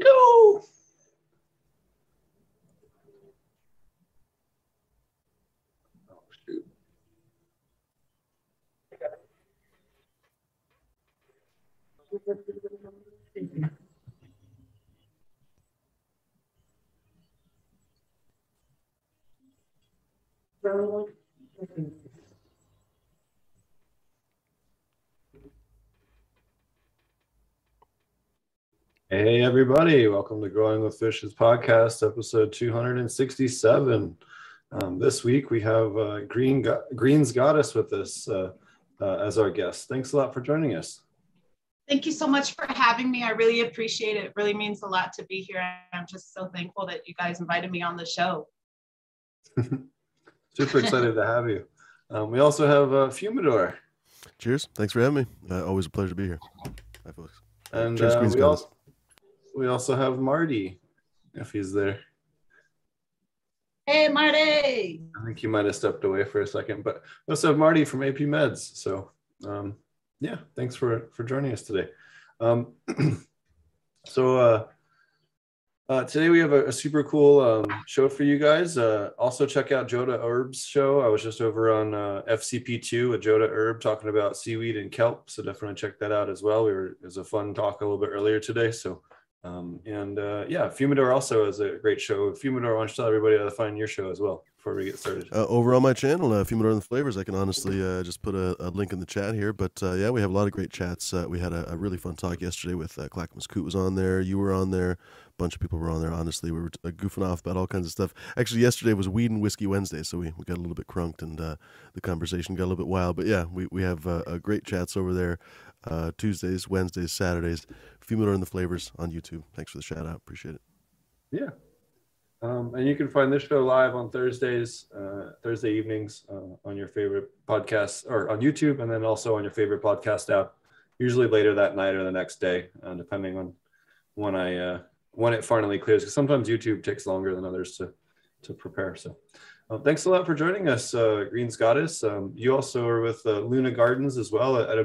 go. Oh. Hey, everybody. Welcome to Growing with Fishes podcast, episode 267. Um, this week we have uh, Green Go- Green's Goddess with us uh, uh, as our guest. Thanks a lot for joining us. Thank you so much for having me. I really appreciate it. It really means a lot to be here. I'm just so thankful that you guys invited me on the show. Super excited to have you. Um, we also have uh, Fumidor. Cheers. Thanks for having me. Uh, always a pleasure to be here. Hi, folks. And Cheers, uh, Green's Goddess. also, we also have Marty, if he's there. Hey, Marty. I think he might have stepped away for a second, but we also have Marty from AP Meds. So, um, yeah, thanks for for joining us today. Um, so uh, uh, today we have a, a super cool um, show for you guys. Uh, also, check out Joda Herb's show. I was just over on uh, FCP2 with Joda Herb talking about seaweed and kelp. So definitely check that out as well. We were it was a fun talk a little bit earlier today. So. Um, and uh, yeah, Fumador also has a great show. Fumador, why don't you tell everybody how to find your show as well before we get started? Uh, over on my channel, uh, Fumidor and the Flavors, I can honestly uh, just put a, a link in the chat here. But uh, yeah, we have a lot of great chats. Uh, we had a, a really fun talk yesterday with uh, Clackamas Coot was on there. You were on there. A bunch of people were on there. Honestly, we were uh, goofing off about all kinds of stuff. Actually, yesterday was Weed and Whiskey Wednesday, so we, we got a little bit crunked and the conversation got a little bit wild. But yeah, we, we have great chats over there. Uh, Tuesdays, Wednesdays, Saturdays. Fumidor and the Flavors on YouTube. Thanks for the shout out. Appreciate it. Yeah. Um, and you can find this show live on Thursdays, uh, Thursday evenings uh, on your favorite podcast or on YouTube, and then also on your favorite podcast app. Usually later that night or the next day, uh, depending on when I uh, when it finally clears. Because sometimes YouTube takes longer than others to to prepare. So, uh, thanks a lot for joining us, uh, Green's Goddess. Um, you also are with Luna Gardens as well. At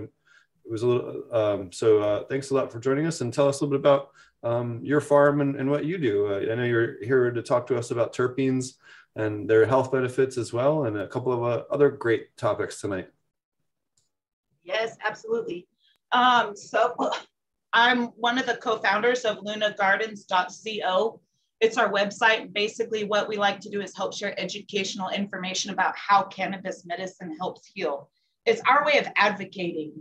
it was a little um, so. Uh, thanks a lot for joining us, and tell us a little bit about um, your farm and, and what you do. Uh, I know you're here to talk to us about terpenes and their health benefits as well, and a couple of uh, other great topics tonight. Yes, absolutely. Um, so I'm one of the co-founders of lunagardens.co. It's our website. Basically, what we like to do is help share educational information about how cannabis medicine helps heal. It's our way of advocating.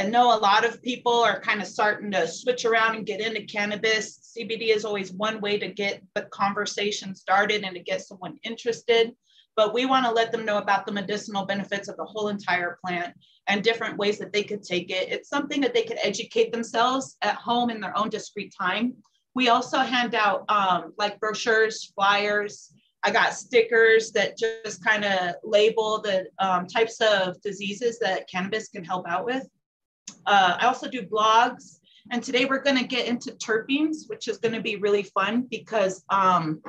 I know a lot of people are kind of starting to switch around and get into cannabis. CBD is always one way to get the conversation started and to get someone interested. But we want to let them know about the medicinal benefits of the whole entire plant and different ways that they could take it. It's something that they could educate themselves at home in their own discrete time. We also hand out um, like brochures, flyers. I got stickers that just kind of label the um, types of diseases that cannabis can help out with. Uh, I also do blogs. And today we're going to get into terpenes, which is going to be really fun because um,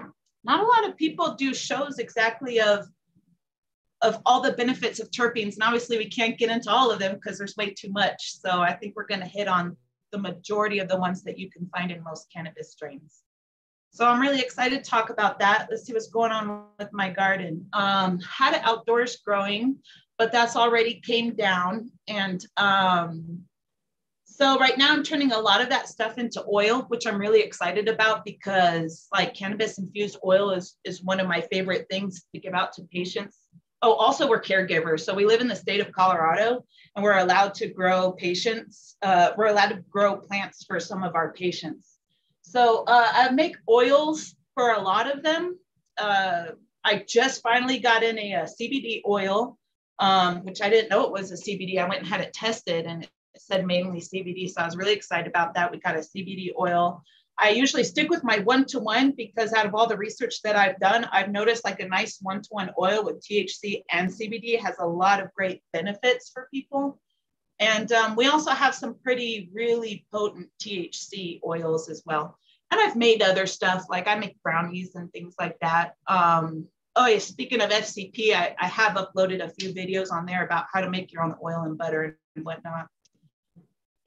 not a lot of people do shows exactly of of all the benefits of terpenes. And obviously we can't get into all of them because there's way too much. So I think we're going to hit on the majority of the ones that you can find in most cannabis strains. So I'm really excited to talk about that. Let's see what's going on with my garden. Um, had it outdoors growing, but that's already came down. And um, so right now I'm turning a lot of that stuff into oil, which I'm really excited about because like cannabis infused oil is, is one of my favorite things to give out to patients. Oh, also we're caregivers. So we live in the state of Colorado and we're allowed to grow patients. Uh, we're allowed to grow plants for some of our patients. So uh, I make oils for a lot of them. Uh, I just finally got in a, a CBD oil, um, which I didn't know it was a CBD. I went and had it tested and it said mainly CBD. So I was really excited about that. We got a CBD oil. I usually stick with my one to one because out of all the research that I've done, I've noticed like a nice one to one oil with THC and CBD has a lot of great benefits for people. And um, we also have some pretty really potent THC oils as well. And I've made other stuff like I make brownies and things like that. Um, oh yeah, speaking of FCP, I, I have uploaded a few videos on there about how to make your own oil and butter and whatnot.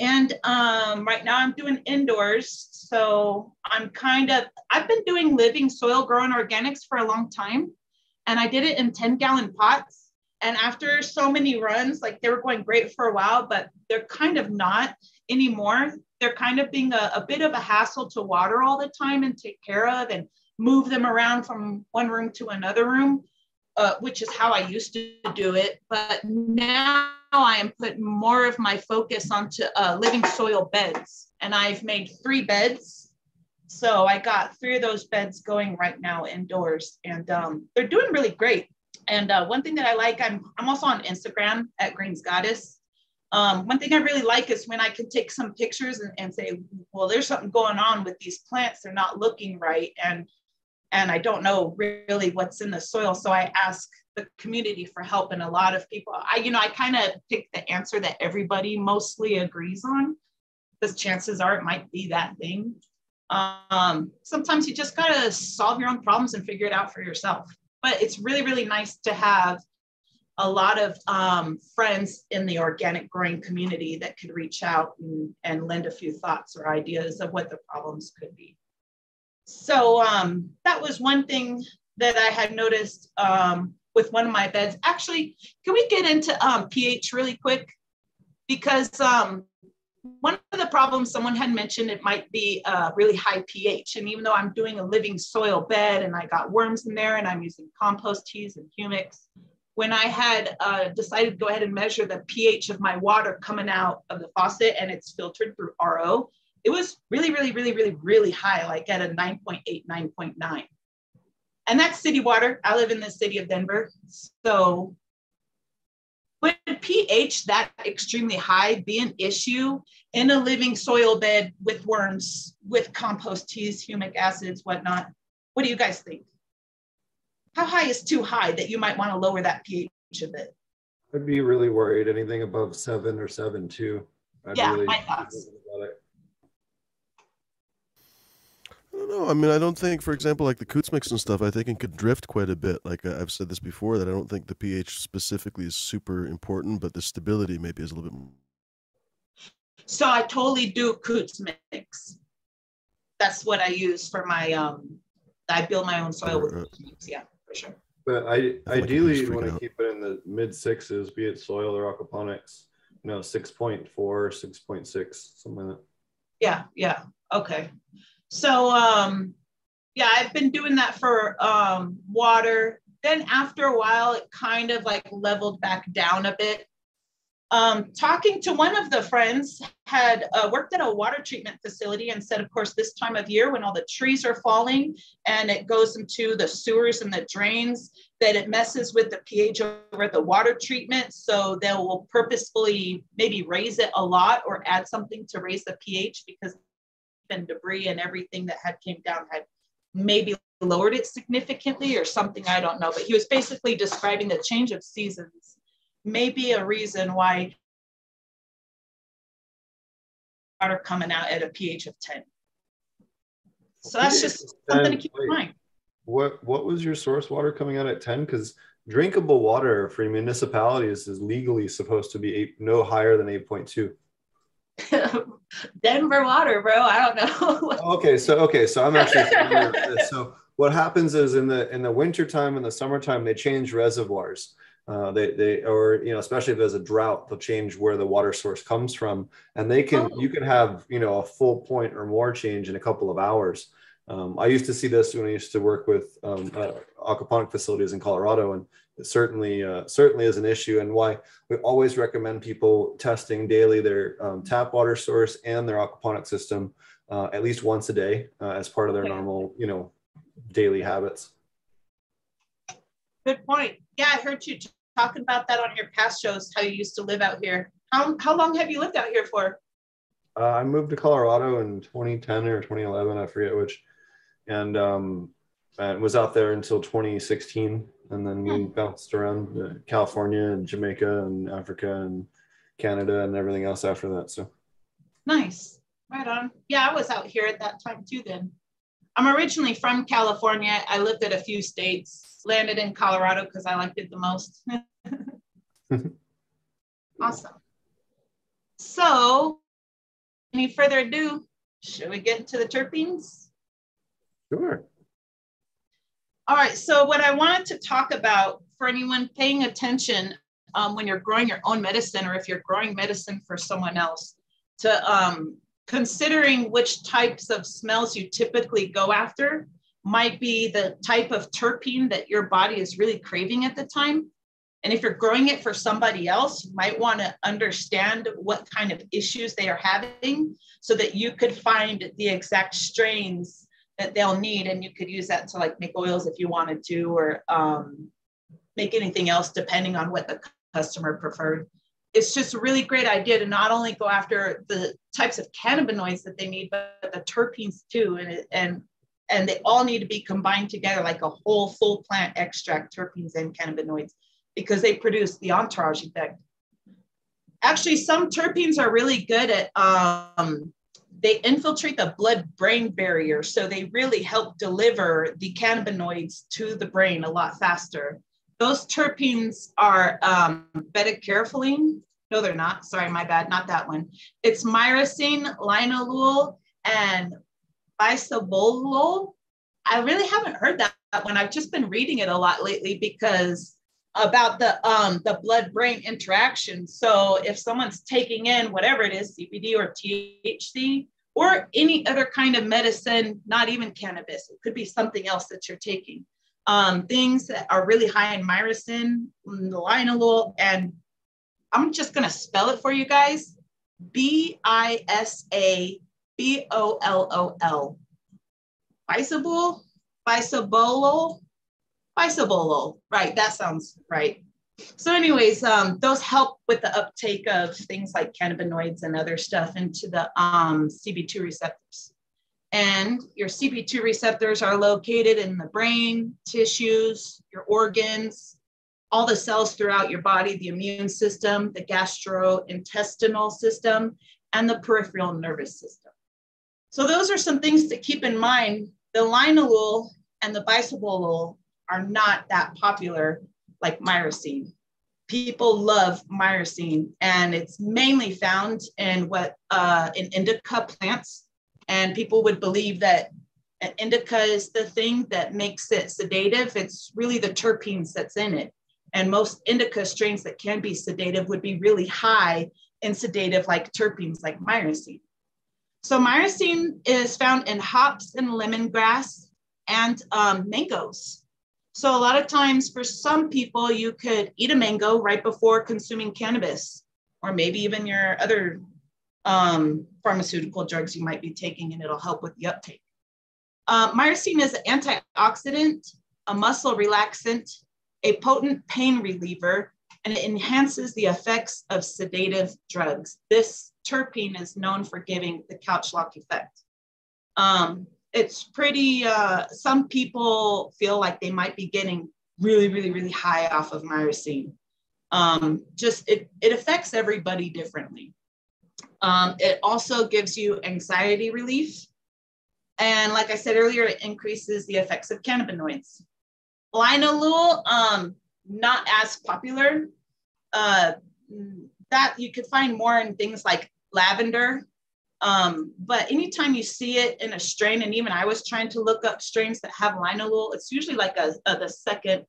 And um, right now I'm doing indoors. So I'm kind of, I've been doing living soil grown organics for a long time. And I did it in 10 gallon pots. And after so many runs, like they were going great for a while, but they're kind of not anymore. They're kind of being a, a bit of a hassle to water all the time and take care of and move them around from one room to another room, uh, which is how I used to do it. But now I am putting more of my focus onto uh, living soil beds. And I've made three beds. So I got three of those beds going right now indoors, and um, they're doing really great. And uh, one thing that I like, I'm, I'm also on Instagram at Greens Goddess. Um, one thing I really like is when I can take some pictures and, and say, well, there's something going on with these plants. They're not looking right. And and I don't know really what's in the soil. So I ask the community for help. And a lot of people, I, you know, I kind of pick the answer that everybody mostly agrees on because chances are it might be that thing. Um, sometimes you just gotta solve your own problems and figure it out for yourself. But it's really, really nice to have a lot of um, friends in the organic growing community that could reach out and, and lend a few thoughts or ideas of what the problems could be. So um, that was one thing that I had noticed um, with one of my beds. Actually, can we get into um, pH really quick? Because um, one of the problems someone had mentioned, it might be a really high pH. And even though I'm doing a living soil bed and I got worms in there and I'm using compost teas and humics, when I had uh, decided to go ahead and measure the pH of my water coming out of the faucet and it's filtered through RO, it was really, really, really, really, really high, like at a 9.8, 9.9. And that's city water. I live in the city of Denver. So would pH that extremely high be an issue in a living soil bed with worms, with compost teas, humic acids, whatnot? What do you guys think? How high is too high that you might want to lower that pH a bit? I'd be really worried anything above seven or seven two. I'd yeah, really my thoughts. I don't know. I mean, I don't think, for example, like the Coots mix and stuff, I think it could drift quite a bit. Like I've said this before, that I don't think the pH specifically is super important, but the stability maybe is a little bit. More. So I totally do Coots mix. That's what I use for my. um I build my own soil with Coots mix. Yeah, for sure. But I, I ideally like want to keep it in the mid sixes, be it soil or aquaponics. You know, 6.4, 6.6, something like that. Yeah, yeah. Okay. So um, yeah, I've been doing that for um, water. Then after a while, it kind of like leveled back down a bit. Um, talking to one of the friends had uh, worked at a water treatment facility and said, of course, this time of year when all the trees are falling and it goes into the sewers and the drains, that it messes with the pH over the water treatment. So they will purposefully maybe raise it a lot or add something to raise the pH because and debris and everything that had came down had maybe lowered it significantly or something i don't know. But he was basically describing the change of seasons. Maybe a reason why water coming out at a ph of 10 so that's just something to keep in mind. What what was your source water coming out at 10 because drinkable water for municipalities is legally supposed to be eight, no higher than 8.2 Denver water, bro. I don't know. okay, so okay, so I'm actually so what happens is in the in the wintertime and the summertime they change reservoirs. Uh, they they or you know especially if there's a drought they'll change where the water source comes from and they can oh. you can have you know a full point or more change in a couple of hours. Um, I used to see this when I used to work with um, uh, aquaponic facilities in Colorado and it certainly uh, certainly is an issue and why we always recommend people testing daily their um, tap water source and their aquaponic system uh, at least once a day uh, as part of their normal you know daily habits. Good point. Yeah i heard you talking about that on your past shows how you used to live out here. How, how long have you lived out here for? Uh, i moved to colorado in 2010 or 2011 i forget which and um, and was out there until 2016 and then we bounced around California and Jamaica and Africa and Canada and everything else after that. So nice, right on. Yeah, I was out here at that time too. Then I'm originally from California. I lived at a few states. Landed in Colorado because I liked it the most. awesome. So any further ado, should we get to the terpenes? Sure. All right. So, what I wanted to talk about for anyone paying attention um, when you're growing your own medicine or if you're growing medicine for someone else, to um, considering which types of smells you typically go after might be the type of terpene that your body is really craving at the time. And if you're growing it for somebody else, you might want to understand what kind of issues they are having so that you could find the exact strains that they'll need. And you could use that to like make oils if you wanted to, or um, make anything else depending on what the customer preferred. It's just a really great idea to not only go after the types of cannabinoids that they need, but the terpenes too. And, and and they all need to be combined together like a whole full plant extract, terpenes and cannabinoids because they produce the entourage effect. Actually, some terpenes are really good at, um, they infiltrate the blood brain barrier. So they really help deliver the cannabinoids to the brain a lot faster. Those terpenes are um, beta-caryophyllene. No, they're not. Sorry, my bad. Not that one. It's myrcene, linalool, and bisabolol. I really haven't heard that one. I've just been reading it a lot lately because about the um, the blood brain interaction. So if someone's taking in whatever it is, CBD or THC or any other kind of medicine, not even cannabis, it could be something else that you're taking. Um, things that are really high in myrcene, linalool, and I'm just gonna spell it for you guys: B I S A B O L O L. Bisabolol, bisabolol, bisabolol. Right, that sounds right. So, anyways, um, those help with the uptake of things like cannabinoids and other stuff into the um, CB2 receptors. And your CB2 receptors are located in the brain, tissues, your organs, all the cells throughout your body, the immune system, the gastrointestinal system, and the peripheral nervous system. So those are some things to keep in mind. The linalool and the bisabolol are not that popular like myrcene. People love myrcene, and it's mainly found in what uh, in indica plants. And people would believe that indica is the thing that makes it sedative. It's really the terpenes that's in it. And most indica strains that can be sedative would be really high in sedative, like terpenes, like myrcene. So myrcene is found in hops and lemongrass and um, mangoes. So a lot of times for some people, you could eat a mango right before consuming cannabis, or maybe even your other um, pharmaceutical drugs you might be taking, and it'll help with the uptake. Uh, myrcene is an antioxidant, a muscle relaxant, a potent pain reliever, and it enhances the effects of sedative drugs. This terpene is known for giving the couch lock effect. Um, it's pretty, uh, some people feel like they might be getting really, really, really high off of myrcene. Um, just it, it affects everybody differently. Um, it also gives you anxiety relief. And like I said earlier, it increases the effects of cannabinoids. Linalool, um, not as popular. Uh, that you could find more in things like lavender. Um, but anytime you see it in a strain, and even I was trying to look up strains that have linalool, it's usually like a, a the second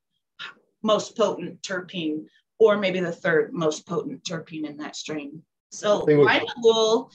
most potent terpene, or maybe the third most potent terpene in that strain. So linalool,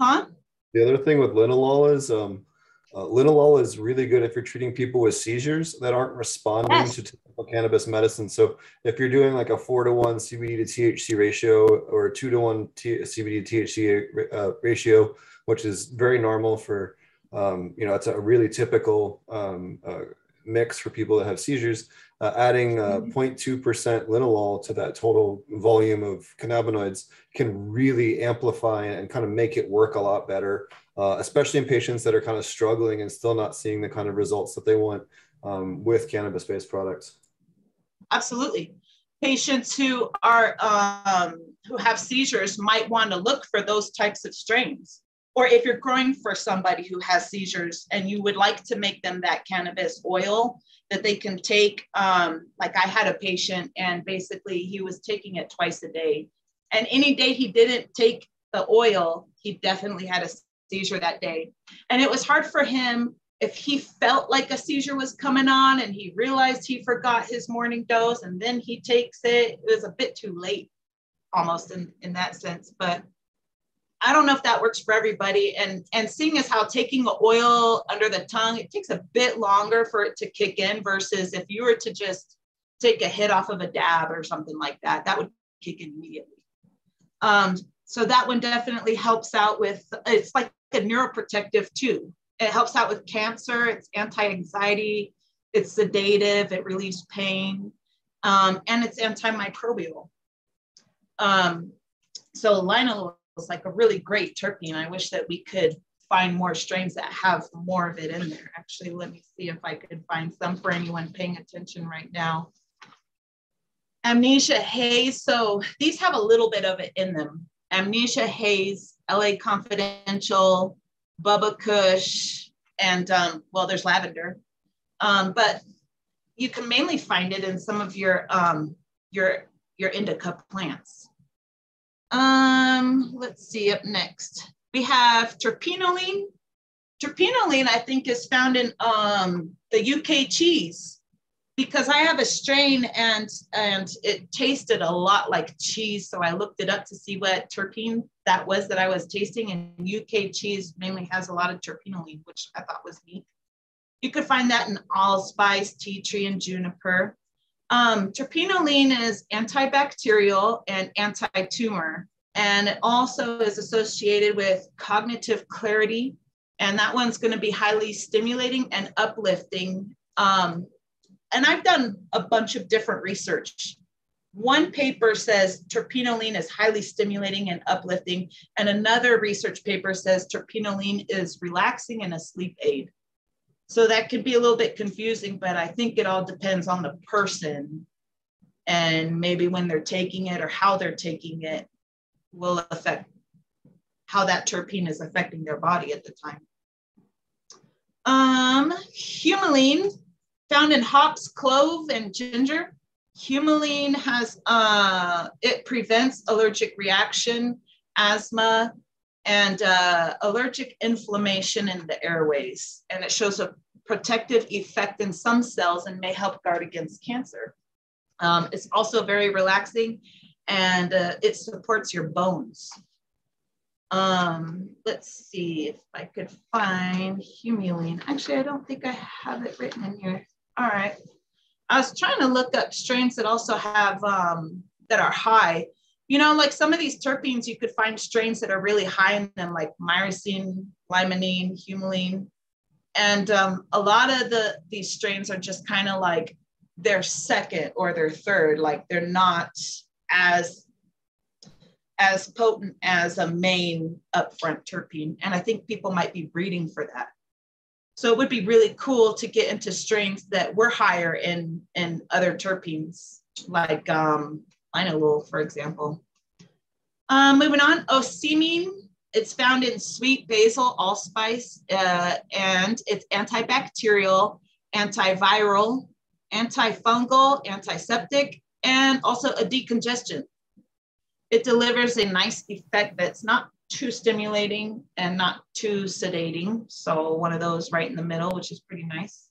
huh? The other thing with linalool is um, uh, linalool is really good if you're treating people with seizures that aren't responding yes. to typical cannabis medicine. So if you're doing like a four to one CBD to THC ratio or a two to one T- CBD to THC uh, ratio, which is very normal for, um, you know, it's a really typical um, uh, mix for people that have seizures. Uh, adding 0.2% mm-hmm. linalool to that total volume of cannabinoids can really amplify and kind of make it work a lot better uh, especially in patients that are kind of struggling and still not seeing the kind of results that they want um, with cannabis based products. Absolutely. Patients who are um, who have seizures might want to look for those types of strains. Or if you're growing for somebody who has seizures and you would like to make them that cannabis oil that they can take, um, like I had a patient and basically he was taking it twice a day. And any day he didn't take the oil, he definitely had a seizure that day. And it was hard for him if he felt like a seizure was coming on and he realized he forgot his morning dose and then he takes it, it was a bit too late almost in, in that sense. But I don't know if that works for everybody. And and seeing as how taking the oil under the tongue, it takes a bit longer for it to kick in versus if you were to just take a hit off of a dab or something like that, that would kick in immediately. Um, so that one definitely helps out with it's like a neuroprotective too. It helps out with cancer, it's anti-anxiety, it's sedative, it relieves pain, um, and it's antimicrobial. Um, so linalool is like a really great terpene. I wish that we could find more strains that have more of it in there. Actually, let me see if I could find some for anyone paying attention right now. Amnesia haze. So these have a little bit of it in them. Amnesia haze, LA Confidential, Bubba Kush, and um, well, there's lavender. Um, but you can mainly find it in some of your um, your your indica plants. Um, let's see up next. We have terpinolene. Terpinolene, I think, is found in um, the UK cheese because I have a strain and and it tasted a lot like cheese. So I looked it up to see what terpene that was that I was tasting. And UK cheese mainly has a lot of terpinolene, which I thought was neat. You could find that in allspice, tea tree, and juniper. Um, terpinolene is antibacterial and anti-tumor, and it also is associated with cognitive clarity. And that one's going to be highly stimulating and uplifting. Um, and I've done a bunch of different research. One paper says terpinolene is highly stimulating and uplifting, and another research paper says terpinolene is relaxing and a sleep aid. So that could be a little bit confusing, but I think it all depends on the person and maybe when they're taking it or how they're taking it will affect how that terpene is affecting their body at the time. Um, humulene, found in hops, clove, and ginger. Humulene has, uh, it prevents allergic reaction, asthma, and uh, allergic inflammation in the airways. And it shows a protective effect in some cells and may help guard against cancer. Um, it's also very relaxing and uh, it supports your bones. Um, let's see if I could find humulene. Actually, I don't think I have it written in here. All right. I was trying to look up strains that also have, um, that are high you know, like some of these terpenes, you could find strains that are really high in them, like myrcene, limonene, humulene. And um, a lot of the these strains are just kind of like their second or their third, like they're not as as potent as a main upfront terpene. And I think people might be breeding for that. So it would be really cool to get into strains that were higher in in other terpenes, like um, linalool, for example. Um, moving on, ocimene. It's found in sweet basil, allspice, uh, and it's antibacterial, antiviral, antifungal, antiseptic, and also a decongestant. It delivers a nice effect that's not too stimulating and not too sedating. So one of those right in the middle, which is pretty nice.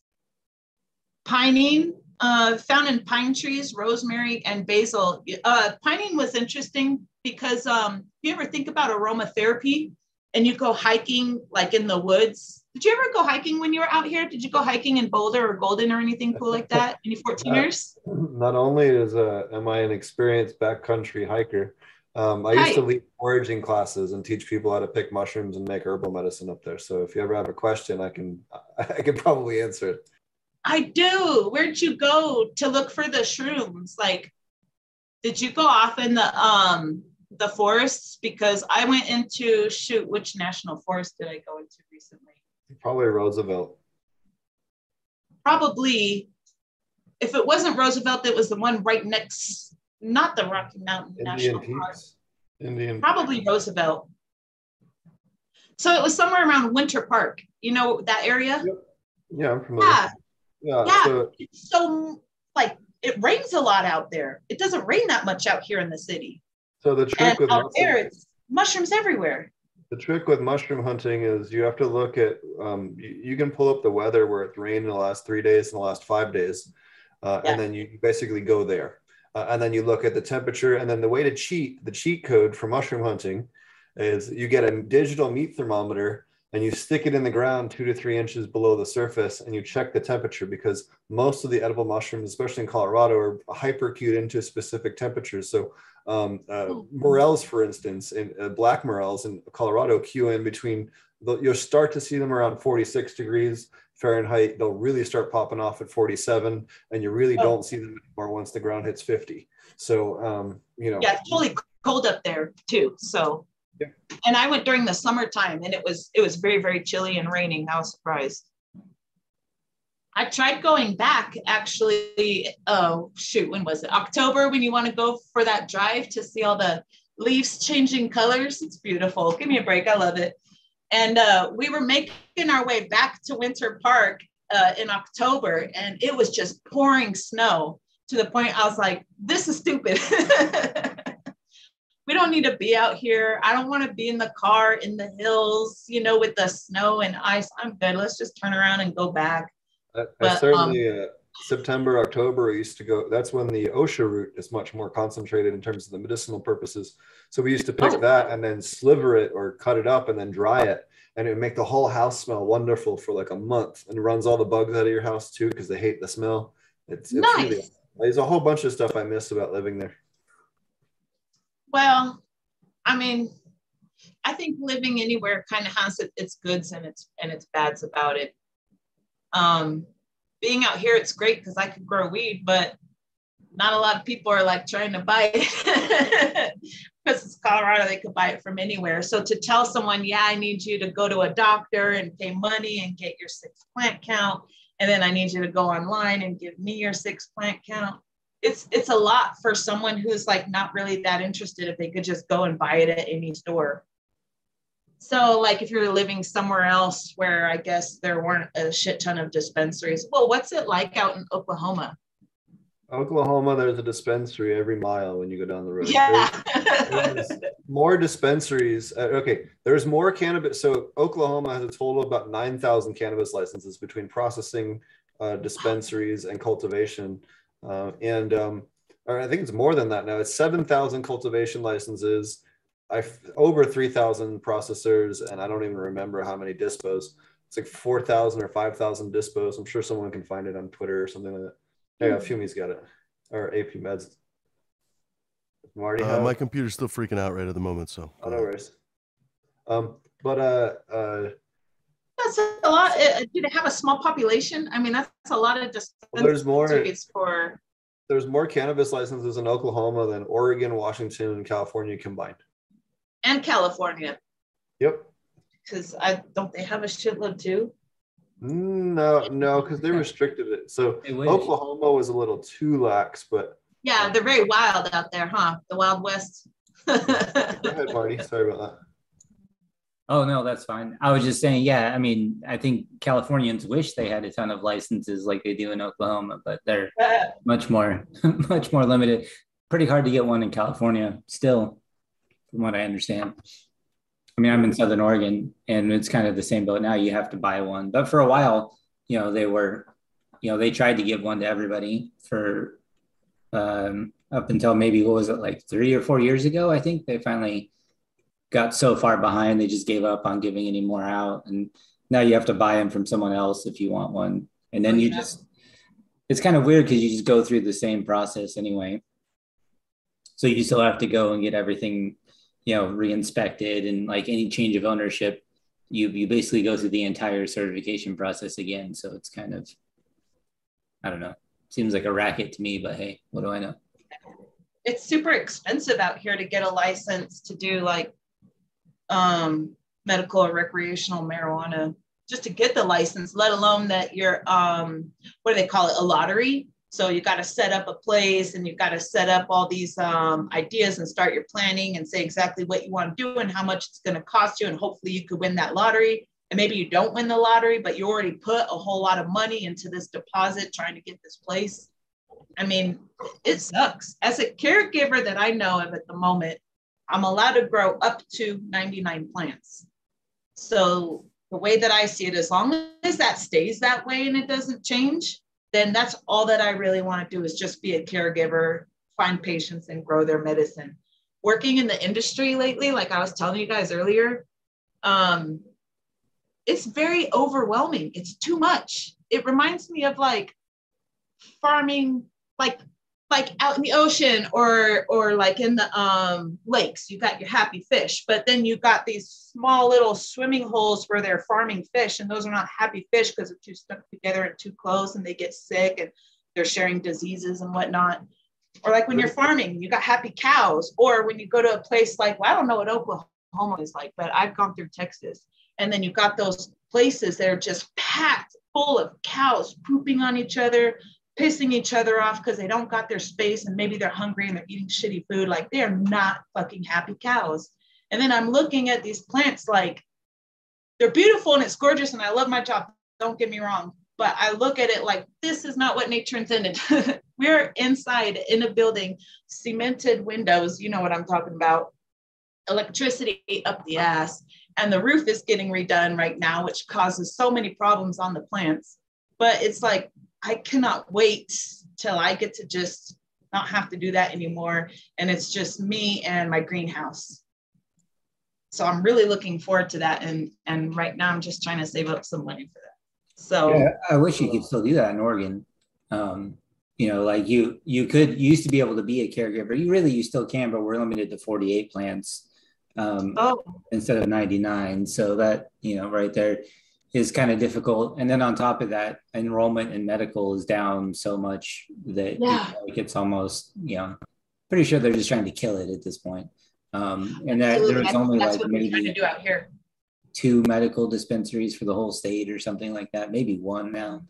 Pinene, uh, found in pine trees, rosemary, and basil. Uh, pinene was interesting because um, you ever think about aromatherapy and you go hiking like in the woods? Did you ever go hiking when you were out here? Did you go hiking in Boulder or Golden or anything cool like that? Any 14ers? not only is uh, am I an experienced backcountry hiker, um, I used to lead foraging classes and teach people how to pick mushrooms and make herbal medicine up there. So if you ever have a question, I can I can probably answer it. I do. Where'd you go to look for the shrooms? Like, did you go off in the um the forests? Because I went into shoot, which national forest did I go into recently? Probably Roosevelt. Probably if it wasn't Roosevelt, it was the one right next, not the Rocky Mountain Indian National Peaks. Park. Indian probably Roosevelt. So it was somewhere around Winter Park. You know that area? Yep. Yeah, I'm familiar. Yeah, yeah, yeah so, it's so like it rains a lot out there. It doesn't rain that much out here in the city. So the trick and with out there, it's mushrooms everywhere. The trick with mushroom hunting is you have to look at, um, you, you, can pull up the weather where it's rained in the last three days and the last five days. Uh, yeah. And then you basically go there. Uh, and then you look at the temperature. And then the way to cheat, the cheat code for mushroom hunting is you get a digital meat thermometer and you stick it in the ground two to three inches below the surface and you check the temperature because most of the edible mushrooms, especially in Colorado, are hyper cued into specific temperatures. So um, uh, oh. morels, for instance, in uh, black morels in Colorado, cue in between, you'll start to see them around 46 degrees Fahrenheit. They'll really start popping off at 47 and you really oh. don't see them anymore once the ground hits 50. So, um, you know. Yeah, it's totally cold up there too. So yeah. And I went during the summertime and it was it was very, very chilly and raining. I was surprised. I tried going back actually. Oh shoot, when was it? October when you want to go for that drive to see all the leaves changing colors. It's beautiful. Give me a break. I love it. And uh, we were making our way back to Winter Park uh, in October, and it was just pouring snow to the point I was like, "This is stupid." we don't need to be out here. I don't want to be in the car in the hills, you know, with the snow and ice. I'm good. Let's just turn around and go back. I, but, I certainly, um, September, October, I used to go. That's when the osha root is much more concentrated in terms of the medicinal purposes. So we used to pick oh. that and then sliver it or cut it up and then dry it. And it would make the whole house smell wonderful for like a month and runs all the bugs out of your house too because they hate the smell. It's, it's nice. Really, there's a whole bunch of stuff I miss about living there. Well, I mean, I think living anywhere kind of has its goods and its and its bads about it. Um, being out here, it's great because I could grow weed, but not a lot of people are like trying to buy it because it's Colorado. They could buy it from anywhere. So to tell someone, yeah, I need you to go to a doctor and pay money and get your six plant count, and then I need you to go online and give me your six plant count it's it's a lot for someone who's like not really that interested if they could just go and buy it at any store so like if you're living somewhere else where i guess there weren't a shit ton of dispensaries well what's it like out in oklahoma oklahoma there's a dispensary every mile when you go down the road yeah. there's, there's more dispensaries uh, okay there's more cannabis so oklahoma has a total of about 9000 cannabis licenses between processing uh, dispensaries and cultivation uh, and um, I think it's more than that now. It's 7,000 cultivation licenses, I over 3,000 processors, and I don't even remember how many dispos. It's like 4,000 or 5,000 dispos. I'm sure someone can find it on Twitter or something like that. Yeah, mm. Fumi's got it, or AP Meds. Marty, uh, my computer's still freaking out right at the moment, so. Oh, no worries. Um, but uh, uh, that's a lot. Uh, do they have a small population? I mean, that's a lot of just. Well, there's more for. There's more cannabis licenses in Oklahoma than Oregon, Washington, and California combined. And California. Yep. Because I don't they have a shitload too. No, no, because they restricted it. So Oklahoma was a little too lax, but yeah, they're very wild out there, huh? The Wild West. Go ahead, Marty. Sorry about that. Oh no, that's fine. I was just saying, yeah. I mean, I think Californians wish they had a ton of licenses like they do in Oklahoma, but they're much more, much more limited. Pretty hard to get one in California still, from what I understand. I mean, I'm in Southern Oregon, and it's kind of the same boat now. You have to buy one, but for a while, you know, they were, you know, they tried to give one to everybody for um, up until maybe what was it like three or four years ago? I think they finally got so far behind they just gave up on giving any more out and now you have to buy them from someone else if you want one and then you just it's kind of weird because you just go through the same process anyway so you still have to go and get everything you know re-inspected and like any change of ownership you you basically go through the entire certification process again. So it's kind of i don't know seems like a racket to me but hey what do i know? It's super expensive out here to get a license to do like um, medical or recreational marijuana just to get the license, let alone that you're, um, what do they call it, a lottery. So you got to set up a place and you got to set up all these um, ideas and start your planning and say exactly what you want to do and how much it's going to cost you. And hopefully you could win that lottery. And maybe you don't win the lottery, but you already put a whole lot of money into this deposit trying to get this place. I mean, it sucks. As a caregiver that I know of at the moment, I'm allowed to grow up to 99 plants. So the way that I see it, as long as that stays that way and it doesn't change, then that's all that I really want to do is just be a caregiver, find patients and grow their medicine. Working in the industry lately, like I was telling you guys earlier, um, it's very overwhelming. It's too much. It reminds me of like farming, like like out in the ocean or or like in the um, lakes. You got your happy fish but then you got these small little swimming holes where they're farming fish and those are not happy fish because they're too stuck together and too close and they get sick and they're sharing diseases and whatnot. Or like when you're farming you got happy cows or when you go to a place like well i don't know what oklahoma is like but i've gone through texas and then you got those places that are just packed full of cows pooping on each other pissing each other off because they don't got their space and maybe they're hungry and they're eating shitty food. Like they're not fucking happy cows. And then I'm looking at these plants like they're beautiful and it's gorgeous and I love my job. Don't get me wrong. But I look at it like this is not what nature intended. We're inside in a building, cemented windows, you know what I'm talking about, electricity up the ass. And the roof is getting redone right now, which causes so many problems on the plants. But it's like I cannot wait till I get to just not have to do that anymore. And it's just me and my greenhouse. So I'm really looking forward to that. And and right now I'm just trying to save up some money for that. So yeah, I wish you could still do that in Oregon. Um, you know, like you you could you used to be able to be a caregiver. You really you still can, but we're limited to 48 plants um, oh. instead of 99. So that you know, right there, is kind of difficult. And then on top of that, enrollment in medical is down so much that yeah. like it's almost, you know, pretty sure they're just trying to kill it at this point. Um, and that Absolutely. there's only like maybe two medical dispensaries for the whole state or something like that, maybe one now.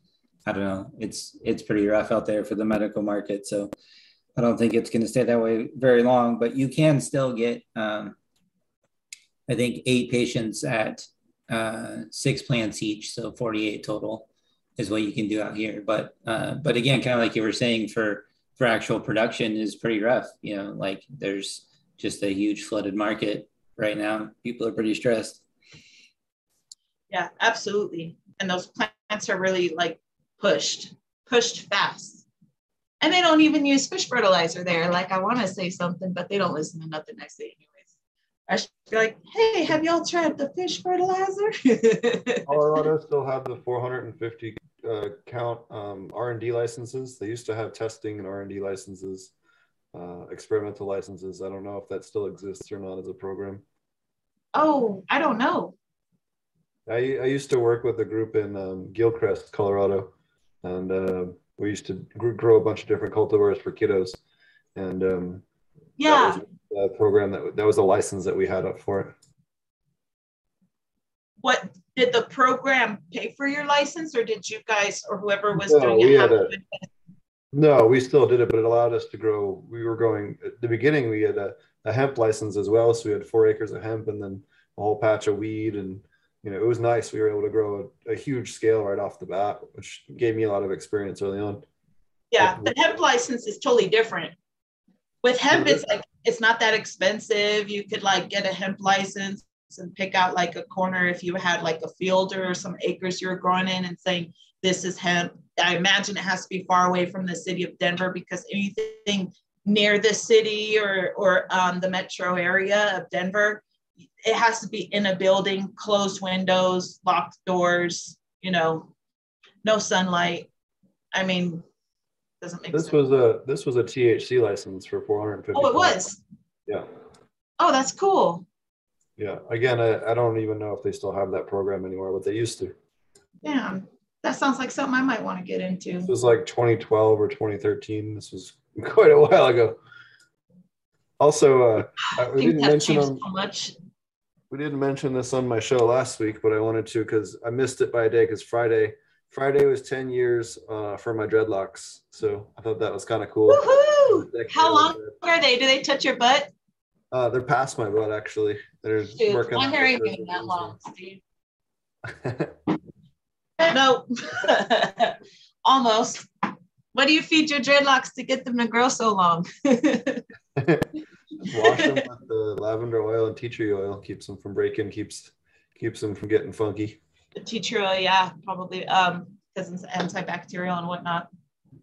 I don't know. It's it's pretty rough out there for the medical market. So I don't think it's going to stay that way very long. But you can still get, um, I think, eight patients at uh, six plants each, so 48 total is what you can do out here. But uh, but again, kind of like you were saying, for for actual production is pretty rough. You know, like there's just a huge flooded market right now. People are pretty stressed. Yeah, absolutely. And those plants are really like pushed, pushed fast. And they don't even use fish fertilizer there. Like I want to say something, but they don't listen to nothing I say anyway. I should be like, hey, have y'all tried the fish fertilizer? Colorado still have the 450 uh, count um, R&D licenses. They used to have testing and R&D licenses, uh, experimental licenses. I don't know if that still exists or not as a program. Oh, I don't know. I, I used to work with a group in um, Gilcrest, Colorado, and uh, we used to grow a bunch of different cultivars for kiddos. And um, yeah the program that that was a license that we had up for it. What did the program pay for your license, or did you guys or whoever was no, doing it? A, no, we still did it, but it allowed us to grow. We were going at the beginning. We had a, a hemp license as well, so we had four acres of hemp and then a whole patch of weed, and you know it was nice. We were able to grow a, a huge scale right off the bat, which gave me a lot of experience early on. Yeah, the hemp license is totally different. With hemp, it's like it's not that expensive. You could like get a hemp license and pick out like a corner if you had like a field or some acres you're growing in and saying this is hemp. I imagine it has to be far away from the city of Denver because anything near the city or or um, the metro area of Denver, it has to be in a building, closed windows, locked doors, you know, no sunlight. I mean, doesn't make This sense. was a, this was a THC license for four hundred and fifty. Oh, it was? Yeah, Oh, that's cool. yeah. Again, I, I don't even know if they still have that program anymore, but they used to. Damn, that sounds like something I might want to get into. This was like twenty twelve or twenty thirteen. This was quite a while ago. Also, uh, I we didn't mention on, so much. we didn't mention this on my show last week, but I wanted to because I missed it by a day because Friday, Friday was 10 years uh, for my dreadlocks. So I thought that was kind of cool. Woohoo! How long are they? Do they touch your butt? Uh, they're past my butt, actually. They're Dude, working my on hair ain't getting that long, Steve. No. Almost. What do you feed your dreadlocks to get them to grow so long? Wash them with the lavender oil and tea tree oil. Keeps them from breaking. Keeps keeps them from getting funky. The tea tree oil, yeah, probably um because it's antibacterial and whatnot.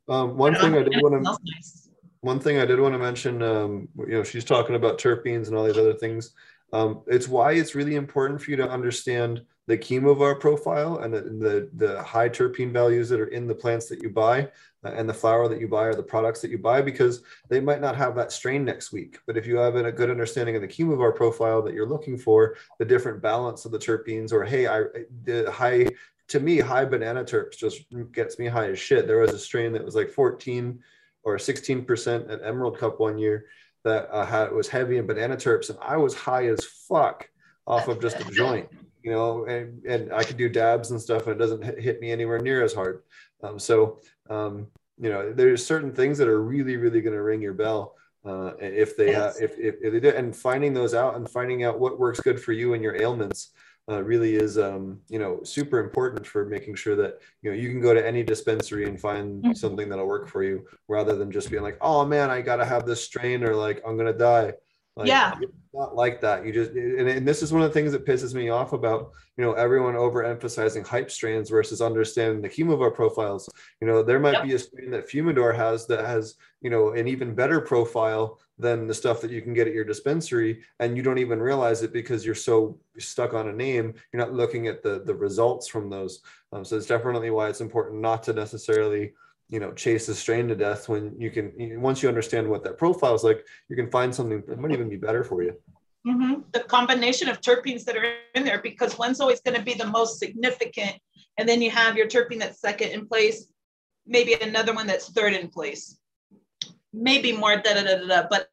Um, one thing I did want to nice. one thing I did want to mention, um, you know, she's talking about terpenes and all these other things. Um, it's why it's really important for you to understand the chemovar profile and the, the, the high terpene values that are in the plants that you buy and the flour that you buy or the products that you buy because they might not have that strain next week. But if you have a good understanding of the chemovar profile that you're looking for, the different balance of the terpenes, or hey, I the high to me high banana terps just gets me high as shit. There was a strain that was like 14 or 16% at Emerald Cup one year that uh, had was heavy in banana terps, and I was high as fuck off of just a joint you know, and, and I could do dabs and stuff and it doesn't hit me anywhere near as hard. Um, so, um, you know, there's certain things that are really, really going to ring your bell. Uh, if they yes. have, if, if, if, they do, and finding those out and finding out what works good for you and your ailments uh, really is, um, you know, super important for making sure that, you know, you can go to any dispensary and find mm-hmm. something that'll work for you rather than just being like, oh man, I got to have this strain or like, I'm going to die. Like, yeah. Not like that. You just, and, and this is one of the things that pisses me off about, you know, everyone overemphasizing hype strands versus understanding the chemovar profiles. You know, there might yep. be a strain that Fumidor has that has, you know, an even better profile than the stuff that you can get at your dispensary. And you don't even realize it because you're so stuck on a name. You're not looking at the, the results from those. Um, so it's definitely why it's important not to necessarily, you know chase the strain to death when you can once you understand what that profile is like you can find something that might even be better for you. Mm-hmm. the combination of terpenes that are in there because one's always going to be the most significant and then you have your terpene that's second in place maybe another one that's third in place. Maybe more da da da da, da but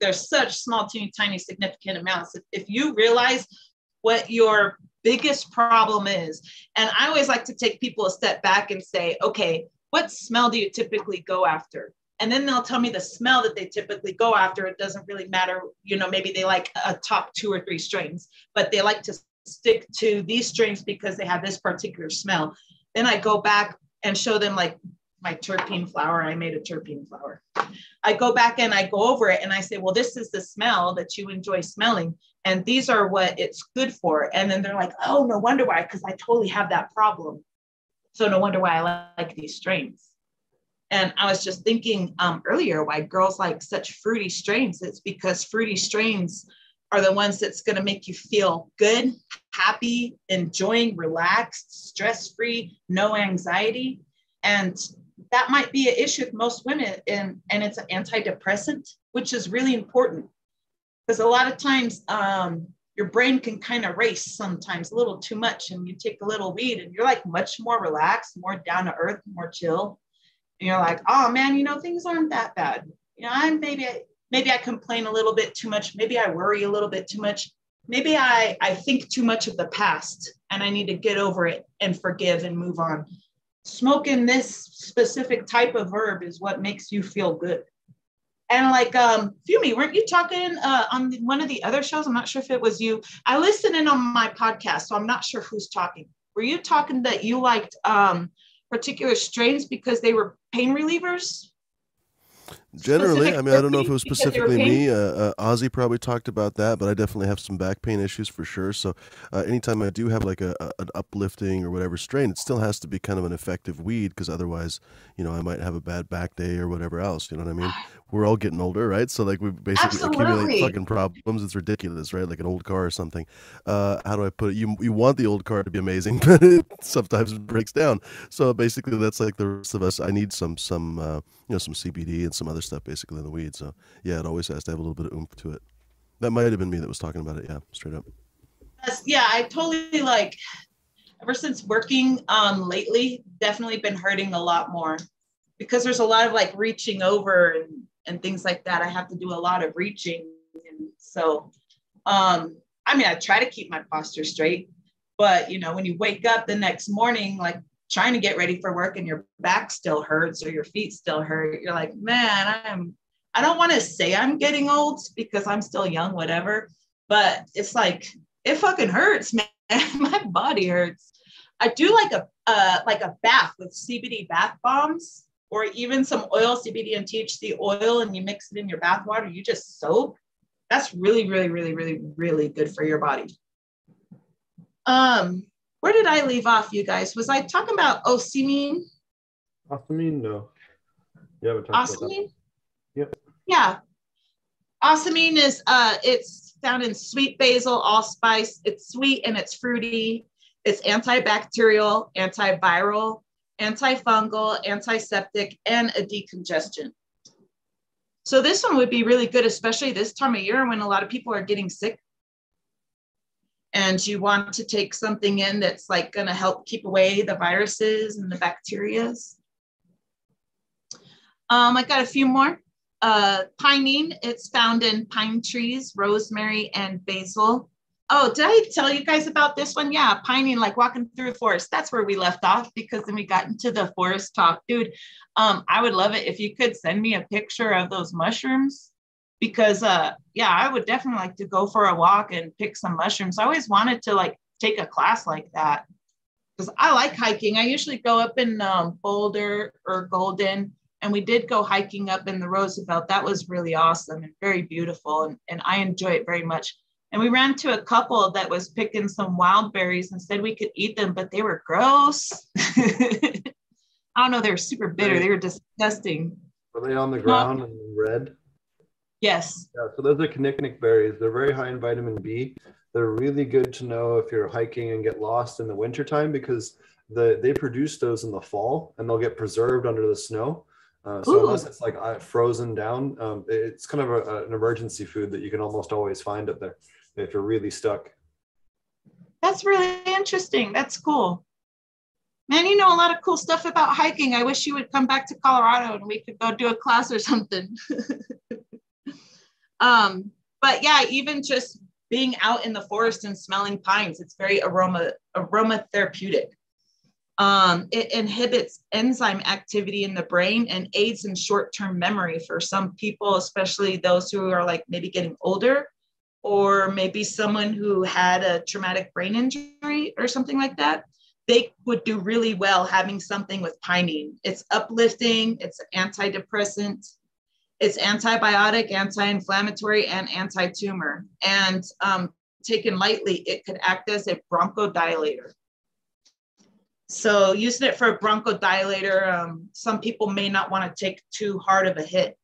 there's such small teeny tiny significant amounts. If you realize what your biggest problem is and i always like to take people a step back and say okay what smell do you typically go after? And then they'll tell me the smell that they typically go after. It doesn't really matter. You know, maybe they like a top two or three strains, but they like to stick to these strains because they have this particular smell. Then I go back and show them like my terpene flower. I made a terpene flower. I go back and I go over it and I say, well, this is the smell that you enjoy smelling. And these are what it's good for. And then they're like, oh, no wonder why, because I totally have that problem. So no wonder why I like these strains. And I was just thinking um, earlier why girls like such fruity strains. It's because fruity strains are the ones that's going to make you feel good, happy, enjoying, relaxed, stress free, no anxiety. And that might be an issue with most women. And, and it's an antidepressant, which is really important because a lot of times um, your brain can kind of race sometimes a little too much and you take a little weed and you're like much more relaxed more down to earth more chill. And you're like oh man you know things aren't that bad. You know i'm maybe maybe i complain a little bit too much. Maybe i worry a little bit too much. Maybe i i think too much of the past and i need to get over it and forgive and move on. Smoking this specific type of herb is what makes you feel good and like, um, Fumi, weren't you talking uh, on one of the other shows? I'm not sure if it was you. I listen in on my podcast, so I'm not sure who's talking. Were you talking that you liked um, particular strains because they were pain relievers? Generally, I mean, I don't know if it was specifically me. Uh, uh, Ozzy probably talked about that, but I definitely have some back pain issues for sure. So, uh, anytime I do have like a, a, an uplifting or whatever strain, it still has to be kind of an effective weed because otherwise, you know, I might have a bad back day or whatever else. You know what I mean? We're all getting older, right? So like we basically Absolutely. accumulate fucking problems. It's ridiculous, right? Like an old car or something. Uh, how do I put it? You you want the old car to be amazing, but it sometimes breaks down. So basically, that's like the rest of us. I need some some uh, you know some CBD and some other stuff basically in the weed. So yeah, it always has to have a little bit of oomph to it. That might have been me that was talking about it. Yeah, straight up. Yeah, I totally like. Ever since working um, lately, definitely been hurting a lot more because there's a lot of like reaching over and and things like that. I have to do a lot of reaching. And so, um, I mean, I try to keep my posture straight, but you know, when you wake up the next morning, like trying to get ready for work and your back still hurts or your feet still hurt, you're like, man, I'm, I don't want to say I'm getting old because I'm still young, whatever, but it's like, it fucking hurts, man. my body hurts. I do like a, uh, like a bath with CBD bath bombs or even some oil, CBD and THC oil, and you mix it in your bath water, you just soak. That's really, really, really, really, really good for your body. Um, where did I leave off, you guys? Was I talking about ocimene? Ocimene, no. Yeah, ocimene. Yep. Yeah. Ocimene is uh, it's found in sweet basil, allspice. It's sweet and it's fruity. It's antibacterial, antiviral, antifungal, antiseptic, and a decongestant. So this one would be really good, especially this time of year when a lot of people are getting sick. And you want to take something in that's like to help keep away the viruses and the bacterias. Um, I got a few more. Uh, pinene, it's found in pine trees, rosemary, and basil. Oh, did I tell you guys about this one? Yeah, pinene, like walking through the forest. That's where we left off because then we got into the forest talk. Dude, um, I would love it if you could send me a picture of those mushrooms because uh yeah, I would definitely like to go for a walk and pick some mushrooms. I always wanted to like take a class like that because I like hiking. I usually go up in um, Boulder or Golden and we did go hiking up in the Roosevelt. That was really awesome and very beautiful, and, and I enjoy it very much. And we ran to a couple that was picking some wild berries and said we could eat them, but they were gross. I don't know, they were super bitter. They were disgusting. Were they on the ground and red? Yes. Yeah, so those are kinnikinnick berries. They're very high in vitamin B. They're really good to know if you're hiking and get lost in the wintertime because the, they produce those in the fall and they'll get preserved under the snow. Uh, so Ooh. unless it's like uh, frozen down, um, it's kind of a, an emergency food that you can almost always find up there if you're really stuck. That's really interesting. That's cool. Man, you know a lot of cool stuff about hiking. I wish you would come back to Colorado and we could go do a class or something. um, but yeah, even just being out in the forest and smelling pines, it's very aroma aromatherapeutic. Um, it inhibits enzyme activity in the brain and aids in short term memory for some people, especially those who are like maybe getting older or maybe someone who had a traumatic brain injury or something like that. They would do really well having something with pinene. It's uplifting, it's antidepressant, it's antibiotic, anti inflammatory, and anti tumor. And um, taken lightly, it could act as a bronchodilator. So using it for a bronchodilator, um, some people may not want to take too hard of a hit.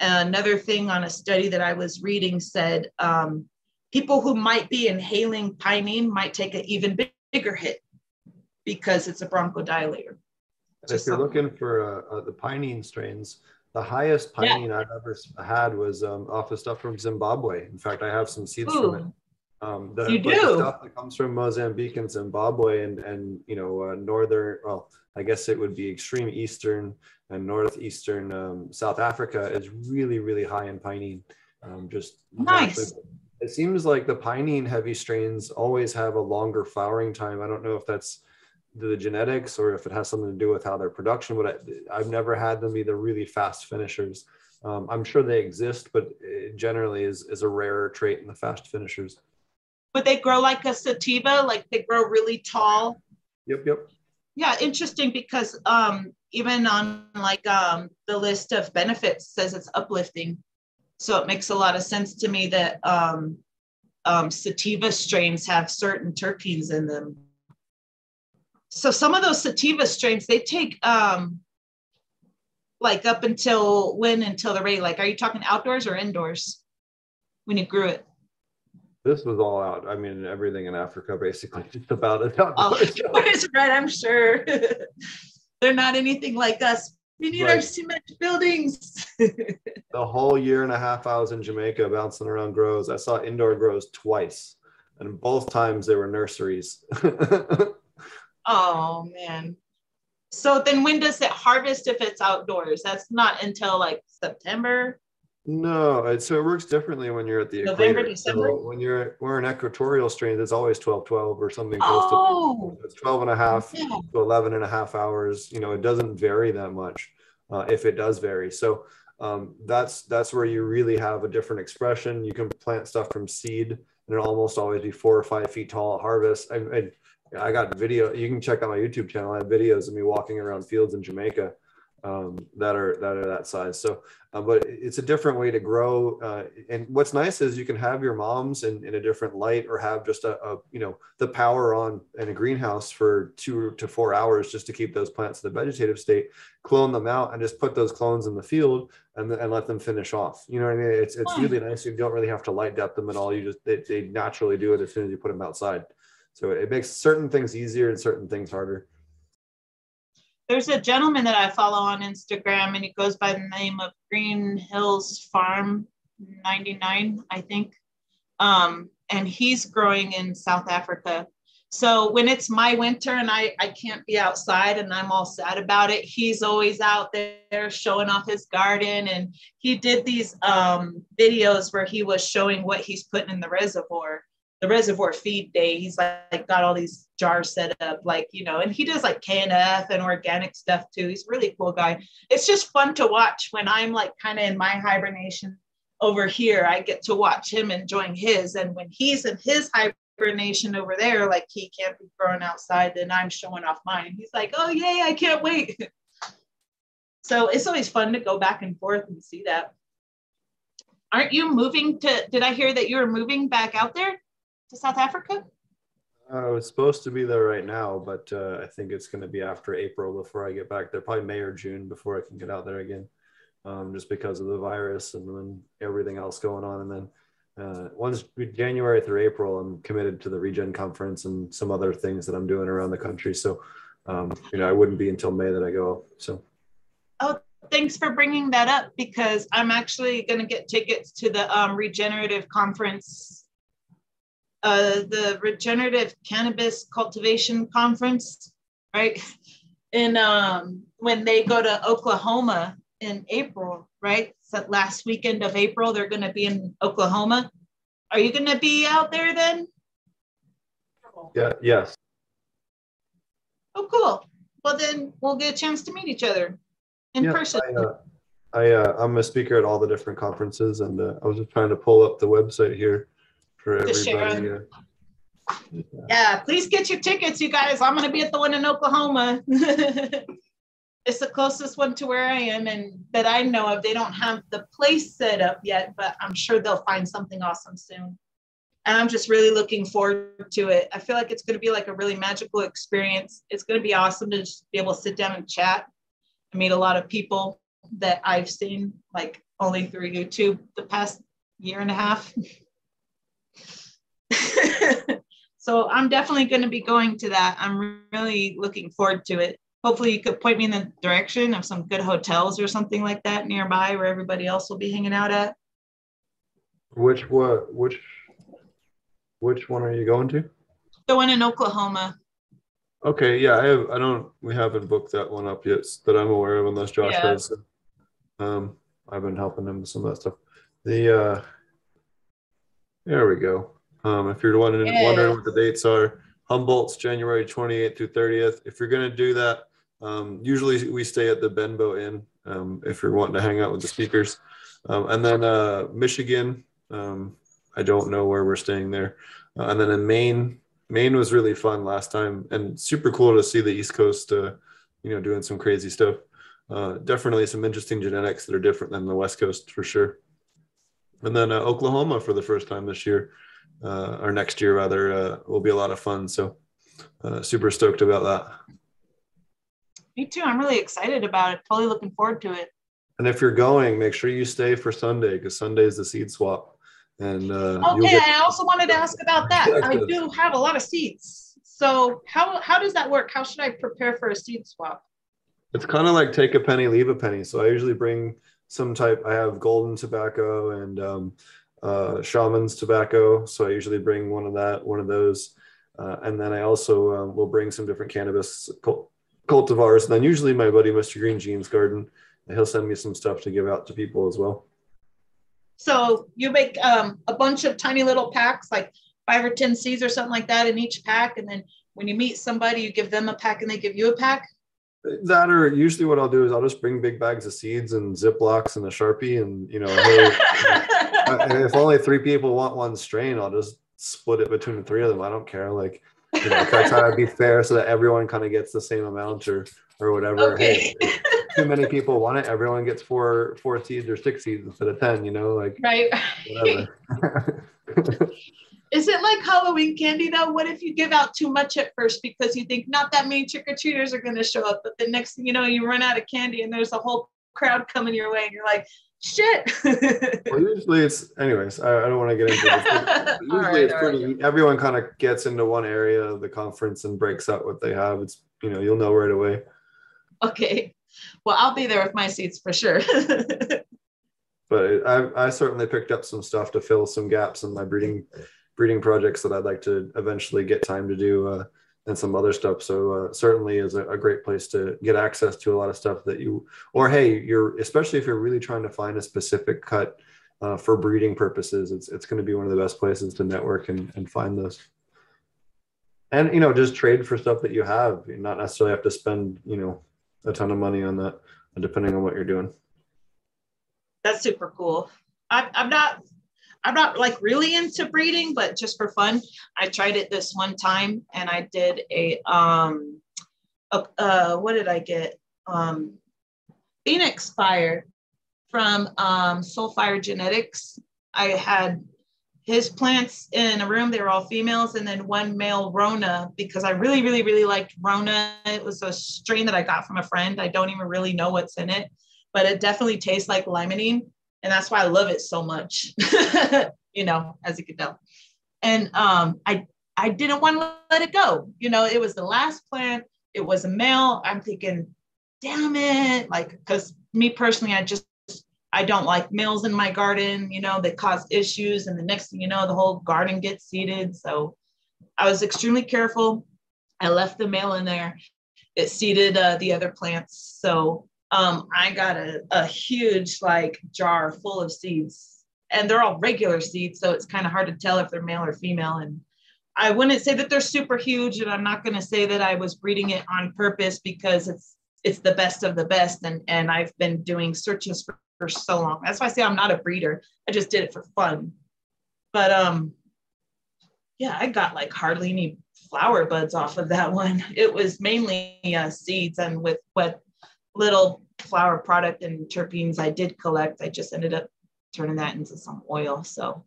Another thing on a study that I was reading said um, people who might be inhaling pinene might take an even bigger hit because it's a bronchodilator. if you're looking for uh, uh, the pinene strains, the highest pinene yeah. I've ever had was um, off of stuff from Zimbabwe. In fact, I have some seeds Ooh. from it. Um, the, you do. The stuff that comes from Mozambique and Zimbabwe and and you know uh, northern, well, I guess it would be extreme eastern and northeastern um, South Africa is really really high in pinene. Um, just nice. It seems like the pinene heavy strains always have a longer flowering time. I don't know if that's the genetics or if it has something to do with how their production. But I, have never had them be the really fast finishers. Um, I'm sure they exist, but it generally is is a rarer trait in the fast finishers. But they grow like a sativa? Like they grow really tall? Yep, yep. Yeah, interesting because um, even on like um, the list of benefits says it's uplifting. So it makes a lot of sense to me that um, um, sativa strains have certain terpenes in them. So some of those sativa strains, they take um, like up until when until the rate? Like, are you talking outdoors or indoors when you grew it? This was all out. I mean, everything in Africa basically just about it. Oh, right, I'm sure. They're not anything like us. We need right. our cement buildings. the whole year and a half I was in Jamaica bouncing around grows. I saw indoor grows twice, and both times they were nurseries. oh man. So then when does it harvest if it's outdoors? That's not until like September. No, so it works differently when you're at the November, equator. December? So when you're we're an equatorial strain, it's always 12 12 or something close oh. to it's 12 and a half yeah. to 11 and a half hours. You know, it doesn't vary that much uh, if it does vary. So um, that's that's where you really have a different expression. You can plant stuff from seed and it'll almost always be four or five feet tall at harvest. I, I, I got video. You can check out my YouTube channel. I have videos of me walking around fields in Jamaica um, that are that are that size. So, uh, but it's a different way to grow. Uh, and what's nice is you can have your moms in, in a different light, or have just a, a, you know the power on in a greenhouse for two to four hours just to keep those plants in the vegetative state. Clone them out and just put those clones in the field and, and let them finish off. You know what I mean? It's it's really nice. You don't really have to light dep them at all. You just they, they naturally do it as soon as you put them outside. So it makes certain things easier and certain things harder there's a gentleman that I follow on Instagram and he goes by the name of Green Hills Farm 99, I think. Um, and he's growing in South Africa. So when it's my winter and I, I can't be outside and I'm all sad about it, he's always out there showing off his garden. And he did these um, videos where he was showing what he's putting in the reservoir the reservoir feed day he's like, like, got all these jars set up like you know and he does like knf and organic stuff too. He's a really cool guy. It's just fun to watch when i'm like kind of in my hibernation over here. I get to watch him enjoying his and when he's in his hibernation over there like he can't be growing outside then i'm showing off mine. He's like oh yay i can't wait. So it's always fun to go back and forth and see that. Aren't you moving to did i hear that you were moving back out there to South Africa? I was supposed to be there right now, but uh, I think it's going to be after April before I get back there. Probably May or June before I can get out there again, um, just because of the virus and then everything else going on. And then uh, once January through April, I'm committed to the Regen conference and some other things that I'm doing around the country. So, um, you know, I wouldn't be until May that I go. So. Oh, thanks for bringing that up because I'm actually going to get tickets to the um, regenerative conference uh, the Regenerative Cannabis Cultivation Conference, right? And um, when they go to Oklahoma in April, right? So last weekend of April, they're going to be in Oklahoma. Are you going to be out there then? Yeah. Yes. Oh, cool. Well, then we'll get a chance to meet each other in yeah, person. I, uh, I uh, I'm a speaker at all the different conferences, and uh, I was just trying to pull up the website here for everybody. Yeah. yeah, please get your tickets, you guys. I'm going to be at the one in Oklahoma. it's the closest one to where I am, and that I know of. They don't have the place set up yet, but I'm sure they'll find something awesome soon. And I'm just really looking forward to it. I feel like it's going to be like a really magical experience. It's going to be awesome to just be able to sit down and chat. I meet a lot of people that I've seen like only through YouTube the past year and a half. so I'm definitely going to be going to that. I'm really looking forward to it. Hopefully, you could point me in the direction of some good hotels or something like that nearby where everybody else will be hanging out at. Which what? Which which one are you going to? The one in Oklahoma. Okay, yeah, I have. I don't. We haven't booked that one up yet that I'm aware of, unless Josh yeah. does. Um, I've been helping him with some of that stuff. The uh, there we go. Um, if you're wondering, yeah. wondering what the dates are, Humboldt's January 28th through 30th. If you're going to do that, um, usually we stay at the Benbow Inn um, if you're wanting to hang out with the speakers. Um, and then uh, Michigan, um, I don't know where we're staying there. Uh, and then in Maine, Maine was really fun last time and super cool to see the East Coast, uh, you know, doing some crazy stuff. Uh, definitely some interesting genetics that are different than the West Coast for sure. And then uh, Oklahoma for the first time this year uh, or next year rather uh, will be a lot of fun. So uh, super stoked about that. Me too. I'm really excited about it. Totally looking forward to it. And if you're going, make sure you stay for Sunday because Sunday is the seed swap. And uh, okay, get- I also wanted to ask about that. I do have a lot of seeds. So how how does that work? How should I prepare for a seed swap? It's kind of like take a penny, leave a penny. So I usually bring some type. I have golden tobacco and um, uh, shaman's tobacco. So I usually bring one of that, one of those. Uh, and then I also um, will bring some different cannabis cult- cultivars. And then usually my buddy, Mr. Green Jeans Garden, he'll send me some stuff to give out to people as well. So you make um, a bunch of tiny little packs, like five or 10 seeds or something like that in each pack. And then when you meet somebody, you give them a pack and they give you a pack. That or usually what I'll do is I'll just bring big bags of seeds and Ziplocs and a Sharpie and, you know, hey, if only three people want one strain, I'll just split it between the three of them. I don't care. Like, you know, I try to be fair so that everyone kind of gets the same amount or or whatever. Okay. Hey, too many people want it, everyone gets four four seeds or six seeds instead of ten. You know, like right. Is it like Halloween candy though? What if you give out too much at first because you think not that many trick or treaters are going to show up, but the next thing you know, you run out of candy and there's a whole crowd coming your way, and you're like, shit. well, usually it's, anyways, I, I don't want to get into it. usually right, it's pretty, right. everyone kind of gets into one area of the conference and breaks out what they have. It's, you know, you'll know right away. Okay. Well, I'll be there with my seats for sure. but I, I certainly picked up some stuff to fill some gaps in my breeding breeding projects that I'd like to eventually get time to do uh, and some other stuff. So uh, certainly is a, a, great place to get access to a lot of stuff that you, or hey, you're especially if you're really trying to find a specific cut uh, for breeding purposes, it's it's going to be one of the best places to network and, and find those. And you know, just trade for stuff that you have. You not necessarily have to spend you know a ton of money on that, depending on what you're doing. That's super cool. I'm, I'm not I'm not like really into breeding, but just for fun, I tried it this one time and I did a um a, uh what did I get? Um Phoenix Fire from um Soulfire Genetics. I had his plants in a room, they were all females, and then one male Rona because I really, really, really liked Rona. It was a strain that I got from a friend. I don't even really know what's in it, but it definitely tastes like limonene and that's why I love it so much. you know, as you can tell. And um, I I didn't want to let it go. You know, it was the last plant. It was a male. I'm thinking, damn it, like because me personally, I just I don't like males in my garden. You know, they cause issues, and the next thing you know, the whole garden gets seeded. So I was extremely careful. I left the male in there. It seeded uh, the other plants. So um, I got a, a huge like jar full of seeds and they're all regular seeds. So it's kind of hard to tell if they're male or female. And I wouldn't say that they're super huge. And I'm not going to say that I was breeding it on purpose because it's, it's the best of the best. And, and I've been doing searches for, for so long. That's why I say I'm not a breeder. I just did it for fun. But um, yeah, I got like hardly any flower buds off of that one. It was mainly uh, seeds and with what little flower product and terpenes I did collect, I just ended up turning that into some oil. So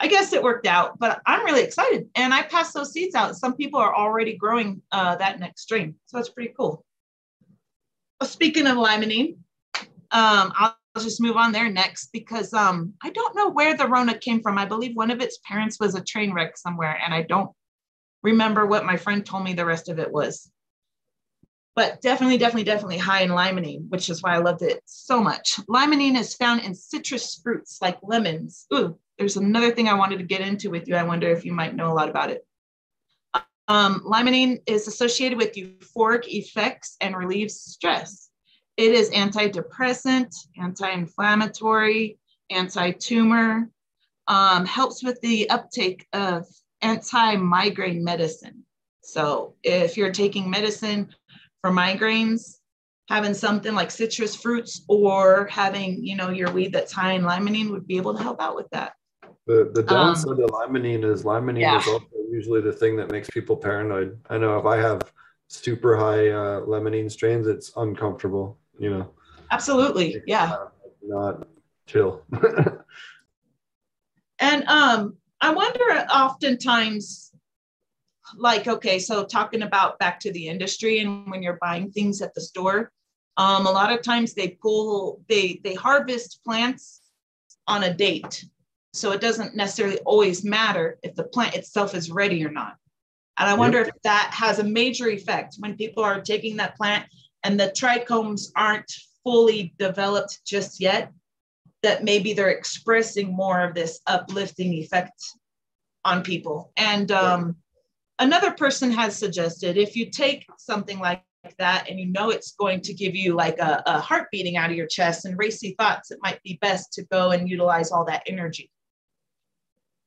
I guess it worked out, but I'm really excited. And I passed those seeds out. Some people are already growing uh, that next strain. So it's pretty cool. Speaking of limonene, um, I'll just move on there next because um, I don't know where the Rona came from. I believe one of its parents was a train wreck somewhere, and I don't remember what my friend told me the rest of it was but definitely, definitely, definitely high in limonene, which is why I loved it so much. Limonene is found in citrus fruits like lemons. Ooh, there's another thing I wanted to get into with you. I wonder if you might know a lot about it. Um, limonene is associated with euphoric effects and relieves stress. It is antidepressant, anti-inflammatory, anti-tumor, um, helps with the uptake of anti-migraine medicine. So if you're taking medicine for migraines, having something like citrus fruits or having, you know, your weed that's high in limonene would be able to help out with that. The, the downside um, of limonene is limonene yeah. is also usually the thing that makes people paranoid. I know if I have super high uh, limonene strains, it's uncomfortable, you know. Absolutely. Yeah. Not chill. and um, I wonder oftentimes like okay so talking about back to the industry and when you're buying things at the store um, a lot of times they pull they they harvest plants on a date. So it doesn't necessarily always matter if the plant itself is ready or not. And i wonder yep. if that has a major effect when people are taking that plant and the trichomes aren't fully developed just yet that maybe they're expressing more of this uplifting effect on people. And um, another person has suggested if you take something like that and you know it's going to give you like a, a heart beating out of your chest and racy thoughts, it might be best to go and utilize all that energy.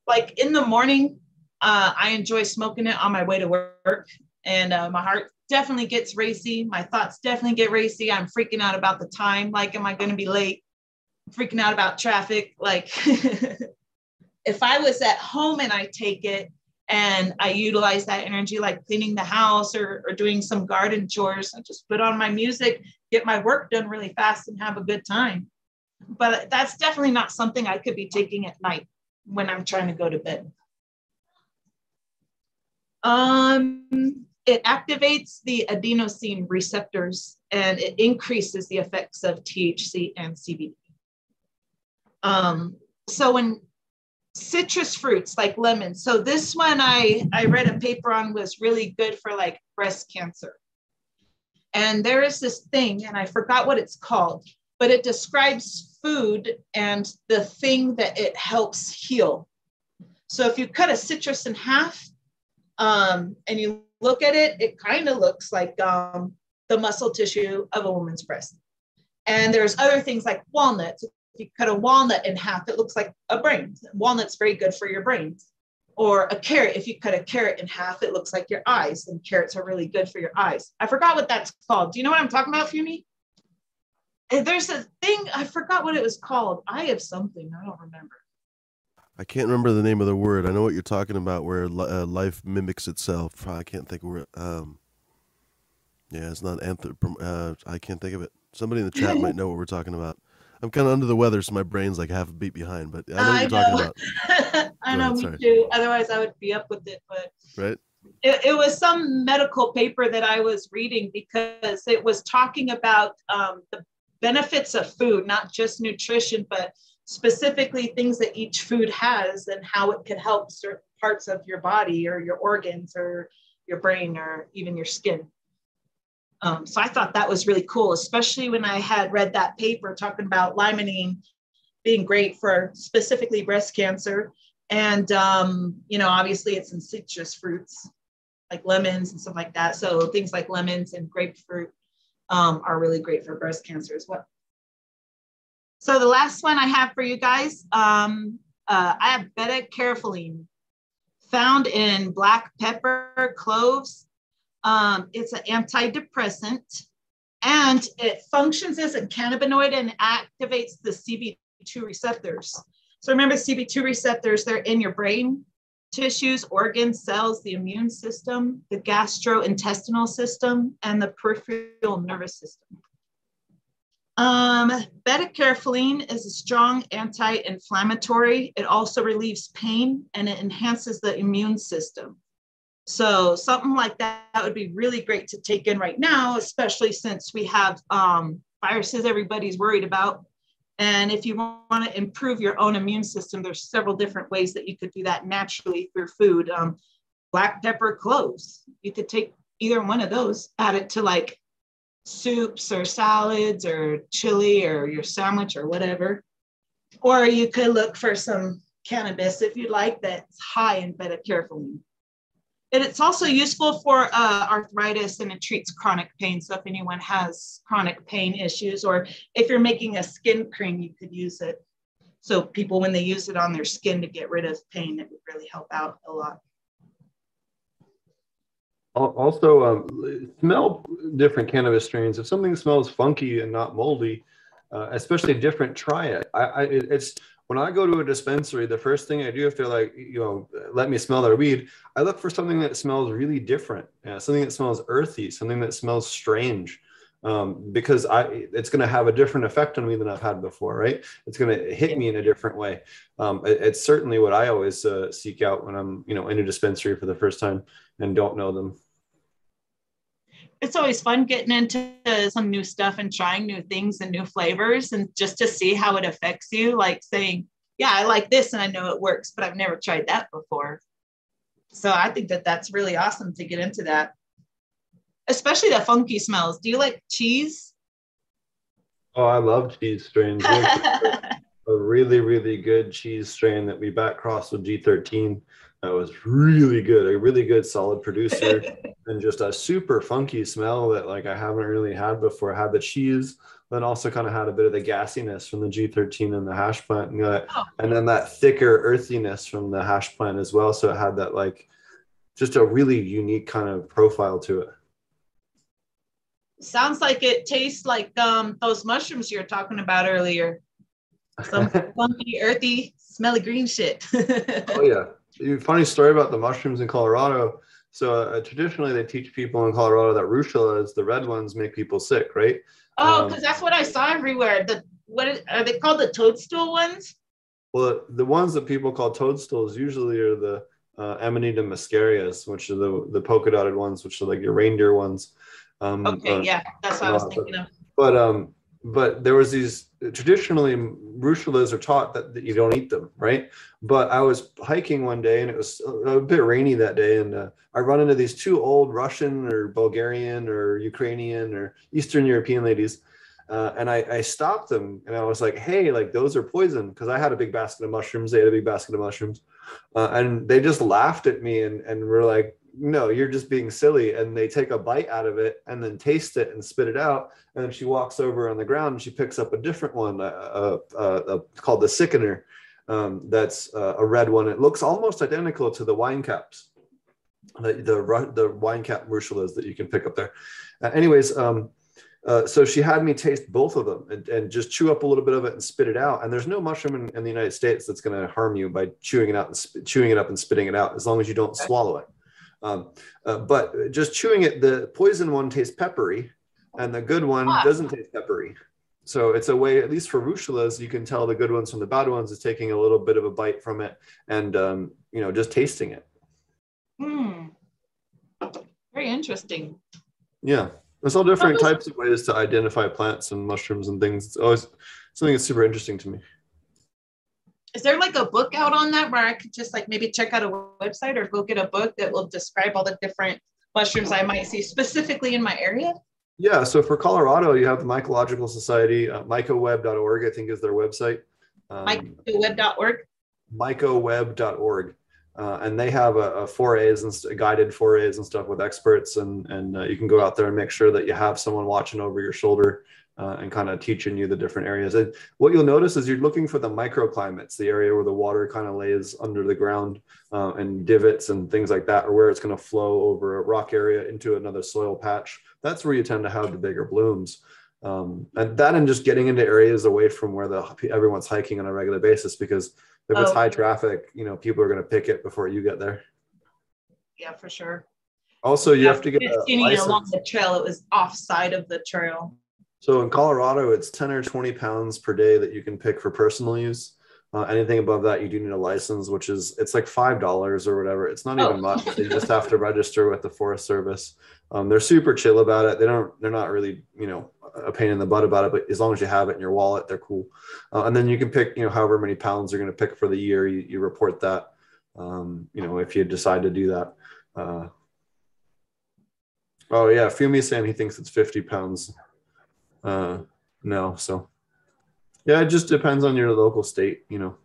Like in the morning, uh, I enjoy smoking it on my way to work, and uh, my heart definitely gets racy. My thoughts definitely get racy. I'm freaking out about the time. Like, am I going to be late? I'm freaking out about traffic. Like, if I was at home and I take it, and I utilize that energy like cleaning the house or, or doing some garden chores. I just put on my music get my work done really fast and have a good time. But that's definitely not something I could be taking at night when I'm trying to go to bed. Um, it activates the adenosine receptors and it increases the effects of THC and CBD. Um, so when citrus fruits like lemons, so this one I, I read a paper on was really good for like breast cancer. And there is this thing, and I forgot what it's called, but it describes food and the thing that it helps heal. So if you cut a citrus in half um, and you look at it, it kind of looks like um, the muscle tissue of a woman's breast. And there's other things like walnuts. You cut a walnut in half, it looks like a brain. Walnut's very good for your brains. Or a carrot, if you cut a carrot in half, it looks like your eyes, and carrots are really good for your eyes. I forgot what that's called. Do you know what I'm talking about, Fumi? There's a thing, I forgot what it was called. I have something, I don't remember. I can't remember the name of the word. I know what you're talking about, where uh, life mimics itself. I can't think of it. Um, yeah, it's not anthrop. Uh, I can't think of it. Somebody in the chat might know what we're talking about. I'm kind of under the weather, so my brain's like half a beat behind. But I know what you're know. talking about. I know, ahead, me too. Otherwise, I would be up with it. But right. It, it, was some medical paper that I was reading because it was talking about um, the benefits of food, not just nutrition, but specifically things that each food has and how it can help certain parts of your body or your organs or your brain or even your skin. Um, so I thought that was really cool, especially when I had read that paper talking about limonene being great for specifically breast cancer. And, um, you know, obviously it's in citrus fruits like lemons and stuff like that. So things like lemons and grapefruit um, are really great for breast cancer as well. So the last one I have for you guys, um, uh, I have beta-carotene found in black pepper, cloves. Um, it's an antidepressant and it functions as a cannabinoid and activates the CB2 receptors. So remember CB2 receptors, they're in your brain tissues, organs, cells, the immune system, the gastrointestinal system, and the peripheral nervous system. Um, beta-carotene is a strong anti-inflammatory. It also relieves pain and it enhances the immune system. So something like that, that would be really great to take in right now, especially since we have um, viruses everybody's worried about. And if you want to improve your own immune system, there's several different ways that you could do that naturally through food. Um, black pepper cloves, you could take either one of those, add it to like soups or salads or chili or your sandwich or whatever. Or you could look for some cannabis if you'd like that's high in beta carotene. And it's also useful for uh, arthritis and it treats chronic pain. So if anyone has chronic pain issues, or if you're making a skin cream, you could use it. So people, when they use it on their skin to get rid of pain, it would really help out a lot. Also, um, smell different cannabis strains. If something smells funky and not moldy, uh, especially different, try it. I, I, it's when I go to a dispensary, the first thing I do if they're like, you know, let me smell their weed, I look for something that smells really different, yeah, something that smells earthy, something that smells strange. Um, because I, it's going to have a different effect on me than I've had before, right? It's going to hit me in a different way. Um, it, it's certainly what I always uh, seek out when I'm, you know, in a dispensary for the first time and don't know them it's always fun getting into some new stuff and trying new things and new flavors and just to see how it affects you like saying yeah i like this and i know it works but i've never tried that before. So i think that that's really awesome to get into that. Especially the funky smells. Do you like cheese? Oh i love cheese strains a really really good cheese strain that we back crossed with g13 that was really good a really good solid producer and just a super funky smell that like I haven't really had before. I had the cheese, then also kind of had a bit of the gassiness from the G13 and the hash plant, and, uh, oh. and then that thicker earthiness from the hash plant as well. So it had that like just a really unique kind of profile to it. Sounds like it tastes like um, those mushrooms you were talking about earlier. Some funky, earthy, smelly green shit. oh yeah. Funny story about the mushrooms in Colorado so uh, traditionally, they teach people in Colorado that Rhus is the red ones make people sick, right? Oh, because um, that's what I saw everywhere. The what is, are they called? The toadstool ones? Well, the ones that people call toadstools usually are the uh, Amanita muscarias, which are the the polka dotted ones, which are like your reindeer ones. Um, okay, uh, yeah, that's what I was thinking of. But um, but there was these traditionally russulas are taught that, that you don't eat them, right? But I was hiking one day and it was a, a bit rainy that day, and uh, I run into these two old Russian or Bulgarian or Ukrainian or Eastern European ladies uh, and I, I, stopped them and I was like, hey, like those are poison because I had a big basket of mushrooms. They had a big basket of mushrooms. Uh, and they just laughed at me and, and were like, no, you're just being silly. And they take a bite out of it and then taste it and spit it out. And then she walks over on the ground and she picks up a different one uh, uh, uh called the sickener. Um, that's uh, a red one. It looks almost identical to the wine caps, the, the, the wine cap russulas that you can pick up there. anyways, um, uh, so she had me taste both of them and, and, just chew up a little bit of it and spit it out. And there's no mushroom in, in the United States that's going to harm you by chewing it out and sp- chewing it up and spitting it out, as long as you don't swallow it. Um, uh, but just chewing it, the poison one tastes peppery, and the good one ah. doesn't taste peppery. So it's a way, at least for russulas, you can tell the good ones from the bad ones is taking a little bit of a bite from it and um, you know just tasting it. Hmm. Very interesting. Yeah. There's all different types of ways to identify plants and mushrooms and things. It's always something that's super interesting to me. Is there like a book out on that where I could just like maybe check out a website or go get a book that will describe all the different mushrooms I might see specifically in my area? Yeah, so for Colorado, you have the Mycological Society, uh, mycoweb.org, I think is their website. Um, mycoweb.org? mycoweb.org uh, and they have a, a forays and st- guided forays and stuff with experts and and uh, you can go out there and make sure that you have someone watching over your shoulder uh, and kind of teaching you the different areas and what you'll notice is you're looking for the microclimates the area where the water kind of lays under the ground uh, and divots and things like that or where it's going to flow over a rock area into another soil patch that's where you tend to have the bigger blooms um, and that and just getting into areas away from where the everyone's hiking on a regular basis because if it's oh. high traffic, you know, people are going to pick it before you get there. Yeah, for sure. Also, you yeah, have to get a along the trail. It was offside of the trail. So in Colorado, it's 10 or 20 pounds per day that you can pick for personal use. Uh, anything above that, you do need a license, which is it's like five dollars or whatever. It's not oh. even much. you just have to register with the Forest Service. Um, they're super chill about it. They don't. They're not really, you know, a pain in the butt about it. But as long as you have it in your wallet, they're cool. Uh, and then you can pick, you know, however many pounds you're going to pick for the year. You, you report that. Um, you know, if you decide to do that. Uh, oh yeah, Fumi saying he thinks it's 50 pounds. Uh, no, so yeah, it just depends on your local state, you know.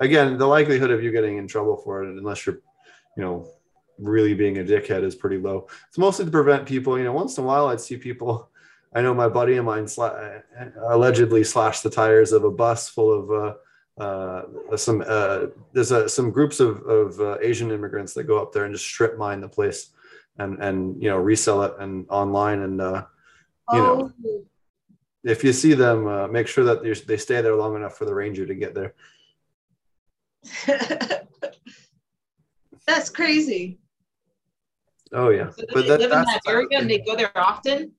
Again, the likelihood of you getting in trouble for it, unless you're, you know, really being a dickhead, is pretty low. It's mostly to prevent people. You know, once in a while, I'd see people. I know my buddy of mine sla- allegedly slashed the tires of a bus full of uh, uh, some. Uh, there's a, some groups of, of uh, Asian immigrants that go up there and just strip mine the place, and and you know resell it and online and uh, you oh. know if you see them, uh, make sure that they stay there long enough for the ranger to get there. That's crazy. Oh yeah, so but they that, live in that area and they go there often.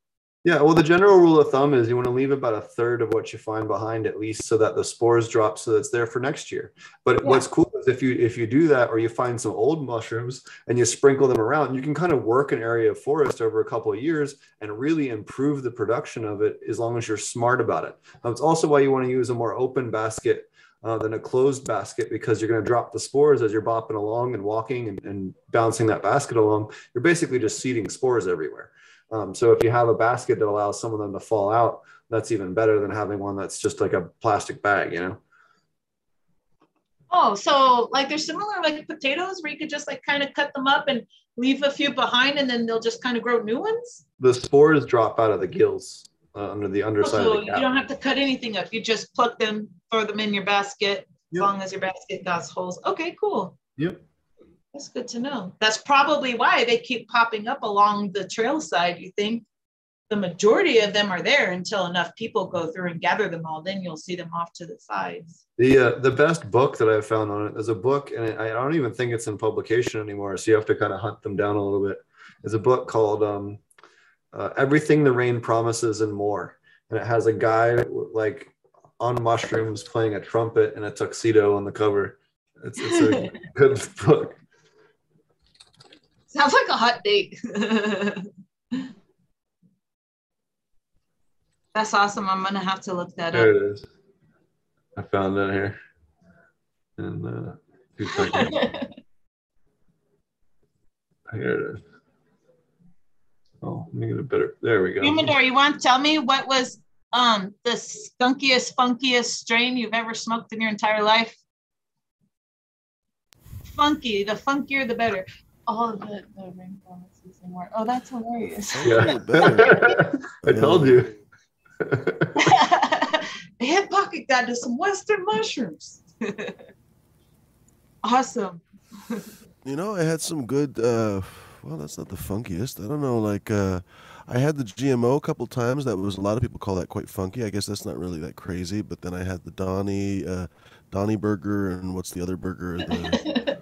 Yeah, well, the general rule of thumb is you want to leave about a third of what you find behind at least, so that the spores drop, so that's there for next year. But yeah. what's cool is if you if you do that, or you find some old mushrooms and you sprinkle them around, you can kind of work an area of forest over a couple of years and really improve the production of it as long as you're smart about it. it's also why you want to use a more open basket uh, than a closed basket because you're going to drop the spores as you're bopping along and walking and, and bouncing that basket along. You're basically just seeding spores everywhere. Um, so if you have a basket that allows some of them to fall out, that's even better than having one that's just like a plastic bag, you know? Oh, so like they're similar like potatoes where you could just like kind of cut them up and leave a few behind and then they'll just kind of grow new ones? The spores drop out of the gills uh, under the underside oh, so the you don't have to cut anything up. You just pluck them, throw them in your basket yep. as long as your basket has holes. Okay, cool. Yep. That's good to know. That's probably why they keep popping up along the trail side. You think the majority of them are there until enough people go through and gather them all. Then you'll see them off to the sides. The uh, the best book that I've found on it is a book, and I don't even think it's in publication anymore. So you have to kind of hunt them down a little bit. Is a book called um, uh, "Everything the Rain Promises and More." and it has a guy like on mushrooms playing a trumpet in a tuxedo on the cover. It's, it's a good book. Sounds like a hot date. That's awesome. I'm gonna have to look that There up. There it is. I found it here. And uh, two seconds. Here it is. Oh, let me get a better. There we go. Humidor, you want to tell me what was um the skunkiest, funkiest strain you've ever smoked in your entire life? Funky, the funkier the better. Oh, the the rainbow season more. Oh, that's hilarious. Yeah. I told you. Hip pocket got to some Western mushrooms. awesome. You know, I had some good. uh Well, that's not the funkiest. I don't know. Like, uh I had the GMO a couple times. That was a lot of people call that quite funky. I guess that's not really that crazy. But then I had the Donny, uh, Donny burger, and what's the other burger? The,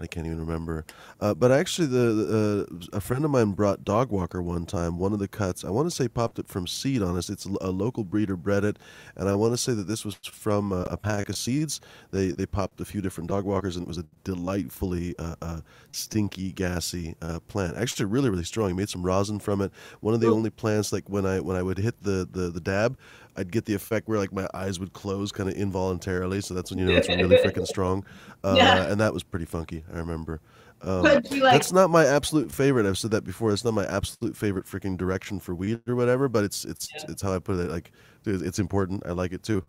I can't even remember. Uh, but actually, the, uh, a friend of mine brought Dog Walker one time. One of the cuts, I want to say, popped it from seed on us. It's a, a local breeder bred it, and I want to say that this was from a, a pack of seeds. They they popped a few different Dog Walkers, and it was a delightfully uh, uh, stinky, gassy uh, plant. Actually, really really strong. He made some rosin from it. One of the Ooh. only plants like when I when I would hit the the, the dab. I'd get the effect where like my eyes would close kind of involuntarily, so that's when you know it's really freaking strong, uh, Yeah. and that was pretty funky. I remember. Um, like that's not my absolute favorite. I've said that before. It's not my absolute favorite freaking direction for weed or whatever. But it's it's Yeah. it's how I put it. Like dude, it's important. I like it too.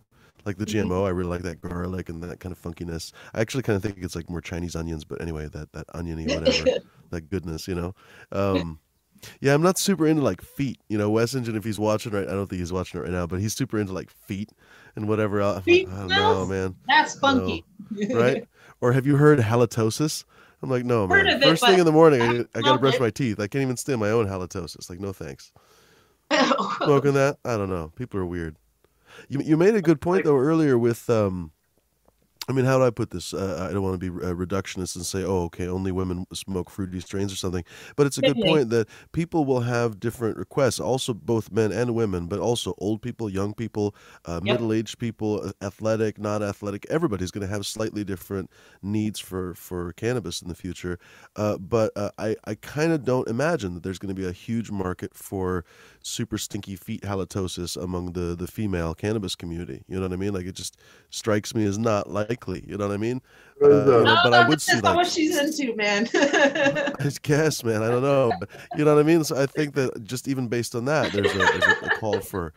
Like the. GMO, I really like that garlic and that kind of funkiness. I actually kind of think it's like more Chinese onions, but anyway, that that oniony whatever, that goodness, you know. Um, yeah, I'm not super into like feet. You know, Wes Engine, if he's watching right, I don't think he's watching it right now, but he's super into like feet and whatever. else. Feet I don't know, man. that's funky. Right? or have you heard halitosis? I'm like, no, man. it, First thing in the morning, I, I I gotta brush it. my teeth. I can't even stand my own halitosis. Like, no thanks. Smoking that? I don't know. People are weird. You you made a good point though earlier with um. I mean, how do I put this? Uh, I don't want to be uh, reductionist and say, "Oh, okay, only women smoke fruity strains or something." But it's a good point that people will have different requests. Also, both men and women, but also old people, young people, uh, Yep. middle-aged people, athletic, not athletic. Everybody's going to have slightly different needs for for cannabis in the future. Uh, but uh, I I kind of don't imagine that there's going to be a huge market for super stinky feet halitosis among the the female cannabis community. You know what I mean? Like it just strikes me as not likely. You know what I mean? Uh, you know, No, but I would see depends on like what she's into, man. I guess, man. I don't know, but you know what I mean. So I think that just even based on that, there's a, there's a, a call for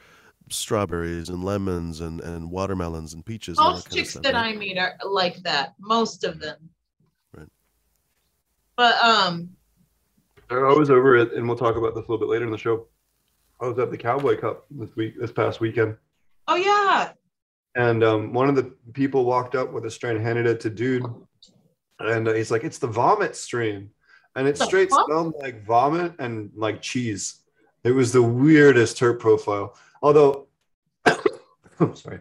strawberries and lemons and, and watermelons and peaches. and all Most that chicks stuff, that right? I meet are like that. Most of them. Right. But um, I was over it, and we'll talk about this a little bit later in the show. I was at the Cowboy Cup this week, this past weekend, oh yeah, and um, one of the people walked up with a strain, handed it to dude, and uh, he's like, "It's the vomit strain," and it The straight fuck? smelled like vomit and like cheese. It was the weirdest terp profile. Although, I'm sorry,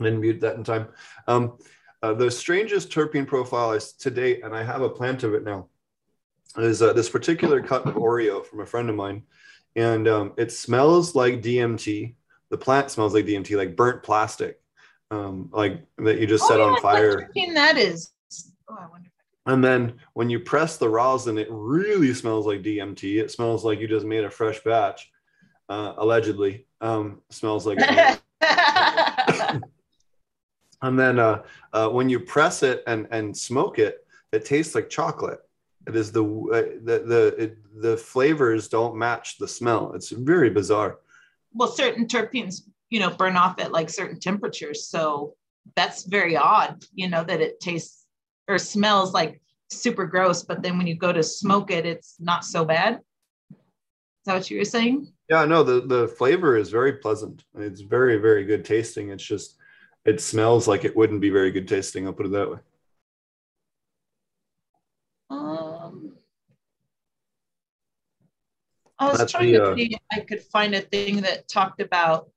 I didn't mute that in time. Um, uh, the strangest terpene profile is to date, and I have a plant of it now, is uh, this particular cut of Oreo from a friend of mine, and um, it smells like DMT. The plant smells like DMT, like burnt plastic, um, like that you just set oh, on fire. That is? Oh, I wonder. And then when you press the rosin, it really smells like DMT. It smells like you just made a fresh batch, uh, allegedly. Um, smells like. and then uh, uh, when you press it and and smoke it, it tastes like chocolate. It is the uh, the the it, the flavors don't match the smell. It's very bizarre. well, certain terpenes, you know, burn off at like certain temperatures. So that's very odd, you know, that it tastes or smells like super gross, but then when you go to smoke it, it's not so bad. Is that what you were saying? Yeah, no, the the flavor is very pleasant. It's very very good tasting. It's just it smells like it wouldn't be very good tasting. I'll put it that way. I was That's trying the, to uh, see if I could find a thing that talked about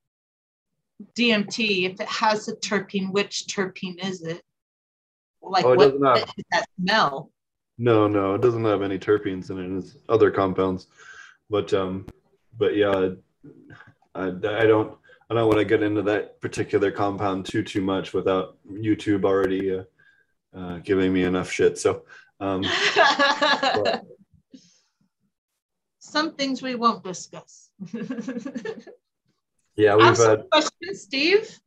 DMT. If it has a terpene, which terpene is it? Like Oh, it what not. is that smell? No, no, it doesn't have any terpenes in it. It's other compounds, but um, but yeah, I, I don't. I don't want to get into that particular compound too too much without YouTube already uh, uh, giving me enough shit. So, um, some things we won't discuss. yeah, we've had questions, Steve.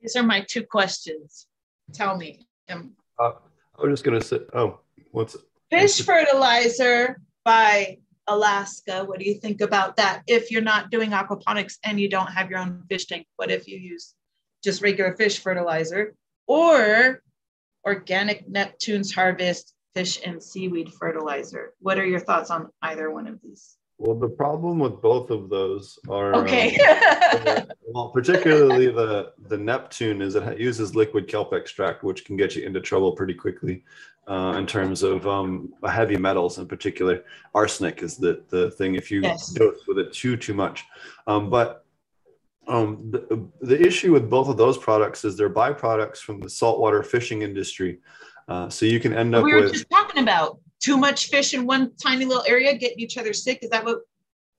These are my two questions. Tell me. Um, uh, I'm just gonna say, oh, what's fish fertilizer by Alaska. What do you think about that? If you're not doing aquaponics and you don't have your own fish tank, what if you use just regular fish fertilizer or organic Neptune's harvest fish and seaweed fertilizer? What are your thoughts on either one of these? Well, the problem with both of those are okay. Um, well, particularly the the Neptune is it uses liquid kelp extract, which can get you into trouble pretty quickly uh, in terms of um, heavy metals in particular. Arsenic is the, the thing if you yes. dose with it too too much. Um, but um, the, the issue with both of those products is they're byproducts from the saltwater fishing industry. Uh, so you can end up we were with, just talking about too much fish in one tiny little area getting each other sick. Is that what?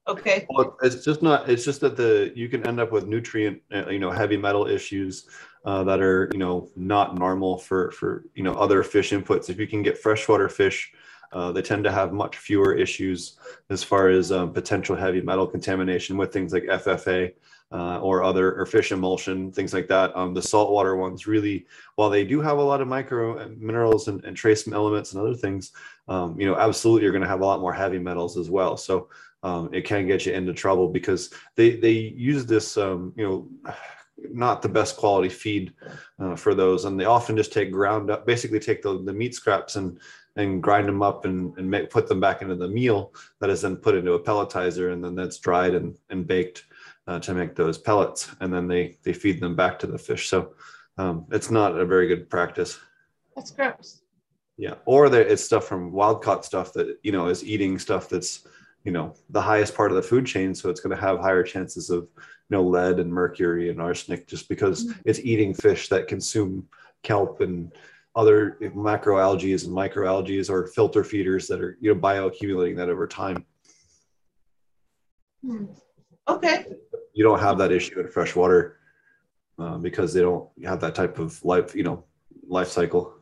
Okay. Well, it's just not. It's just that the you can end up with nutrient, uh, you know, heavy metal issues uh, that are you know not normal for for you know other fish inputs. If you can get freshwater fish, uh, they tend to have much fewer issues as far as um, potential heavy metal contamination with things like FFA. Uh, or other or fish emulsion, things like that. Um, the saltwater ones really, while they do have a lot of micro uh, minerals and, and trace elements and other things, um, you know, absolutely you're going to have a lot more heavy metals as well. So um, it can get you into trouble because they they use this, um, you know not the best quality feed uh, for those and they often just take ground up basically take the, the meat scraps and and grind them up and, and make, put them back into the meal that is then put into a pelletizer and then that's dried and, and baked uh, to make those pellets and then they they feed them back to the fish. So um, it's not a very good practice. That's gross. Yeah or there, it's stuff from wild caught stuff that you know is eating stuff that's you know the highest part of the food chain. So it's going to have higher chances of you know lead and mercury and arsenic just because mm-hmm. it's eating fish that consume kelp and other macroalgae and microalgae or filter feeders that are you know bioaccumulating that over time. Hmm. Okay you don't have that issue in freshwater uh, because they don't have that type of life you know life cycle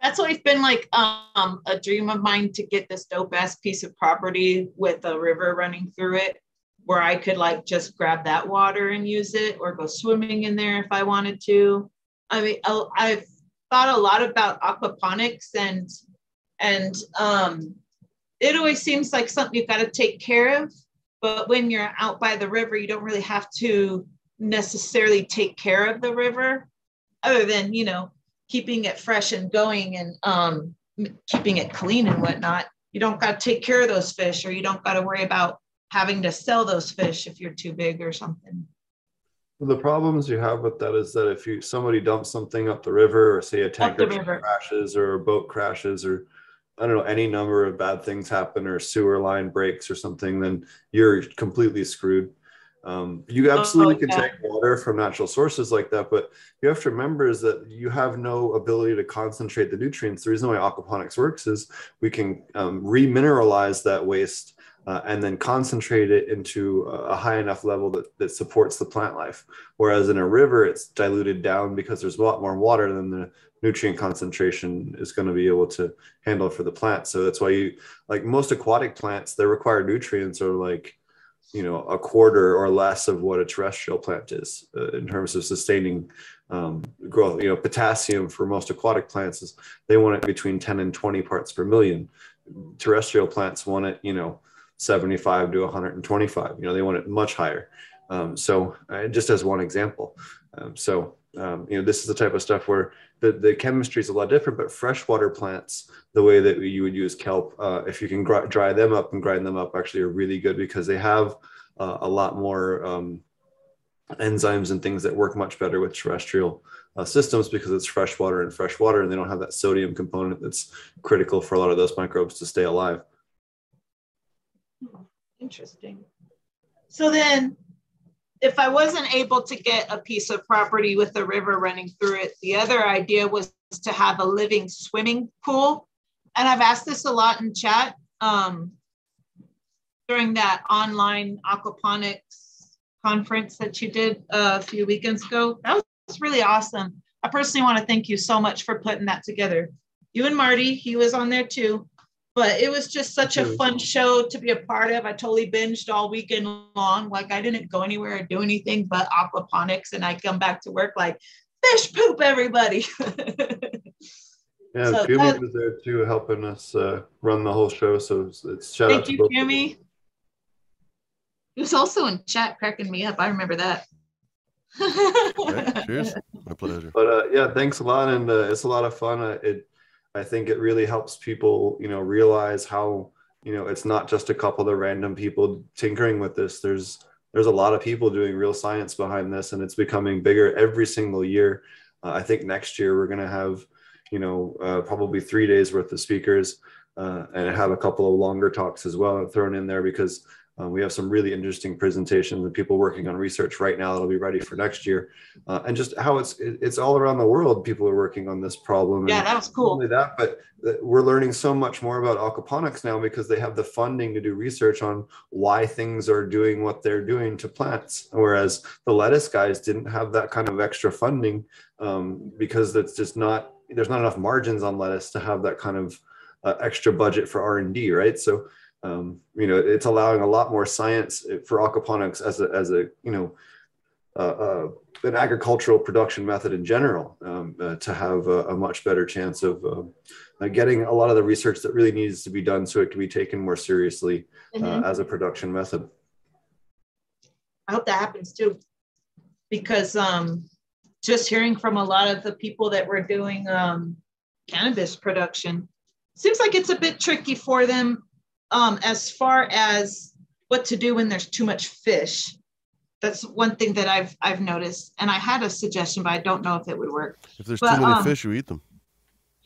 that's always been like um, a dream of mine to get this dope ass piece of property with a river running through it where I could like just grab that water and use it or go swimming in there if I wanted to. I mean, I've thought a lot about aquaponics and and um, it always seems like something you've got to take care of. But when you're out by the river, you don't really have to necessarily take care of the river, other than you know keeping it fresh and going and um, keeping it clean and whatnot. You don't got to take care of those fish, or you don't got to worry about having to sell those fish if you're too big or something. The problems you have with that is that if you somebody dumps something up the river, or say a tanker crashes, or a boat crashes, or I don't know, any number of bad things happen, or sewer line breaks or something, then you're completely screwed. Um, you absolutely oh, can take water from natural sources like that, but you have to remember is that you have no ability to concentrate the nutrients. The reason why aquaponics works is we can um, remineralize that waste uh, and then concentrate it into a high enough level that, that supports the plant life. Whereas in a river, it's diluted down because there's a lot more water than the nutrient concentration is going to be able to handle for the plant. So that's why you like most aquatic plants, their required nutrients are like, you know, a quarter or less of what a terrestrial plant is uh, in terms of sustaining um, growth. You know, potassium for most aquatic plants is they want it between 10 and 20 parts per million. Terrestrial plants want it, you know, 75 to 125. You know, they want it much higher. Um, so uh, just as one example. Um, so, um, you know, this is the type of stuff where the, the chemistry is a lot different, but freshwater plants, the way that you would use kelp, uh, if you can gr- dry them up and grind them up, actually are really good because they have uh, a lot more um, enzymes and things that work much better with terrestrial uh, systems because it's freshwater and freshwater and they don't have that sodium component that's critical for a lot of those microbes to stay alive. Interesting. So then, if I wasn't able to get a piece of property with a river running through it, the other idea was to have a living swimming pool. And I've asked this a lot in chat. Um, during that online aquaponics conference that you did a few weekends ago. That was really awesome. I personally want to thank you so much for putting that together. You and Marty, he was on there too. But it was just such a fun show to be a part of. I totally binged all weekend long. Like I didn't go anywhere or do anything but aquaponics, and I come back to work like fish poop, everybody. yeah, so Fumi was there too, helping us uh, run the whole show. So it's, it's shout thank out to you, Fumi. He was also in chat cracking me up. I remember that. right, cheers. My pleasure. But uh, yeah, thanks a lot, and uh, it's a lot of fun. Uh, it, I think it really helps people, you know, realize how you know it's not just a couple of random people tinkering with this. There's there's a lot of people doing real science behind this, and it's becoming bigger every single year. Uh, I think next year we're going to have, you know, uh, probably three days worth of speakers, uh, and have a couple of longer talks as well thrown in there because uh, we have some really interesting presentations and people working on research right now that'll be ready for next year, uh, and just how it's it's all around the world. People are working on this problem. Yeah, that was cool. Only that, but we're learning so much more about aquaponics now because they have the funding to do research on why things are doing what they're doing to plants. Whereas the lettuce guys didn't have that kind of extra funding um, because it's just not there's not enough margins on lettuce to have that kind of uh, extra budget for R and D, right? So um, you know, it's allowing a lot more science for aquaponics as a, as a you know, uh, uh, an agricultural production method in general um, uh, to have a, a, much better chance of um, uh, getting a lot of the research that really needs to be done so it can be taken more seriously uh, mm-hmm. as a production method. I hope that happens too, because um, just hearing from a lot of the people that were doing um, cannabis production, seems like it's a bit tricky for them um, as far as what to do when there's too much fish. That's one thing that I've I've noticed, and I had a suggestion, but I don't know if it would work. If there's but, too many um, fish, you eat them,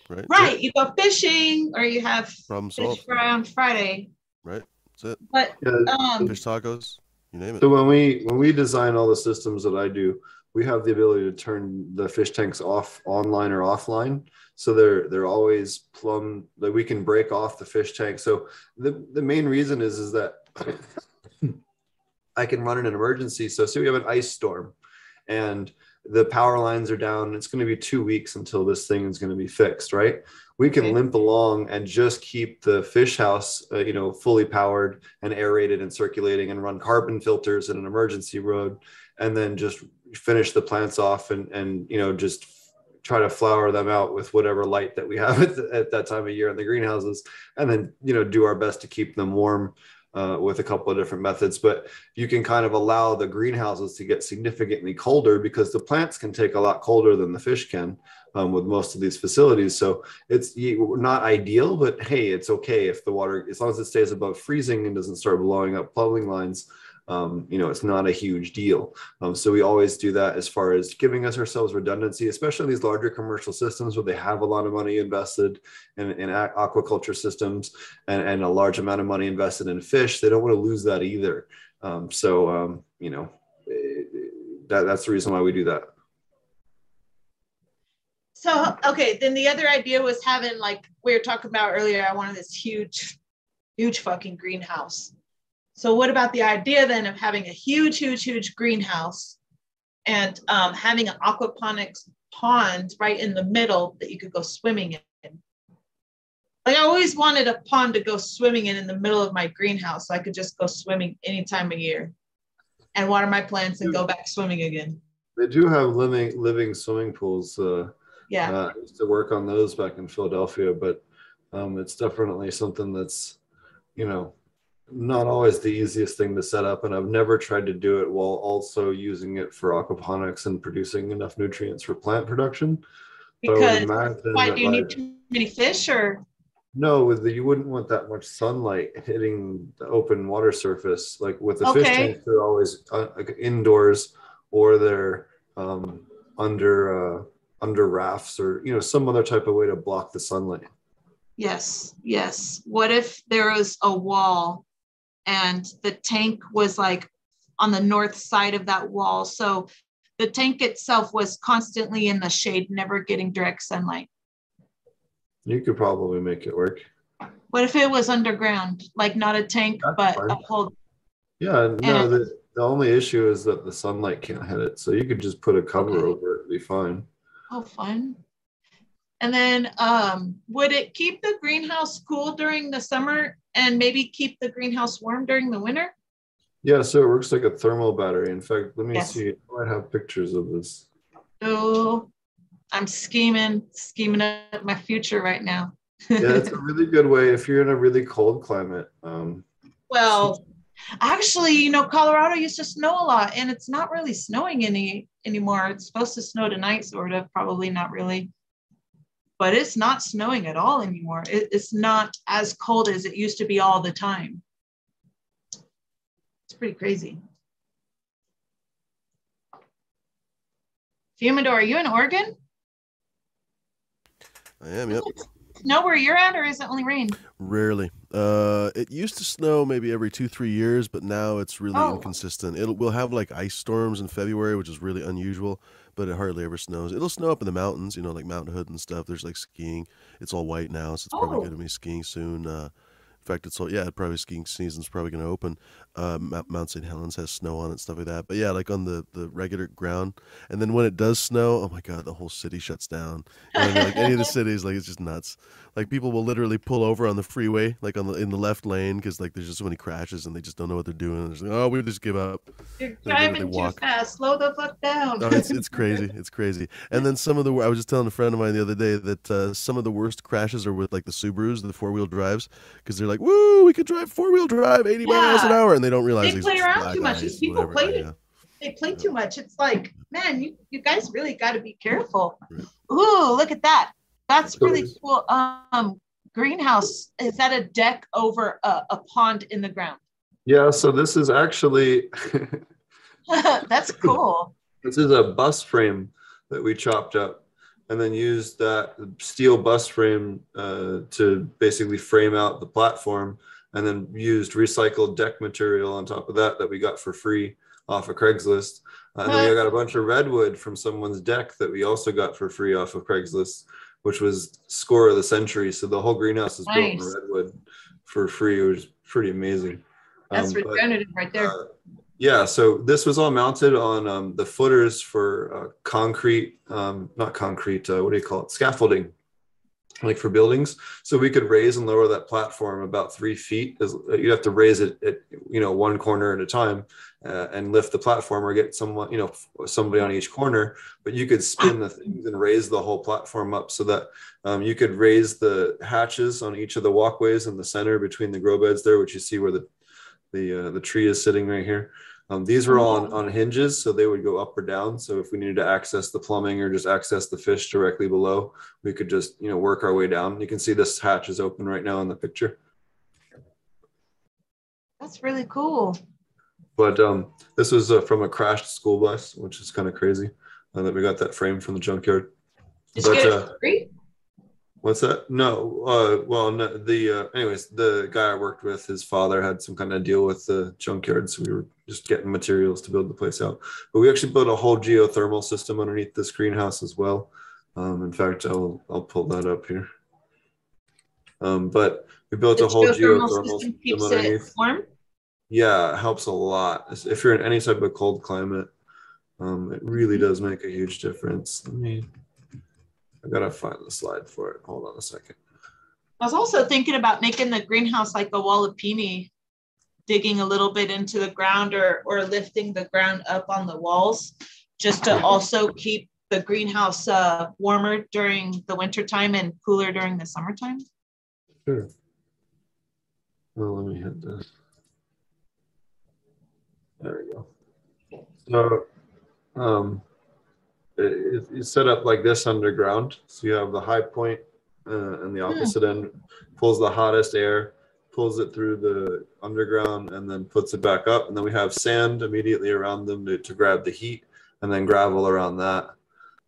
right? Right. You go fishing, or you have Problem fish solved. fry on Friday. Right. That's it. But um, fish tacos, you name it. So when we when we design all the systems that I do, we have the ability to turn the fish tanks off online or offline so they're they're always plumb that we can break off the fish tank. So the, the main reason is is that i can run in an emergency. So say we have an ice storm and the power lines are down it's going to be two weeks until this thing is going to be fixed right? We can limp along and just keep the fish house uh, you know fully powered and aerated and circulating and run carbon filters in an emergency road and then just finish the plants off and and you know just try to flower them out with whatever light that we have at, the, at that time of year in the greenhouses and then you know do our best to keep them warm uh, with a couple of different methods. But you can kind of allow the greenhouses to get significantly colder because the plants can take a lot colder than the fish can um, with most of these facilities. So it's not ideal but hey it's okay if the water as long as it stays above freezing and doesn't start blowing up plumbing lines um, you know, it's not a huge deal. Um, so we always do that as far as giving us ourselves redundancy, especially these larger commercial systems where they have a lot of money invested in, in aquaculture systems and, and a large amount of money invested in fish. They don't want to lose that either. Um, so, um, you know, eh, that, that's the reason why we do that. So, okay, then the other idea was having, like we were talking about earlier, I wanted this huge, huge fucking greenhouse so what about the idea then of having a huge, huge, huge greenhouse and um, having an aquaponics pond right in the middle that you could go swimming in? Like I always wanted a pond to go swimming in in the middle of my greenhouse so I could just go swimming any time of year and water my plants and go back swimming again. They do have living living swimming pools. Uh, yeah, uh, I used to work on those back in Philadelphia, but um, it's definitely something that's you know not always the easiest thing to set up and i've never tried to do it while also using it for aquaponics and producing enough nutrients for plant production. Because why do you need too many fish or? No with the, you wouldn't want that much sunlight hitting the open water surface. Like with the okay. fish tanks they're always uh, indoors or they're um, under uh, under rafts or you know some other type of way to block the sunlight. Yes yes. What if there is a wall and the tank was like on the north side of that wall. So the tank itself was constantly in the shade, never getting direct sunlight. You could probably make it work. What if it was underground, like not a tank, That's but fine. a whole? Yeah, no, And- the, the only issue is that the sunlight can't hit it. So you could just put a cover Okay. over it, it'd be fine. Oh, fun. And then, um, would it keep the greenhouse cool during the summer and maybe keep the greenhouse warm during the winter? Yeah, so it works like a thermal battery. In fact, let me Yes. see. I might have pictures of this. Oh, I'm scheming, scheming up my future right now. Yeah, it's a really good way if you're in a really cold climate. Um, Well, actually, you know, Colorado used to snow a lot, and it's not really snowing any anymore. It's supposed to snow tonight, sort of, probably not really. But it's not snowing at all anymore. It, it's not as cold as it used to be all the time. It's pretty crazy. Fumador, are you in Oregon? I am. Yep. Know where you're at, or is it only rain? Rarely. Uh, it used to snow maybe every two, three years, but now it's really Oh. inconsistent. It'll we'll have like ice storms in February, which is really unusual, but it hardly ever snows. It'll snow up in the mountains, you know, like Mount Hood and stuff. There's like skiing. It's all white now, so it's probably Oh. going to be skiing soon. Uh, in fact, it's all yeah, probably skiing season's probably going to open. Uh, Mount, St. Helens has snow on it, stuff like that. But yeah, like on the the regular ground, and then when it does snow, oh my god, the whole city shuts down. You know what I mean? Like any of the cities, like it's just nuts. Like people will literally pull over on the freeway, like on the in the left lane, because like there's just so many crashes and they just don't know what they're doing. It's like, oh, we just give up. You're They- they- they driving too fast. Slow the fuck down. Oh, it's it's crazy. It's crazy. And then some of the I was just telling a friend of mine the other day that uh, some of the worst crashes are with like the Subarus, the four wheel drives, because they're like, "Woo, we could drive four wheel drive, eighty miles an hour," and they don't realize They play around too much. These people whatever. play Yeah. they play too much. It's like, man, you, you guys really got to be careful. Right. Ooh, look at that. That's So really is- cool. Um, greenhouse is that a deck over a, a pond in the ground? yeah, so this is actually That's cool. this is a bus frame that we chopped up and then used that steel bus frame uh, to basically frame out the platform and then used recycled deck material on top of that that we got for free off of Craigslist. Uh, and then we got a bunch of redwood from someone's deck that we also got for free off of Craigslist, which was score of the century. So the whole greenhouse is built in redwood for free. It was pretty amazing. That's Um, but- right there. uh, yeah, so this was all mounted on um, the footers for uh, concrete, um, not concrete, uh, what do you call it? Scaffolding, like for buildings. So we could raise and lower that platform about three feet. Uh, You'd have to raise it at, you know, one corner at a time uh, and lift the platform or get someone, you know, somebody on each corner. But you could spin the things and raise the whole platform up so that um, you could raise the hatches on each of the walkways in the center between the grow beds there, which you see where the the uh, the tree is sitting right here. Um, these were all on, on hinges, so they would go up or down. So if we needed to access the plumbing or just access the fish directly below, we could just you know work our way down. You can see this hatch is open right now in the picture. That's really cool. But um, this was uh, from a crashed school bus, which is kind of crazy uh, that we got that frame from the junkyard. Did But, uh, it for free? What's that? No. Uh, well, no, the uh, anyways, the guy I worked with, his father had some kind of deal with the junkyard, so we were just getting materials to build the place out. But we actually built a whole geothermal system underneath this greenhouse as well. Um, in fact, I'll I'll pull that up here. Um, but we built The a whole geothermal geothermal system system underneath. warm. Yeah, it helps a lot. If you're in any type of cold climate, um, it really does make a huge difference. Let me. I gotta find the slide for it. Hold on a second. I was also thinking about making the greenhouse like a walipini, digging a little bit into the ground or or lifting the ground up on the walls, just to also keep the greenhouse uh, warmer during the winter time and cooler during the summertime. Sure. Well, let me hit this. There we go. So, um, it, it- it's set up like this underground. So you have the high point, uh, and the opposite end pulls the hottest air, pulls it through the underground, and then puts it back up. And then we have sand immediately around them to, to grab the heat, and then gravel around that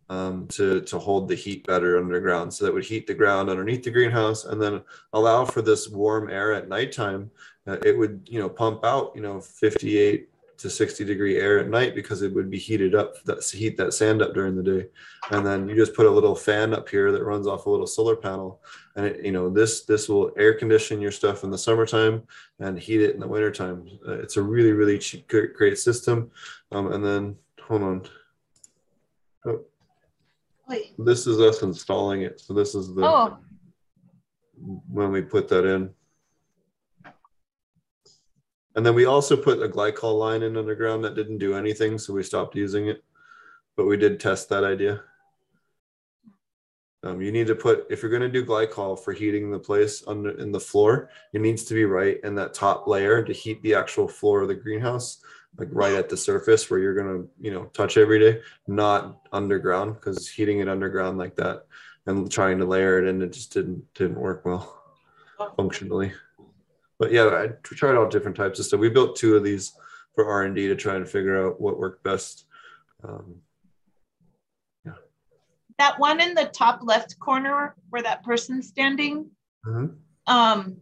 um, to to hold the heat better underground. So that would heat the ground underneath the greenhouse, and then allow for this warm air at nighttime. Uh, it would you know pump out you know 58 to 60 degree air at night because it would be heated up that heat that sand up during the day. And then you just put a little fan up here that runs off a little solar panel. And it, you know this this will air condition your stuff in the summertime and heat it in the wintertime. Uh, it's a really really cheap, great system. Um, and then hold on. Oh. Wait. this is us installing it. So this is the oh. when we put that in and then we also put a glycol line in underground that didn't do anything, so we stopped using it. But we did test that idea. Um, you need to put if you're going to do glycol for heating the place under in the floor, it needs to be right in that top layer to heat the actual floor of the greenhouse, like right at the surface where you're going to you know touch every day, not underground because heating it underground like that and trying to layer it in it just didn't didn't work well functionally but yeah, I tried all different types of stuff. We built two of these for R and D to try and figure out what worked best. Um, yeah. That one in the top left corner where that person's standing. Mm-hmm. Um,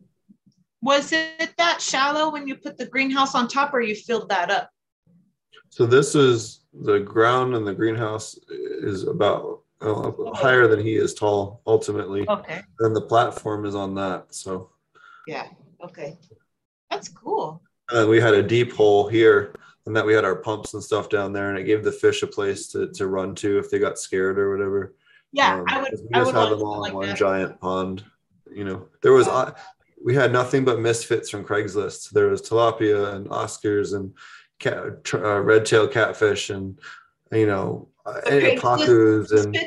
was it that shallow when you put the greenhouse on top, or you filled that up? So this is the ground, and the greenhouse is about uh, higher than he is tall. Ultimately, okay. And the platform is on that. So yeah. Okay. That's cool. And we had a deep hole here, and that we had our pumps and stuff down there, and it gave the fish a place to, to run to if they got scared or whatever. Yeah, um, I would. We just had them all like in one that. giant pond. You know, there was uh, we had nothing but misfits from Craigslist. There was tilapia and Oscars and cat, uh, red tail catfish and you know okay, pacus and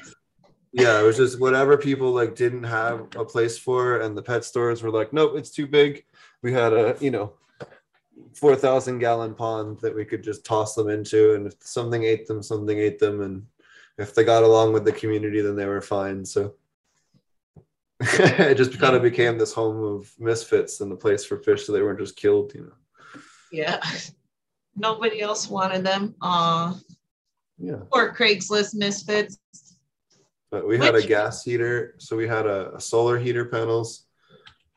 yeah, it was just whatever people like didn't have a place for, and the pet stores were like, nope, it's too big. We had a you know four thousand gallon pond that we could just toss them into, and if something ate them, something ate them, and if they got along with the community, then they were fine. So it just kind of became this home of misfits and the place for fish, so they weren't just killed, you know. Yeah, nobody else wanted them. Uh, yeah. Or Craigslist misfits. But we had a gas heater, so we had a, a, solar heater panels.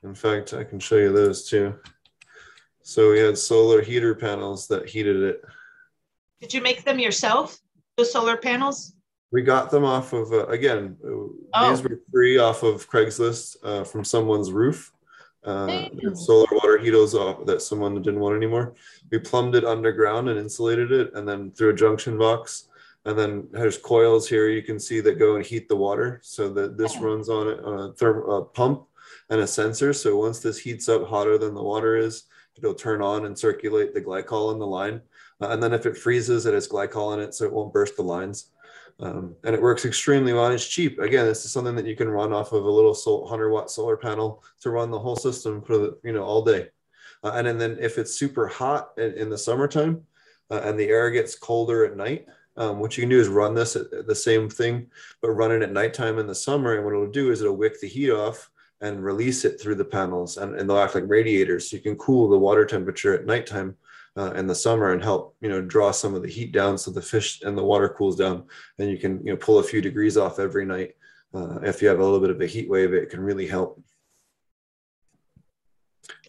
In fact, I can show you those too. So we had solar heater panels that heated it. Did you make them yourself? The solar panels? We got them off of uh, again. Uh, oh. These were free off of Craigslist uh, from someone's roof. Uh, solar water heaters off that someone didn't want anymore. We plumbed it underground and insulated it, and then through a junction box and then there's coils here you can see that go and heat the water. So that this runs on a thermal pump and a sensor. So once this heats up hotter than the water is, it'll turn on and circulate the glycol in the line. Uh, and then if it freezes, it has glycol in it, so it won't burst the lines. Um, and it works extremely well. It's cheap. Again, this is something that you can run off of a little 100 watt solar panel to run the whole system for the, you know all day. Uh, and, and then if it's super hot in, in the summertime uh, and the air gets colder at night, um, what you can do is run this the same thing, but run it at nighttime in the summer. And what it'll do is it'll wick the heat off and release it through the panels, and, and they'll act like radiators. So you can cool the water temperature at nighttime uh, in the summer and help you know draw some of the heat down so the fish and the water cools down. And you can you know pull a few degrees off every night. Uh, if you have a little bit of a heat wave, it can really help.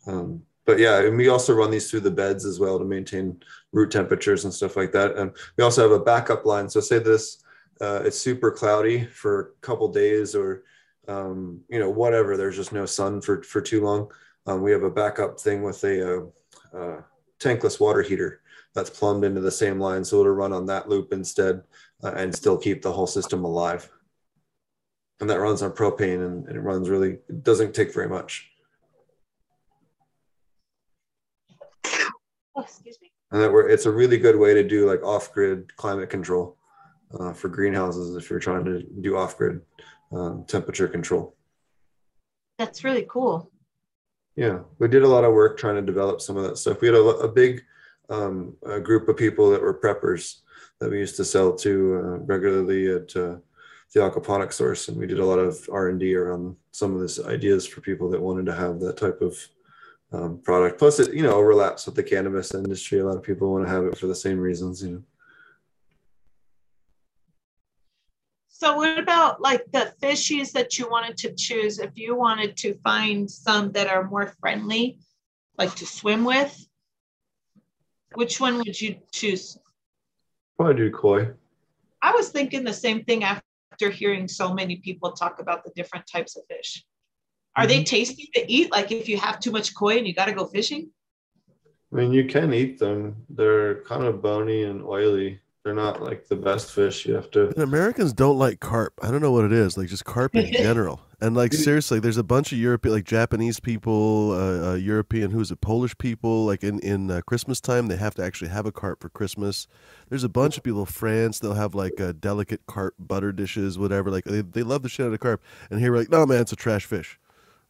Um, but yeah, and we also run these through the beds as well to maintain root temperatures and stuff like that. And we also have a backup line. So say this, uh, it's super cloudy for a couple days or, um, you know, whatever, there's just no sun for, for too long. Um, we have a backup thing with a, uh, uh, tankless water heater that's plumbed into the same line. So it'll run on that loop instead uh, and still keep the whole system alive. And that runs on propane and, and it runs really, it doesn't take very much. Oh, excuse me. And that we're, it's a really good way to do like off-grid climate control uh, for greenhouses if you're trying to do off-grid um, temperature control. That's really cool. Yeah, we did a lot of work trying to develop some of that stuff. We had a, a big um, a group of people that were preppers that we used to sell to uh, regularly at uh, the aquaponic source, and we did a lot of R and D around some of these ideas for people that wanted to have that type of um, product. Plus, it you know overlaps with the cannabis industry. A lot of people want to have it for the same reasons. You know. So, what about like the fishies that you wanted to choose? If you wanted to find some that are more friendly, like to swim with, Which one would you choose? Probably do koi. I was thinking the same thing after hearing so many people talk about the different types of fish. Are they tasty to eat? Like if you have too much koi and you got to go fishing? I mean, you can eat them. They're kind of bony and oily. They're not like the best fish. You have to. And Americans don't like carp. I don't know what it is. Like just carp in general. And like seriously, there's a bunch of European, like Japanese people, uh, uh, European, who's it, Polish people. Like in in uh, Christmas time, they have to actually have a carp for Christmas. There's a bunch of people. France, they'll have like uh, delicate carp butter dishes, whatever. Like they, they love the shit out of carp. And here we're like, no man, it's a trash fish.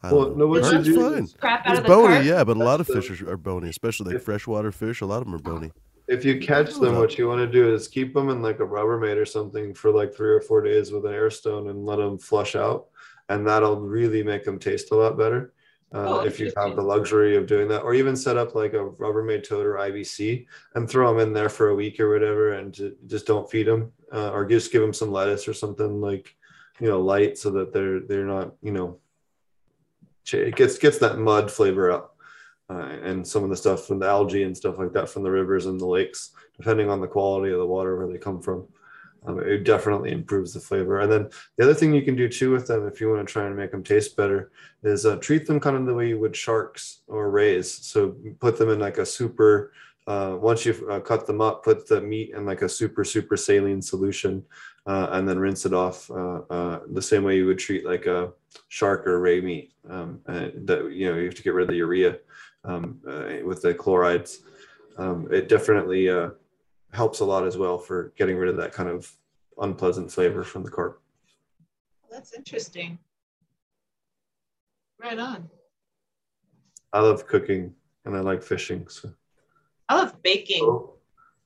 I Well, no, what you do fine. Crap out It's of the bony, carp? yeah, but a lot of That's fish are, are bony, especially like freshwater fish. A lot of them are bony. If you catch them, what you want to do is keep them in like a Rubbermaid or something for like three or four days with an air stone and let them flush out, and that'll really make them taste a lot better. Uh, Oh, if you have the luxury of doing that, or even set up like a Rubbermaid toad or IBC and throw them in there for a week or whatever, and just don't feed them, uh, or just give them some lettuce or something like, you know, light so that they're they're not, you know, ch- it gets gets that mud flavor out uh, and some of the stuff from the algae and stuff like that from the rivers and the lakes, depending on the quality of the water where they come from. Um, it definitely improves the flavor. And then the other thing you can do too with them, if you want to try and make them taste better, is uh, treat them kind of the way you would sharks or rays. So put them in like a super. Uh, once you've uh, cut them up, put the meat in like a super super saline solution, uh, and then rinse it off uh, uh, the same way you would treat like a shark or ray meat. Um, and that you know you have to get rid of the urea um, uh, with the chlorides. Um, it definitely uh, helps a lot as well for getting rid of that kind of unpleasant flavor from the carp. That's interesting. Right on. I love cooking and I like fishing. So I love baking. bow,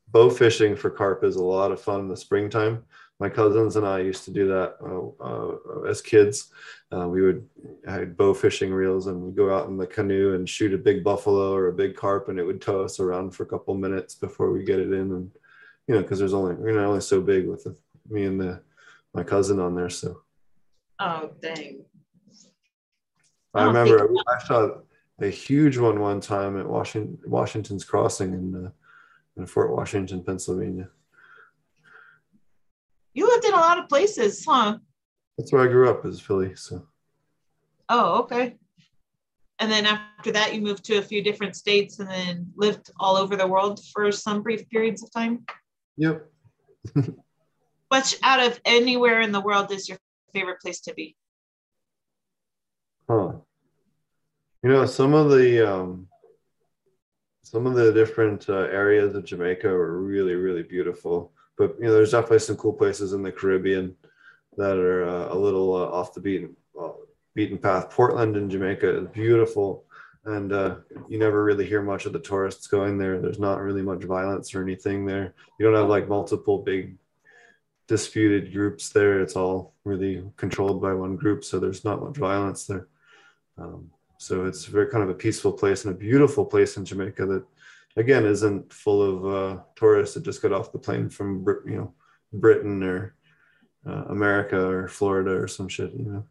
bow fishing for carp is a lot of fun in the springtime. My cousins and I used to do that uh, uh, as kids. Uh, we would had bow fishing reels and we'd go out in the canoe and shoot a big buffalo or a big carp, and it would tow us around for a couple minutes before we get it in. And you know, because there's only we're not only so big with the, me and the my cousin on there, so Oh, dang. I I remember think- I shot a huge one one time at Washington Washington's Crossing in uh, in Fort Washington, Pennsylvania. Lived in a lot of places, huh? That's where I grew up, is Philly. So Oh, okay. And then after that, you moved to a few different states and then lived all over the world for some brief periods of time. yep. Which out of anywhere in the world is your favorite place to be? Huh. You know, some of the um, some of the different uh, areas of Jamaica were really, really beautiful. But you know, there's definitely some cool places in the Caribbean that are uh, a little uh, off the beaten uh, beaten path. Portland in Jamaica is beautiful, and uh, you never really hear much of the tourists going there. There's not really much violence or anything there. You don't have like multiple big disputed groups there. It's all really controlled by one group, so there's not much violence there. Um, so it's very kind of a peaceful place and a beautiful place in Jamaica that, again, isn't full of uh, tourists that just got off the plane from you know Britain or uh, America or Florida or some shit, you know.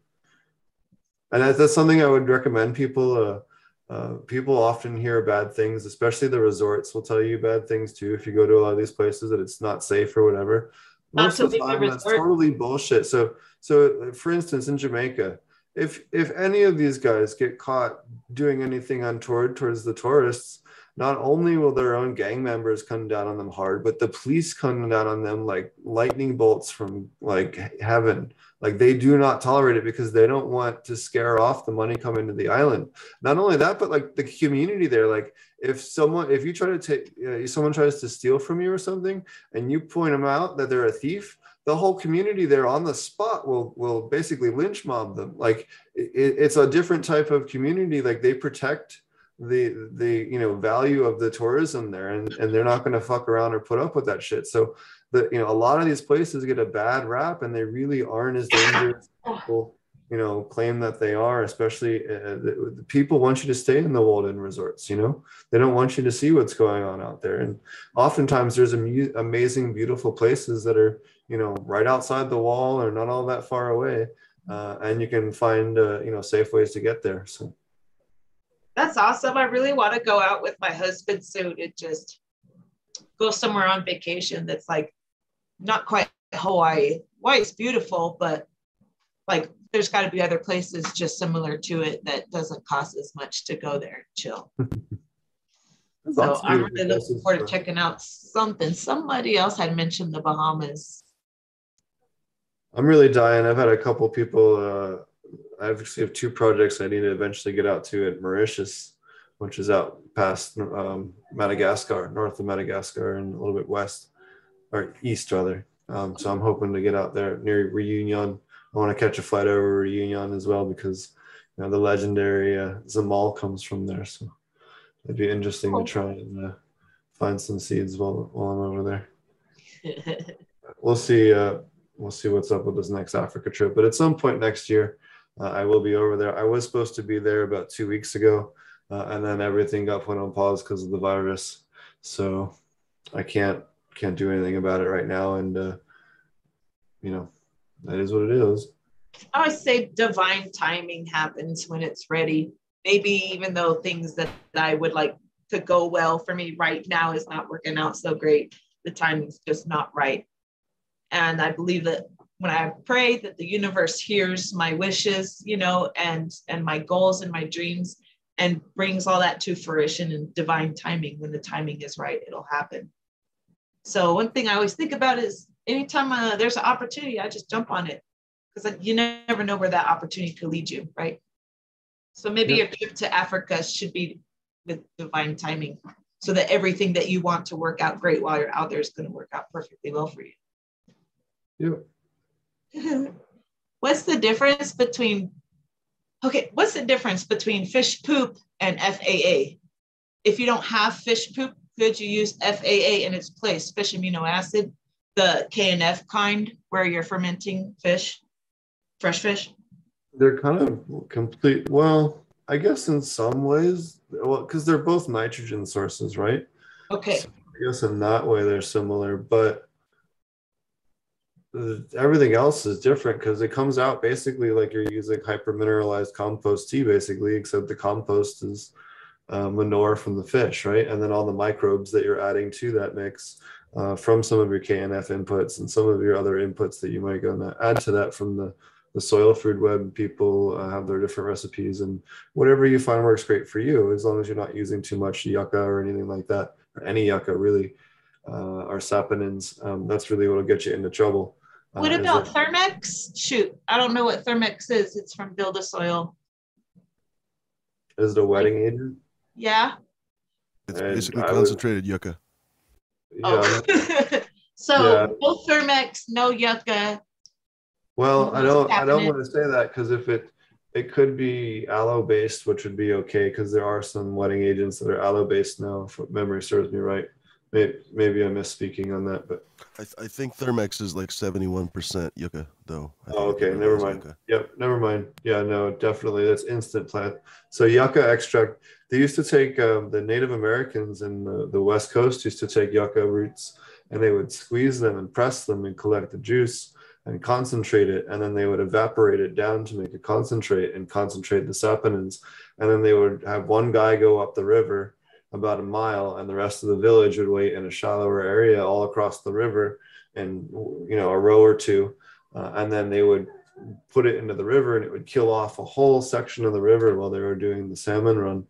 And that's, that's something I would recommend people. Uh, uh, people often hear bad things, especially the resorts will tell you bad things too. If you go to a lot of these places that it's not safe or whatever, most of the time that's totally bullshit. So, so for instance, in Jamaica, if if any of these guys get caught doing anything untoward towards the tourists, not only will their own gang members come down on them hard, but the police come down on them like lightning bolts from like heaven. Like they do not tolerate it because they don't want to scare off the money coming to the island. Not only that, but like the community there. Like if someone, if you try to take, uh, someone tries to steal from you or something, and you point them out that they're a thief, the whole community there on the spot will will basically lynch mob them. Like it, it's a different type of community. Like they protect the the you know value of the tourism there, and and they're not going to fuck around or put up with that shit. So the you know a lot of these places get a bad rap, and they really aren't as dangerous. as people you know claim that they are especially uh, the, the people want you to stay in the Walden resorts you know they don't want you to see what's going on out there and oftentimes there's amu- amazing beautiful places that are you know right outside the wall or not all that far away uh, and you can find uh, you know safe ways to get there so That's awesome. I really want to go out with my husband soon. and just go somewhere on vacation that's like not quite Hawaii. Hawaii's beautiful, but like there's got to be other places just similar to it that doesn't cost as much to go there and chill. so I'm really looking forward to checking out something. Somebody else had mentioned the Bahamas. I'm really dying. I've had a couple people. Uh, I actually have two projects I need to eventually get out to at Mauritius, which is out past um, Madagascar, north of Madagascar, and a little bit west or east rather. Um, so I'm hoping to get out there near Reunion. I want to catch a flight over Reunion as well because you know the legendary uh, Zamal comes from there. So it'd be interesting to try and uh, find some seeds while while I'm over there. we'll see. Uh, we'll see what's up with this next Africa trip. But at some point next year, uh, I will be over there. I was supposed to be there about two weeks ago, uh, and then everything got put on pause because of the virus. So I can't can't do anything about it right now, and uh, you know that is what it is. I always say divine timing happens when it's ready. Maybe even though things that I would like to go well for me right now is not working out so great, the timing's just not right. And I believe that when I pray that the universe hears my wishes, you know, and and my goals and my dreams and brings all that to fruition in divine timing. When the timing is right, it'll happen. So one thing I always think about is anytime uh, there's an opportunity, I just jump on it because you never know where that opportunity could lead you, right? So maybe yep. your trip to Africa should be with divine timing so that everything that you want to work out great while you're out there is going to work out perfectly well for you. Yep. what's the difference between okay, what's the difference between fish poop and FAA? If you don't have fish poop, could you use FAA in its place, fish amino acid, the KNF kind where you're fermenting fish, fresh fish? They're kind of complete. Well, I guess in some ways, well, because they're both nitrogen sources, right? Okay. So I guess in that way they're similar, but everything else is different because it comes out basically like you're using hypermineralized compost tea, basically, except the compost is uh, manure from the fish, right? And then all the microbes that you're adding to that mix uh, from some of your KNF inputs and some of your other inputs that you might go and add to that from the the soil food web people uh, have their different recipes and whatever you find works great for you as long as you're not using too much yucca or anything like that or any yucca really uh, or saponins um, that's really what'll get you into trouble uh, what about thermx shoot i don't know what thermx is it's from build a soil is it a wetting agent yeah it's and basically I concentrated would, yucca yeah. Oh. so yeah. no thermx no yucca well, I don't I don't want to say that because if it it could be aloe based, which would be okay because there are some wetting agents that are aloe based now, if memory serves me right. Maybe, maybe I'm misspeaking on that, but I, th- I think Thermx is like 71% yucca, though. oh, okay. Never mind. Yucca. Yep. Never mind. Yeah, no, definitely. That's instant plant. So, yucca extract, they used to take um, the Native Americans in the, the West Coast used to take yucca roots and they would squeeze them and press them and collect the juice and concentrate it and then they would evaporate it down to make a concentrate and concentrate the saponins and then they would have one guy go up the river about a mile and the rest of the village would wait in a shallower area all across the river and you know a row or two uh, and then they would put it into the river and it would kill off a whole section of the river while they were doing the salmon run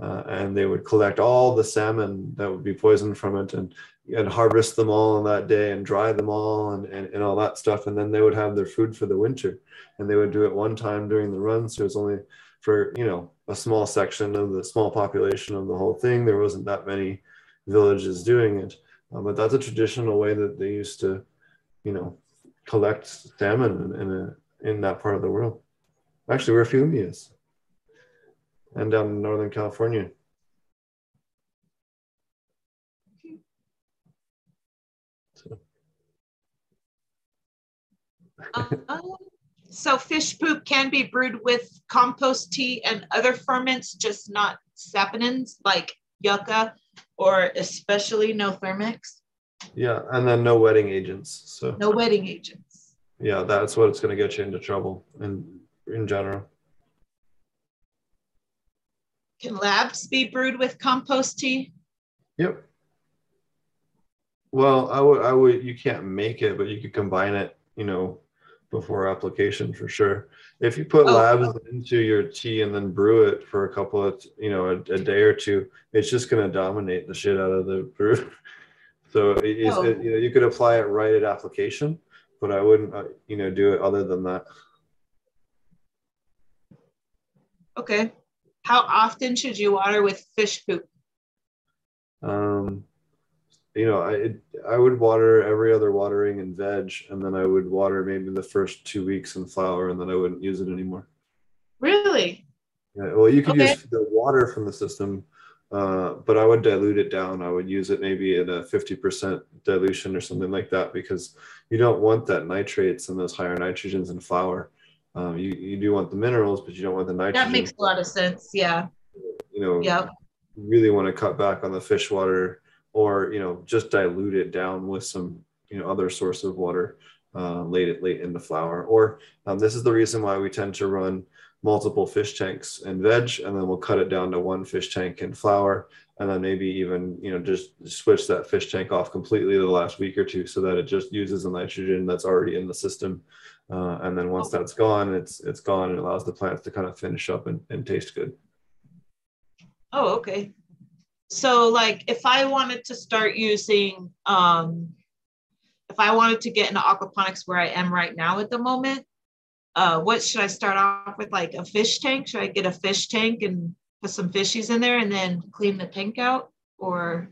uh, and they would collect all the salmon that would be poisoned from it and and harvest them all on that day and dry them all and, and, and all that stuff. And then they would have their food for the winter. And they would do it one time during the run. So it was only for, you know, a small section of the small population of the whole thing. There wasn't that many villages doing it. Uh, but that's a traditional way that they used to, you know, collect salmon in, in, a, in that part of the world. Actually, where Fiume is. And down in Northern California. um, so fish poop can be brewed with compost tea and other ferments, just not saponins like yucca or especially no thermx. Yeah, and then no wetting agents. So no wetting agents. Yeah, that's what it's going to get you into trouble in in general. Can labs be brewed with compost tea? Yep. Well, I would, I would, you can't make it, but you could combine it, you know, before application for sure. If you put Oh. labs into your tea and then brew it for a couple of, you know, a, a day or two, it's just going to dominate the shit out of the brew. So it is, Oh. it, you know, you could apply it right at application, but I wouldn't, uh, you know, do it other than that. Okay. How often should you water with fish poop? Um, you know, I I would water every other watering and veg, and then I would water maybe the first two weeks in flower, and then I wouldn't use it anymore. Really? Yeah, well, you could Okay. use the water from the system, uh, but I would dilute it down. I would use it maybe at a fifty percent dilution or something like that, because you don't want that nitrates and those higher nitrogens in flower. Um, you you do want the minerals, but you don't want the nitrogen. That makes a lot of sense. Yeah. you know. Yeah. really want to cut back on the fish water or you know just dilute it down with some you know other source of water uh, late late in the flower. or um, this is the reason why we tend to run multiple fish tanks and veg and then we'll cut it down to one fish tank and flower and then maybe even you know just switch that fish tank off completely the last week or two so that it just uses the nitrogen that's already in the system uh, and then once that's gone it's it's gone and allows the plants to kind of finish up and, and taste good Oh, okay. So like if I wanted to start using um if I wanted to get into aquaponics where I am right now at the moment, uh what should I start off with like a fish tank? Should I get a fish tank and put some fishies in there and then clean the tank out or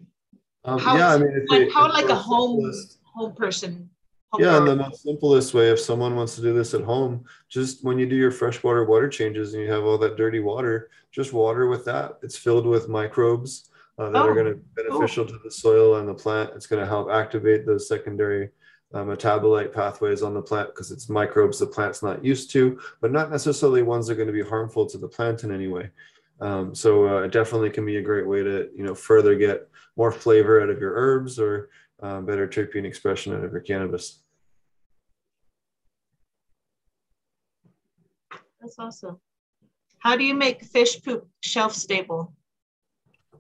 um, How yeah i mean like how like a home simplest- home person? home Yeah, and the most simplest way, if someone wants to do this at home, just when you do your freshwater water changes and you have all that dirty water, just water with that. It's filled with microbes uh, that are Oh, going to be beneficial to the soil and the plant. It's going to help activate those secondary uh, metabolite pathways on the plant because it's microbes the plant's not used to, but not necessarily ones that are going to be harmful to the plant in any way. Um, so uh, it definitely can be a great way to you know further get more flavor out of your herbs or uh, better terpene expression out of your cannabis. That's awesome. How do you make fish poop shelf stable?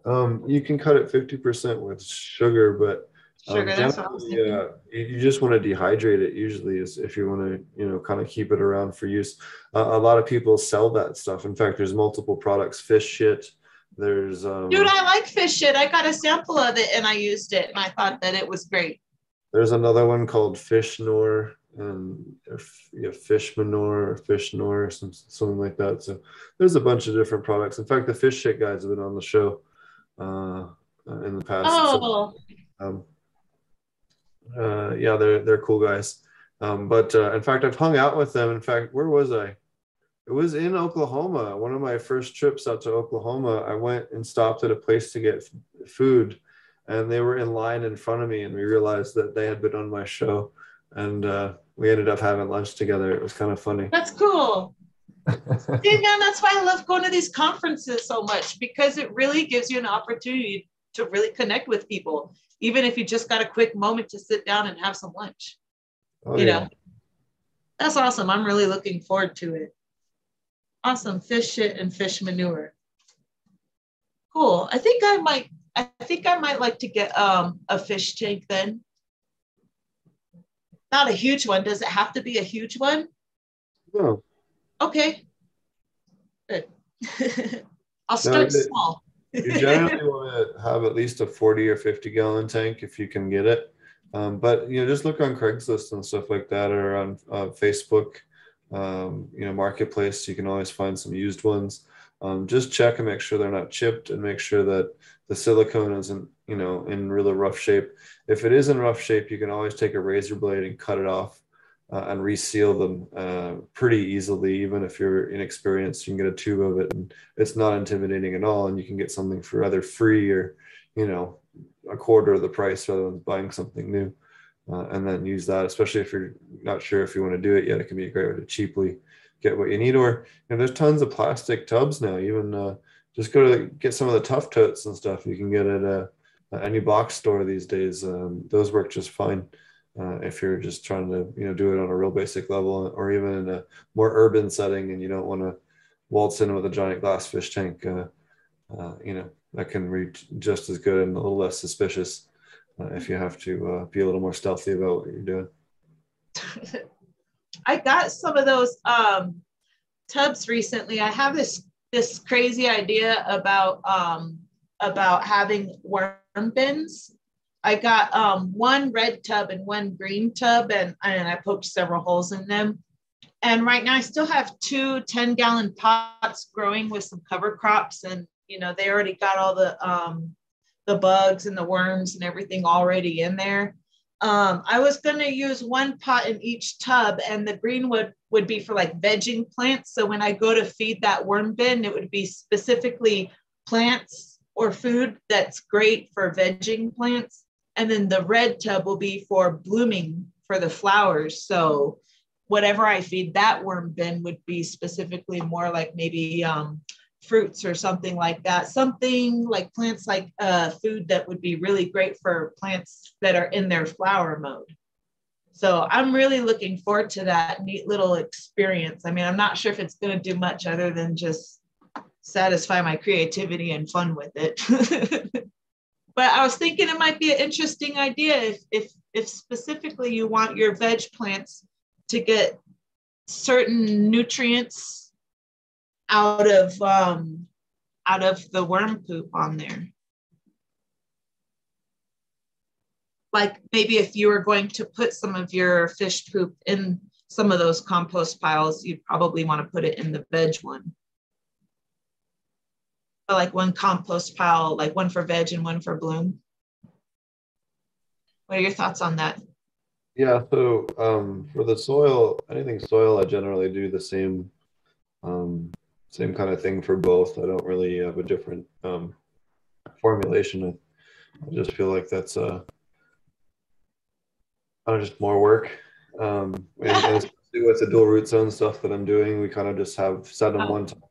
Um, you can cut it 50% with sugar, but um, Sugar, that's what I was thinking. uh, you, you just want to dehydrate it usually is if you want to, you know, kind of keep it around for use. Uh, a lot of people sell that stuff. In fact, there's multiple products, fish shit. There's, um, Dude, I like fish shit. I got a sample of it and I used it and I thought that it was great. there's another one called fish nor and yeah, fish manure or fish nor or some, something like that. So there's a bunch of different products. In fact, the fish shit guys have been on the show uh, in the past. So- Oh, um, uh, yeah, they're they're cool guys. Um, but uh, in fact, I've hung out with them. In fact, where was I? It was in Oklahoma. One of my first trips out to Oklahoma, I went and stopped at a place to get f- food, and they were in line in front of me, and we realized that they had been on my show, and uh, we ended up having lunch together. It was kind of funny. that's cool. Man, that's why I love going to these conferences so much because it really gives you an opportunity to really connect with people, even if you just got a quick moment to sit down and have some lunch. Oh, you yeah. know, that's awesome. I'm really looking forward to it. Awesome fish shit and fish manure. Cool. I think I might. I think I might like to get um a fish tank then. Not a huge one. Does it have to be a huge one? No, Okay. Good. I'll start it- small. you generally want to have at least a 40 or 50 gallon tank if you can get it um, but you know just look on craigslist and stuff like that or on uh, facebook um, you know marketplace you can always find some used ones um, just check and make sure they're not chipped and make sure that the silicone isn't you know in really rough shape if it is in rough shape you can always take a razor blade and cut it off uh, and reseal them uh, pretty easily. Even if you're inexperienced you can get a tube of it and it's not intimidating at all and you can get something for either free or you know a quarter of the price rather than buying something new. Uh, and then use that especially if you're not sure if you want to do it yet. It can be a great way to cheaply get what you need or you know there's tons of plastic tubs now. Even uh, just go to get some of the tough totes and stuff. You can get at uh, any box store these days. Um, those work just fine uh, if you're just trying to you know do it on a real basic level or even in a more urban setting and you don't want to waltz in with a giant glass fish tank uh, uh, you know that can reach just as good and a little less suspicious uh, if you have to uh, be a little more stealthy about what you're doing. I got some of those um, tubs recently. I have this this crazy idea about um, about having worm bins. I got um, one red tub and one green tub, and, and I poked several holes in them. And right now, I still have two 10 gallon pots growing with some cover crops, and you know they already got all the um, the bugs and the worms and everything already in there. Um, I was going to use one pot in each tub, and the green would would be for like vegging plants. So when I go to feed that worm bin, it would be specifically plants or food that's great for vegging plants. And then the red tub will be for blooming for the flowers. So whatever I feed that worm bin would be specifically more like maybe um, fruits or something like that. Something like plants like uh, food that would be really great for plants that are in their flower mode. So I'm really looking forward to that neat little experience. I mean, I'm not sure if it's going to do much other than just satisfy my creativity and fun with it. but I was thinking it might be an interesting idea if, if, if specifically you want your veg plants to get certain nutrients out of um, out of the worm poop on there. Like maybe if you were going to put some of your fish poop in some of those compost piles, you'd probably want to put it in the veg one. But like one compost pile, like one for veg and one for bloom. What are your thoughts on that? Yeah, so um, for the soil, anything soil, I generally do the same um, same kind of thing for both. I don't really have a different um, formulation. I, just feel like that's uh, kind of just more work. Um, and, and with the dual root zone stuff that I'm doing, we kind of just have set them one time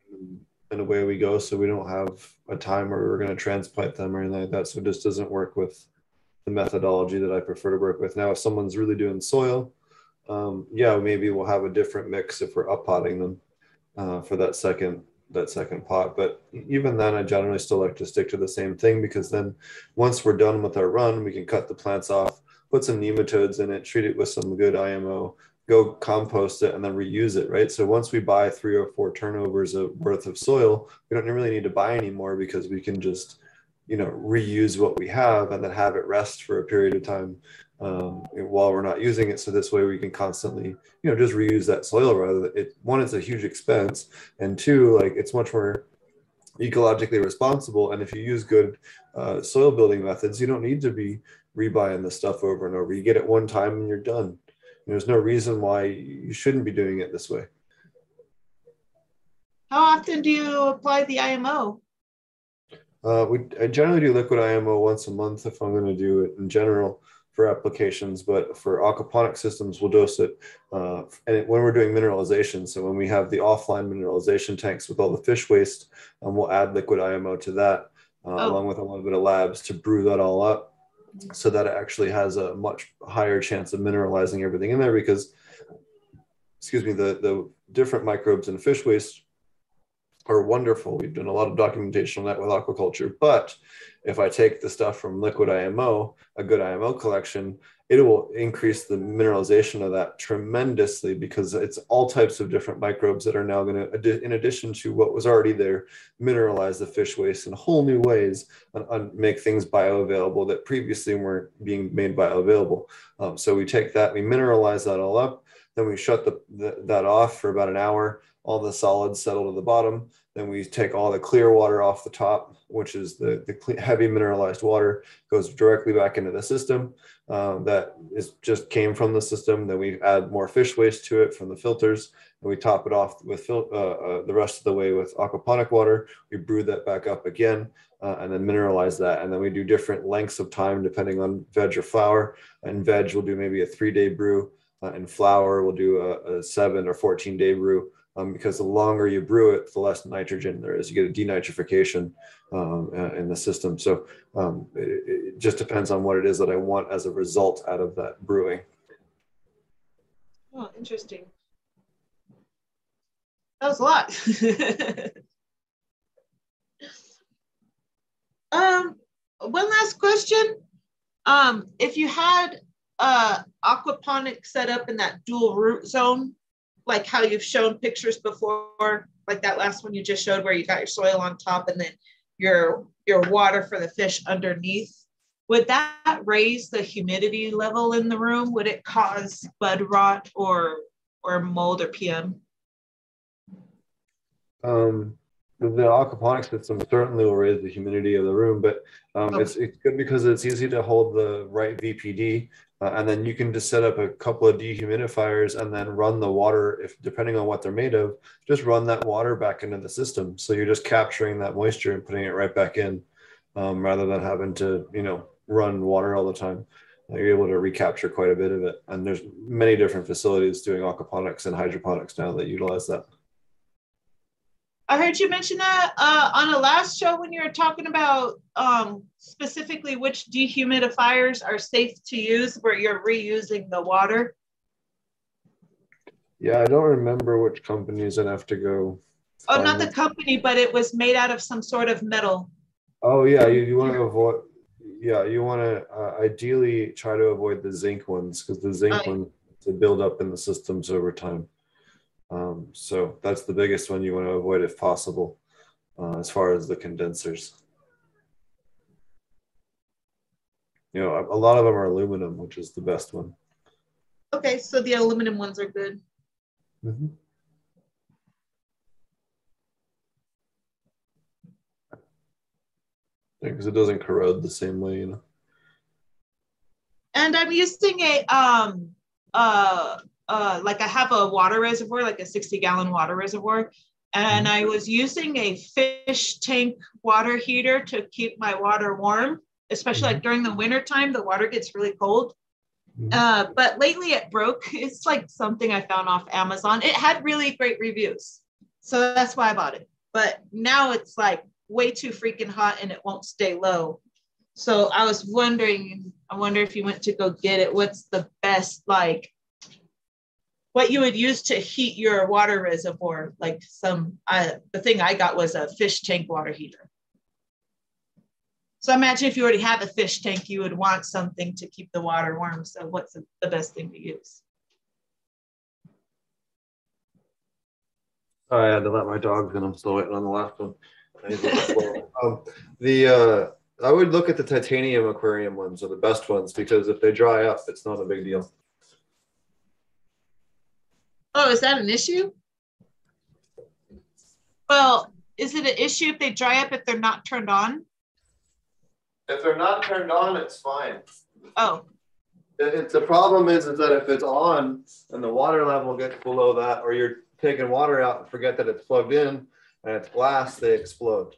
and away we go. So we don't have a time where we're going to transplant them or anything like that. So it just doesn't work with the methodology that I prefer to work with. Now, if someone's really doing soil, um, yeah, maybe we'll have a different mix if we're up potting them uh, for that second that second pot. But even then, I generally still like to stick to the same thing because then once we're done with our run, we can cut the plants off, put some nematodes in it, treat it with some good IMO, go compost it, and then reuse it, right? So once we buy three or four turnovers of worth of soil, we don't really need to buy anymore because we can just you know reuse what we have and then have it rest for a period of time um, while we're not using it. So this way we can constantly, you know, just reuse that soil rather than it. One, it's a huge expense, and two, like it's much more ecologically responsible. And if you use good uh, soil building methods, you don't need to be rebuying the stuff over and over. You get it one time and you're done. There's no reason why you shouldn't be doing it this way. How often do you apply the IMO? Uh, we I generally do liquid IMO once a month if I'm going to do it in general for applications, but for aquaponic systems, we'll dose it. Uh, and when we're doing mineralization, so when we have the offline mineralization tanks with all the fish waste, um, we'll add liquid IMO to that, uh, oh. along with a little bit of labs to brew that all up so that it actually has a much higher chance of mineralizing everything in there because, excuse me, the, the different microbes in fish waste are wonderful. We've done a lot of documentation on that with aquaculture. But if I take the stuff from liquid IMO, a good IMO collection, it will increase the mineralization of that tremendously because it's all types of different microbes that are now going to, in addition to what was already there, mineralize the fish waste in whole new ways and, and make things bioavailable that previously weren't being made bioavailable. Um, so we take that, we mineralize that all up, then we shut the, the, that off for about an hour all the solids settle to the bottom. Then we take all the clear water off the top, which is the, the heavy mineralized water, goes directly back into the system. Um, that is just came from the system. Then we add more fish waste to it from the filters, and we top it off with uh, uh, the rest of the way with aquaponic water. We brew that back up again, uh, and then mineralize that. And then we do different lengths of time depending on veg or flower. And veg, we'll do maybe a three-day brew, uh, and flower, we'll do a, a seven or 14-day brew um, because the longer you brew it, the less nitrogen there is. You get a denitrification um, in the system. So um, it, it, just depends on what it is that I want as a result out of that brewing. Oh, interesting. That was a lot. um, one last question. Um, if you had uh aquaponic set up in that dual root zone, like how you've shown pictures before, like that last one you just showed where you got your soil on top and then your your water for the fish underneath, would that raise the humidity level in the room? Would it cause bud rot or or mold or PM? Um, the aquaponics system certainly will raise the humidity of the room, but um, it's, it's good because it's easy to hold the right VPD. Uh, and then you can just set up a couple of dehumidifiers and then run the water, if depending on what they're made of, just run that water back into the system. So you're just capturing that moisture and putting it right back in um, rather than having to, you know, run water all the time. You're able to recapture quite a bit of it. And there's many different facilities doing aquaponics and hydroponics now that utilize that. I heard you mention that uh, on a last show when you were talking about um, specifically which dehumidifiers are safe to use where you're reusing the water. Yeah, I don't remember which companies I'd have to go. Oh, not the company, but it was made out of some sort of metal. Oh yeah, you, you want to avoid. Yeah, you want to uh, ideally try to avoid the zinc ones because the zinc oh, ones to build up in the systems over time. Um, so that's the biggest one you want to avoid if possible, uh, as far as the condensers. You know, a lot of them are aluminum, which is the best one. Okay, so the aluminum ones are good. Mm-hmm. because it doesn't corrode the same way, you know. And I'm using a um uh uh, like I have a water reservoir, like a 60 gallon water reservoir, and. I was using a fish tank water heater to keep my water warm, especially like mm-hmm. during the winter time, the water gets really cold. Mm-hmm. Uh, but lately it broke. It's like something I found off Amazon. It had really great reviews. So that's why I bought it. But now it's like way too freaking hot and it won't stay low. So I was wondering, I wonder if you went to go get it, what's the best like what you would use to heat your water reservoir, like some, uh, the thing I got was a fish tank water heater. So imagine if you already have a fish tank, you would want something to keep the water warm. So what's the, best thing to use? I had to let my dogs in. I'm still waiting on the last one. um, the uh, I would look at the titanium aquarium ones are the best ones because if they dry up, it's not a big deal. Oh, is that an issue? Well, is it an issue if they dry up if they're not turned on? If they're not turned on, it's fine. Oh. It's the problem is, is that if it's on and the water level gets below that, or you're taking water out and forget that it's plugged in and it's glass, they explode.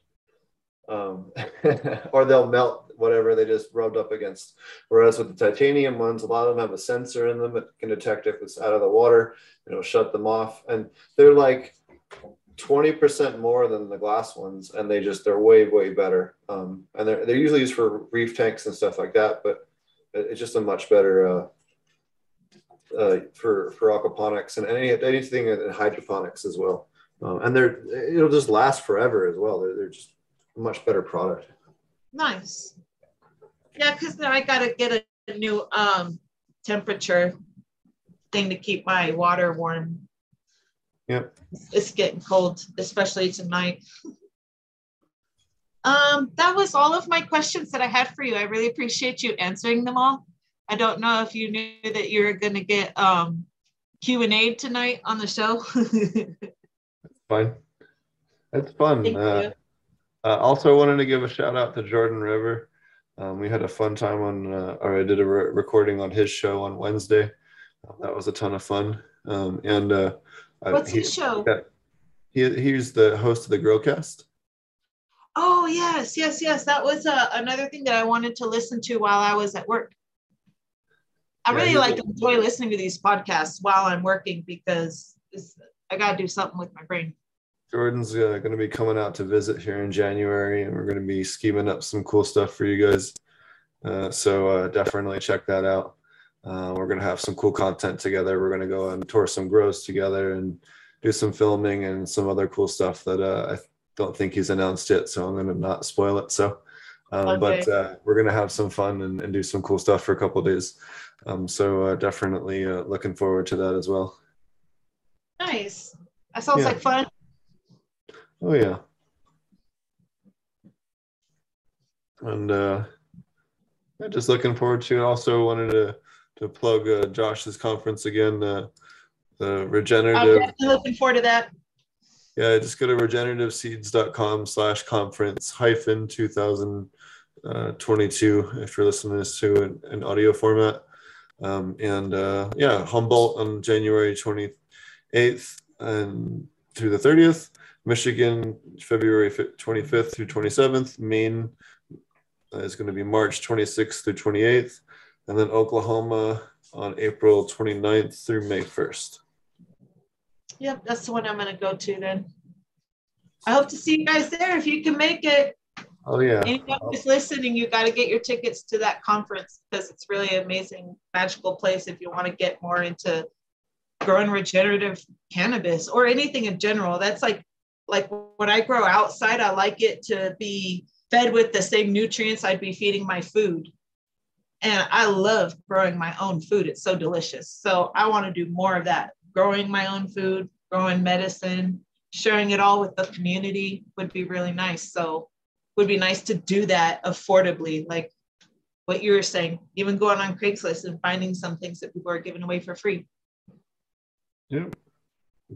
Um, or they'll melt whatever they just rubbed up against. Whereas with the titanium ones, a lot of them have a sensor in them that can detect if it's out of the water, you know, shut them off. And they're like 20% more than the glass ones. And they just, they're way, way better. Um, and they're, they're usually used for reef tanks and stuff like that, but it's just a much better, uh, uh, for, for aquaponics and any, anything in hydroponics as well. Um, and they're, it'll just last forever as well. They're, they're just a much better product. Nice. Yeah, because now I gotta get a new um temperature thing to keep my water warm. Yep. It's getting cold, especially tonight. Um, that was all of my questions that I had for you. I really appreciate you answering them all. I don't know if you knew that you were going to get um, Q and A tonight on the show. fine. It's fun. Uh, uh, also, wanted to give a shout out to Jordan River. Um, we had a fun time on, uh, or I did a re- recording on his show on Wednesday. Uh, that was a ton of fun. Um, and uh, what's he, his show? he, he's the host of the Growcast. Oh yes, yes, yes. That was uh, another thing that I wanted to listen to while I was at work. I yeah, really like to enjoy listening to these podcasts while I'm working because I got to do something with my brain. Jordan's uh, going to be coming out to visit here in January, and we're going to be scheming up some cool stuff for you guys. Uh, so uh, definitely check that out. Uh, we're going to have some cool content together. We're going to go and tour some grows together and do some filming and some other cool stuff that uh, I don't think he's announced yet. So I'm going to not spoil it. So Um, Okay. But uh, we're gonna have some fun and, and do some cool stuff for a couple days. Um, so uh, definitely uh, looking forward to that as well. Nice. That sounds Yeah. like fun. Oh yeah. And uh, yeah, just looking forward to it. Also wanted to to plug uh, Josh's conference again. Uh, the I'm regenerative. definitely looking forward to that. Yeah, just go to regenerativeseeds.com slash conference hyphen 2022 if you're listening to this to an, an audio format. Um, and uh, yeah, Humboldt on January 28th and through the 30th, Michigan February 25th through 27th, Maine uh, is going to be March 26th through 28th, and then Oklahoma on April 29th through May 1st. Yep, that's the one I'm gonna go to then. I hope to see you guys there if you can make it. Oh yeah. Anyone who's listening, you got to get your tickets to that conference because it's really an amazing, magical place if you want to get more into growing regenerative cannabis or anything in general. That's like, like when I grow outside, I like it to be fed with the same nutrients I'd be feeding my food. And I love growing my own food. It's so delicious. So I want to do more of that. Growing my own food, growing medicine, sharing it all with the community would be really nice. So would be nice to do that affordably, like what you were saying, even going on Craigslist and finding some things that people are giving away for free. Yeah.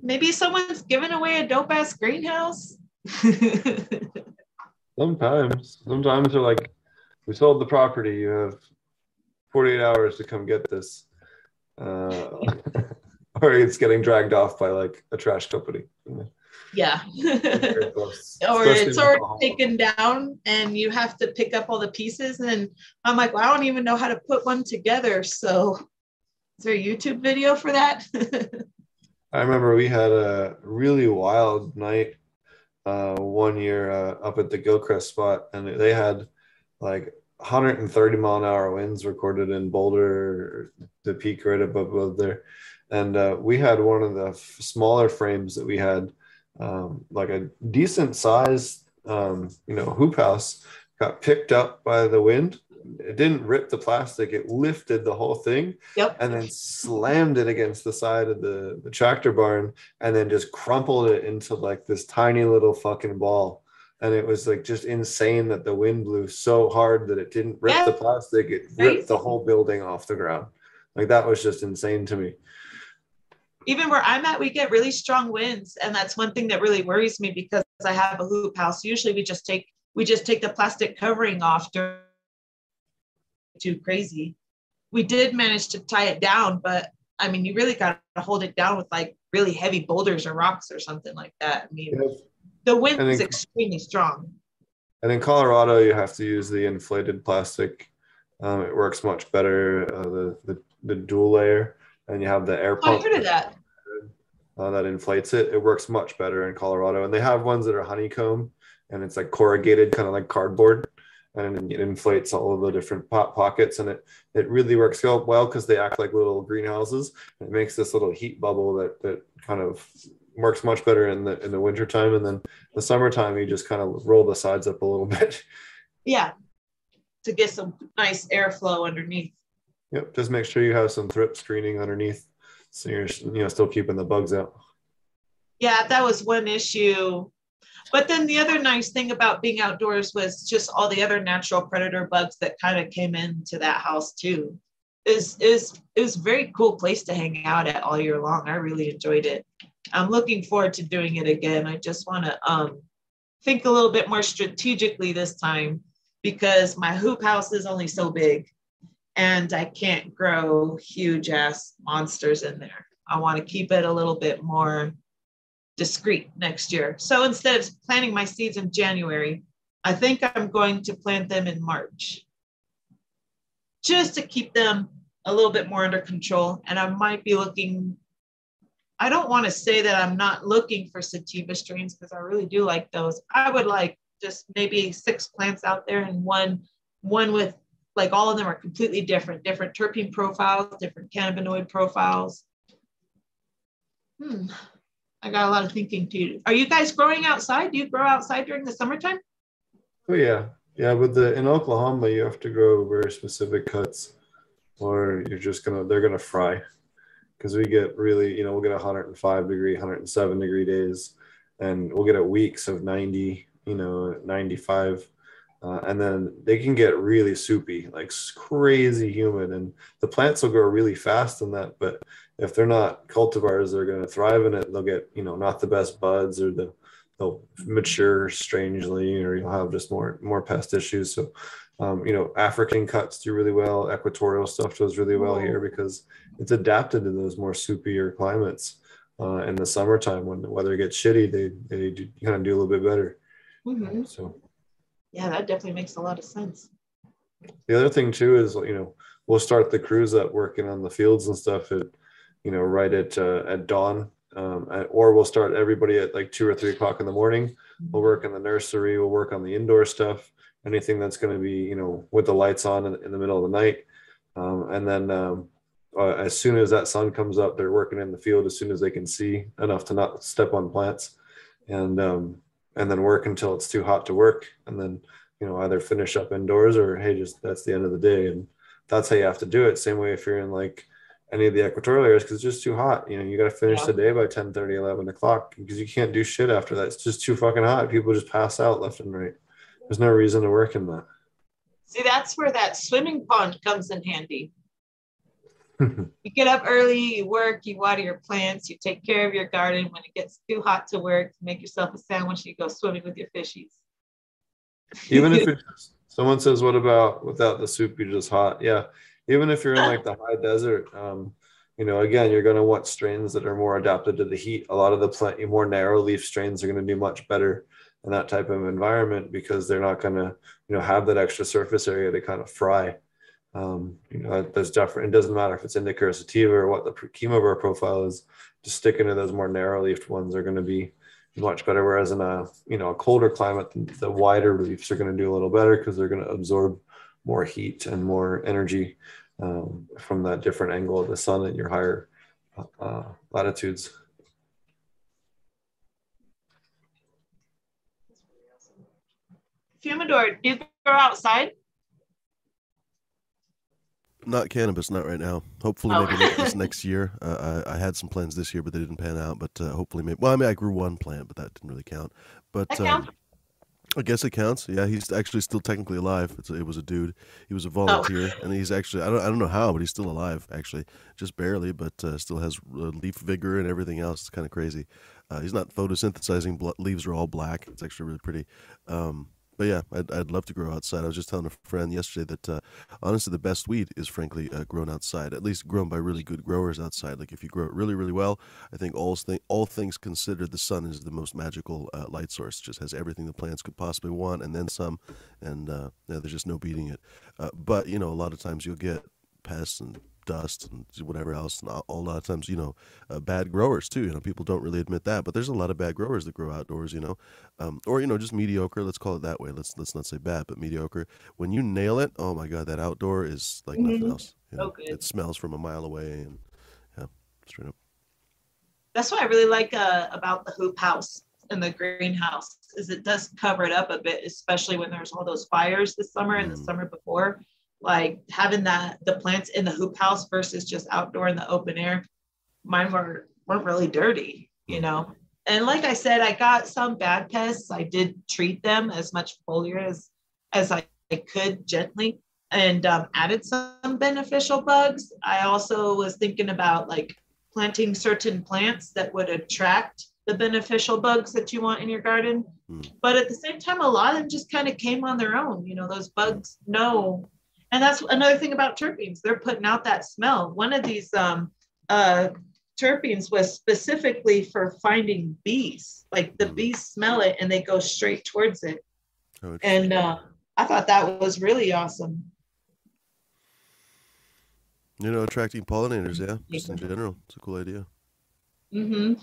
Maybe someone's giving away a dope ass greenhouse. Sometimes, sometimes they're like, we sold the property. You have 48 hours to come get this. Uh, or it's getting dragged off by like a trash company. yeah. Or it's already taken down and you have to pick up all the pieces. And I'm like, well, I don't even know how to put one together. So is there a YouTube video for that? I remember we had a really wild night uh, one year uh, up at the Gilcrest spot, and they had like 130 mile an hour winds recorded in Boulder, the peak right above, there. And uh, we had one of the f- smaller frames that we had, um, like a decent size, um, you know, hoop house, got picked up by the wind. It didn't rip the plastic; it lifted the whole thing yep. and then slammed it against the side of the, the tractor barn and then just crumpled it into like this tiny little fucking ball. And it was like just insane that the wind blew so hard that it didn't rip Yeah. the plastic, it ripped the whole building off the ground. Like that was just insane to me. even where I'm at, we get really strong winds, and that's one thing that really worries me because I have a hoop house. Usually, we just take we just take the plastic covering off during too crazy. We did manage to tie it down, but I mean, you really got to hold it down with like really heavy boulders or rocks or something like that. I mean, the wind is then- extremely strong. And in Colorado, you have to use the inflated plastic. Um, it works much better, uh, the, the, the dual layer, and you have the air Oh, I pump. heard of that. uh, that inflates it. It works much better in Colorado, and they have ones that are honeycomb, and it's like corrugated, kind of like cardboard, and it inflates all of the different pot pockets, and it it really works well well because they act like little greenhouses. It makes this little heat bubble that that kind of works much better in the in the wintertime, and then the summertime you just kind of roll the sides up a little bit. Yeah, to get some nice airflow underneath. yep, just make sure you have some thrip screening underneath, so you're you know still keeping the bugs out. yeah, that was one issue. But then the other nice thing about being outdoors was just all the other natural predator bugs that kind of came into that house too. Is is it was a very cool place to hang out at all year long. I really enjoyed it. I'm looking forward to doing it again. I just want to um, think a little bit more strategically this time because my hoop house is only so big and I can't grow huge ass monsters in there. I want to keep it a little bit more discreet next year. So instead of planting my seeds in January, I think I'm going to plant them in March just to keep them a little bit more under control. And I might be looking, I don't want to say that I'm not looking for sativa strains because I really do like those. I would like just maybe six plants out there and one, one with like all of them are completely different, different terpene profiles, different cannabinoid profiles. Hmm. I got a lot of thinking to do. Are you guys growing outside? Do you grow outside during the summertime? Oh yeah, Yeah, but the in Oklahoma you have to grow very specific cuts, or you're just gonna they're gonna fry, because we get really you know we'll get 105 degree, 107 degree days, and we'll get a weeks of 90, you know 95, uh, and then they can get really soupy, like crazy humid, and the plants will grow really fast in that. But if they're not cultivars, they're going to thrive in it. They'll get you know not the best buds, or the they'll mature strangely, or you'll have just more more pest issues. So, um, you know, African cuts do really well. Equatorial stuff does really well here because it's adapted to those more soupier climates. Uh, in the summertime, when the weather gets shitty, they they do, kind of do a little bit better. Mm-hmm. So yeah, that definitely makes a lot of sense. The other thing too is you know we'll start the crews up working on the fields and stuff at you know right at uh, at dawn, um, or we'll start everybody at like two or three o'clock in the morning. We'll work in the nursery. We'll work on the indoor stuff. Anything that's going to be you know with the lights on in, in the middle of the night, um, and then um, uh, as soon as that sun comes up, they're working in the field as soon as they can see enough to not step on plants, and um, and then work until it's too hot to work and then you know either finish up indoors or hey just that's the end of the day and that's how you have to do it same way if you're in like any of the equatorial areas because it's just too hot you know you got to finish yeah. the day by 10 30 11 o'clock because you can't do shit after that it's just too fucking hot people just pass out left and right there's no reason to work in that see that's where that swimming pond comes in handy you get up early, you work, you water your plants, you take care of your garden. When it gets too hot to work, make yourself a sandwich, you go swimming with your fishies. Even if it's, someone says, "What about without the soup? You're just hot." Yeah, even if you're in like the high desert, um, you know, again, you're going to want strains that are more adapted to the heat. A lot of the plant, more narrow leaf strains are going to do much better in that type of environment because they're not going to, you know, have that extra surface area to kind of fry. Um, you know, there's different. It doesn't matter if it's indica or sativa or what the chemovar profile is. Just sticking to those more narrow-leafed ones are going to be much better. Whereas in a you know a colder climate, the wider leaves are going to do a little better because they're going to absorb more heat and more energy um, from that different angle of the sun at your higher uh, latitudes. Fumador, do you go outside? Not cannabis, not right now. Hopefully, oh. maybe this next year. Uh, I, I, had some plans this year, but they didn't pan out. But uh, hopefully, maybe. Well, I mean, I grew one plant, but that didn't really count. But um, I guess it counts. Yeah, he's actually still technically alive. It's, it was a dude. He was a oh. volunteer, oh. and he's actually I don't I don't know how, but he's still alive. Actually, just barely, but uh, still has leaf vigor and everything else. It's kind of crazy. Uh, he's not photosynthesizing. Leaves are all black. It's actually really pretty. Um, but yeah, I'd, I'd love to grow outside. I was just telling a friend yesterday that uh, honestly, the best weed is frankly uh, grown outside, at least grown by really good growers outside. Like if you grow it really, really well, I think all, th- all things considered, the sun is the most magical uh, light source. Just has everything the plants could possibly want and then some. And uh, yeah, there's just no beating it. Uh, but, you know, a lot of times you'll get pests and dust and whatever else. And a lot of times, you know, uh, bad growers too. You know, people don't really admit that, but there's a lot of bad growers that grow outdoors. You know, um, or you know, just mediocre. Let's call it that way. Let's let's not say bad, but mediocre. When you nail it, oh my god, that outdoor is like mm-hmm. nothing else. You know, It smells from a mile away, and yeah, straight up. That's what I really like uh, about the hoop house and the greenhouse is it does cover it up a bit, especially when there's all those fires this summer and mm. the summer before like having that the plants in the hoop house versus just outdoor in the open air mine were weren't really dirty you know? And like i said i got some bad pests. I did treat them as much foliar as as i, I could gently and um, added some beneficial bugs. I also was thinking about like planting certain plants that would attract the beneficial bugs that you want in your garden. Mm. but at the same time a lot of them just kind of came on their own you know those bugs know and that's another thing about terpenes. They're putting out that smell. One of these um, uh, terpenes was specifically for finding bees. Like the bees smell it and they go straight towards it. Oh, and uh, I thought that was really awesome. You know, attracting pollinators, yeah, just in general. It's a cool idea. Mm-hmm.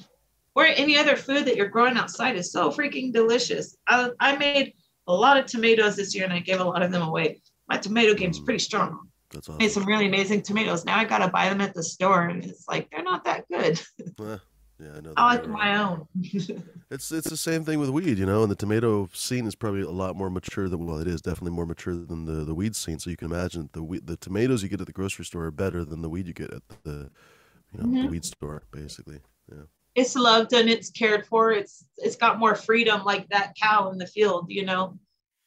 Or any other food that you're growing outside is so freaking delicious. I, I made a lot of tomatoes this year and I gave a lot of them away my tomato game's pretty strong. That's awesome. Made some really amazing tomatoes. Now I gotta buy them at the store, and it's like they're not that good. Yeah, I know. I like my own. It's it's the same thing with weed, you know. And the tomato scene is probably a lot more mature than well, it is definitely more mature than the the weed scene. So you can imagine the the tomatoes you get at the grocery store are better than the weed you get at the you know the Mhm. weed store, basically. Yeah. it's loved and it's cared for. It's it's got more freedom like that cow in the field, you know.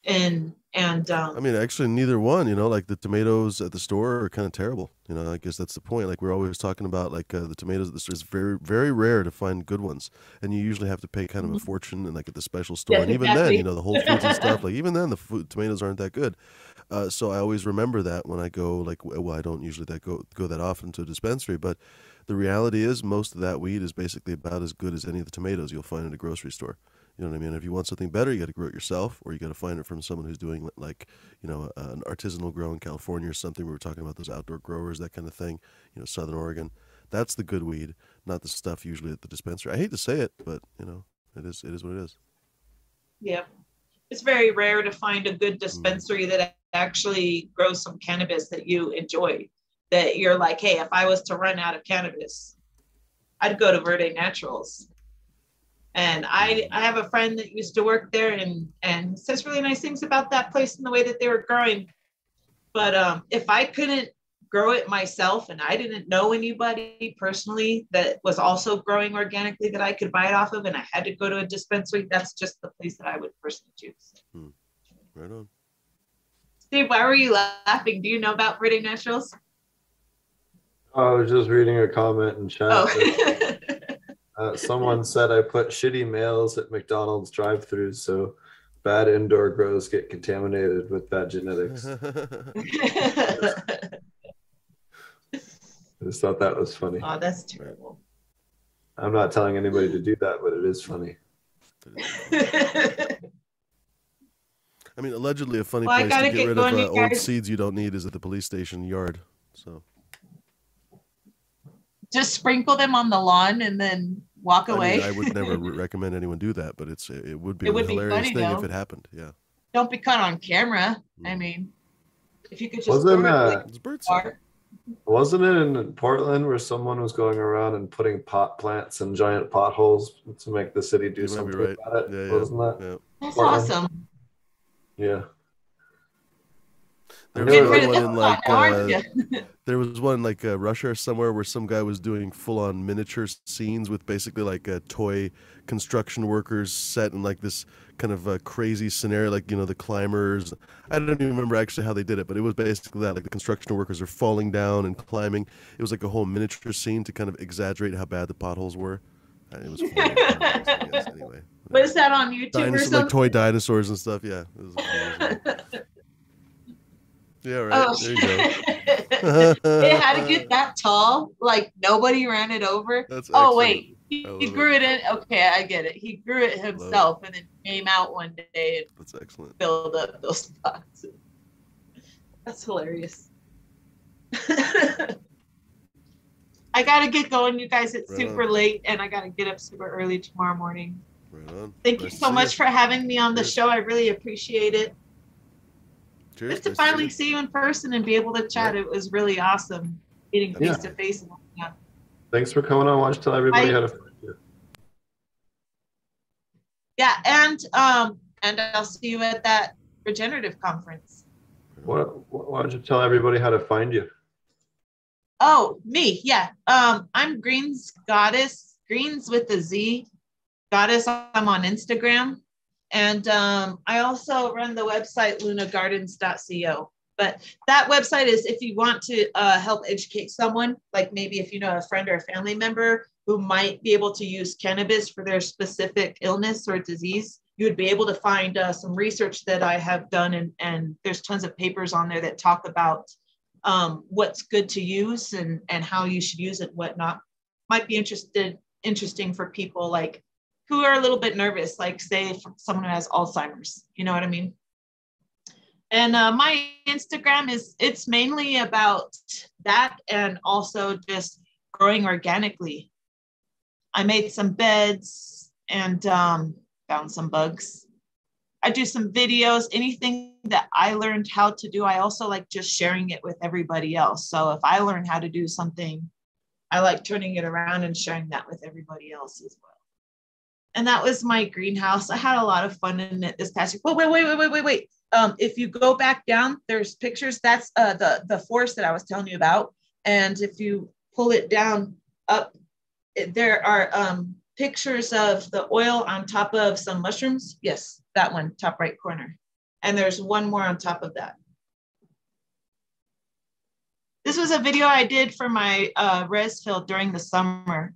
And and um I mean, actually, neither one. You know, like the tomatoes at the store are kind of terrible. You know, I guess that's the point. Like we're always talking about, like uh, the tomatoes at the store. It's very, very rare to find good ones, and you usually have to pay kind of a fortune, and like at the special store. Yes, and even then, you know, the Whole Foods and stuff. Like even then, the food, tomatoes aren't that good. Uh, so I always remember that when I go. Like, well, I don't usually that go go that often to a dispensary, but the reality is most of that weed is basically about as good as any of the tomatoes you'll find at a grocery store. You know what I mean? If you want something better, you got to grow it yourself, or you got to find it from someone who's doing like, you know, an artisanal grow in California or something. We were talking about those outdoor growers, that kind of thing. You know, Southern Oregon. That's the good weed, not the stuff usually at the dispensary. I hate to say it, but you know, it is it is what it is. yeah. It's very rare to find a good mm. dispensary that actually grows some cannabis that you enjoy. That you're like, hey, if I was to run out of cannabis, I'd go to Verde Naturals. And I I have a friend that used to work there and and says really nice things about that place and the way that they were growing. But um, if I couldn't grow it myself and I didn't know anybody personally that was also growing organically that I could buy it off of and I had to go to a dispensary, that's just the place that I would personally choose. Hmm. Right on. Steve, why were you laughing? Do you know about Verde Naturals? I was just reading a comment in chat. Oh. that, Uh, someone said I put shitty males at McDonald's drive-throughs, so bad indoor grows get contaminated with bad genetics. I just thought that was funny. oh, that's terrible. I'm not telling anybody to do that, but it is funny. I mean, allegedly, a funny Well, place to get, get rid of uh, old seeds you don't need is at the police station yard. So Just sprinkle them on the lawn and then walk I, away. mean, I would never recommend anyone do that, but it's it would be It a would be hilarious funny, thing if it happened. Yeah, Don't be caught on camera. I Mm. mean, if you could just Wasn't, throw it uh, like it's bird. Wasn't it in Portland where someone was going around and putting pot plants in giant potholes to make the city do You something right. about it? Yeah, yeah, Wasn't that? yeah. That's Portland. awesome. Yeah. There was one in like uh, there was one like uh, Russia or somewhere where some guy was doing full on miniature scenes with basically like a toy construction workers set in like this kind of uh, crazy scenario, like you know the climbers. I don't even remember actually how they did it, but it was basically that like the construction workers are falling down and climbing. It was like a whole miniature scene to kind of exaggerate how bad the potholes were. Uh, It was funny, guess, anyway. What is that on YouTube or Dinosaur, like something? toy dinosaurs and stuff. Yeah. It yeah. Right. Oh. There you go. it had to get that tall. Like nobody ran it over. That's Oh excellent. wait, he, he grew it in. Okay, I get it. He grew it himself and then came out one day and That's excellent. filled up those spots. That's hilarious. I gotta get going, you guys. It's Right super on. late, and I gotta get up super early tomorrow morning. Right on. Thank Nice you so much for having me on the show. I really appreciate it. Cheers. Just to nice finally see you in person and be able to chat, it was really awesome meeting face to face. Yeah. Thanks for coming on. Watch tell everybody I- how to find you. Yeah, and um, and I'll see you at that regenerative conference. Why, why don't you tell everybody how to find you? Oh, me, yeah. Um, I'm Greens Goddess, Greens with a Z, Goddess. I'm on Instagram, and um, I also run the website lunagardens.co. But that website is if you want to uh, help educate someone, like maybe if you know a friend or a family member who might be able to use cannabis for their specific illness or disease, you would be able to find uh, some research that I have done, and, and there's tons of papers on there that talk about um, what's good to use and, and how you should use it, whatnot. Might be interested interesting for people like who are a little bit nervous, like say someone who has Alzheimer's. You know what I mean? And uh, my Instagram is it's mainly about that and also just growing organically. I made some beds and um, found some bugs. I do some videos, anything that I learned how to do. I also like just sharing it with everybody else. So if I learn how to do something, I like turning it around and sharing that with everybody else as well. And that was my greenhouse. I had a lot of fun in it this past. Oh, wait, wait, wait, wait, wait, wait. Um, if you go back down, there's pictures. That's uh, the the forest that I was telling you about. And if you pull it down up, it, there are um, pictures of the oil on top of some mushrooms. Yes, that one, top right corner. And there's one more on top of that. This was a video I did for my uh, res field during the summer.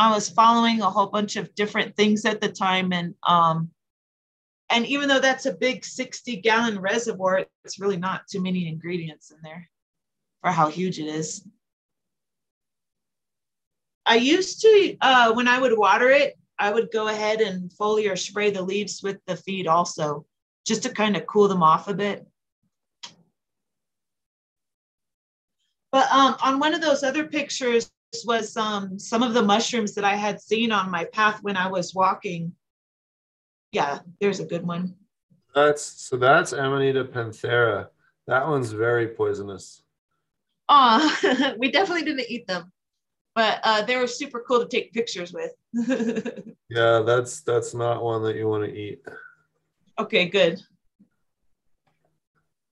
I was following a whole bunch of different things at the time. And, um, and even though that's a big 60 gallon reservoir, it's really not too many ingredients in there for how huge it is. I used to, uh, when I would water it, I would go ahead and foliar spray the leaves with the feed also, just to kind of cool them off a bit. But um, on one of those other pictures was um, some of the mushrooms that I had seen on my path when I was walking. Yeah, there's a good one. That's so that's Amanita panthera. That one's very poisonous. Oh, we definitely didn't eat them, but uh, they were super cool to take pictures with. yeah, that's that's not one that you want to eat. Okay, good.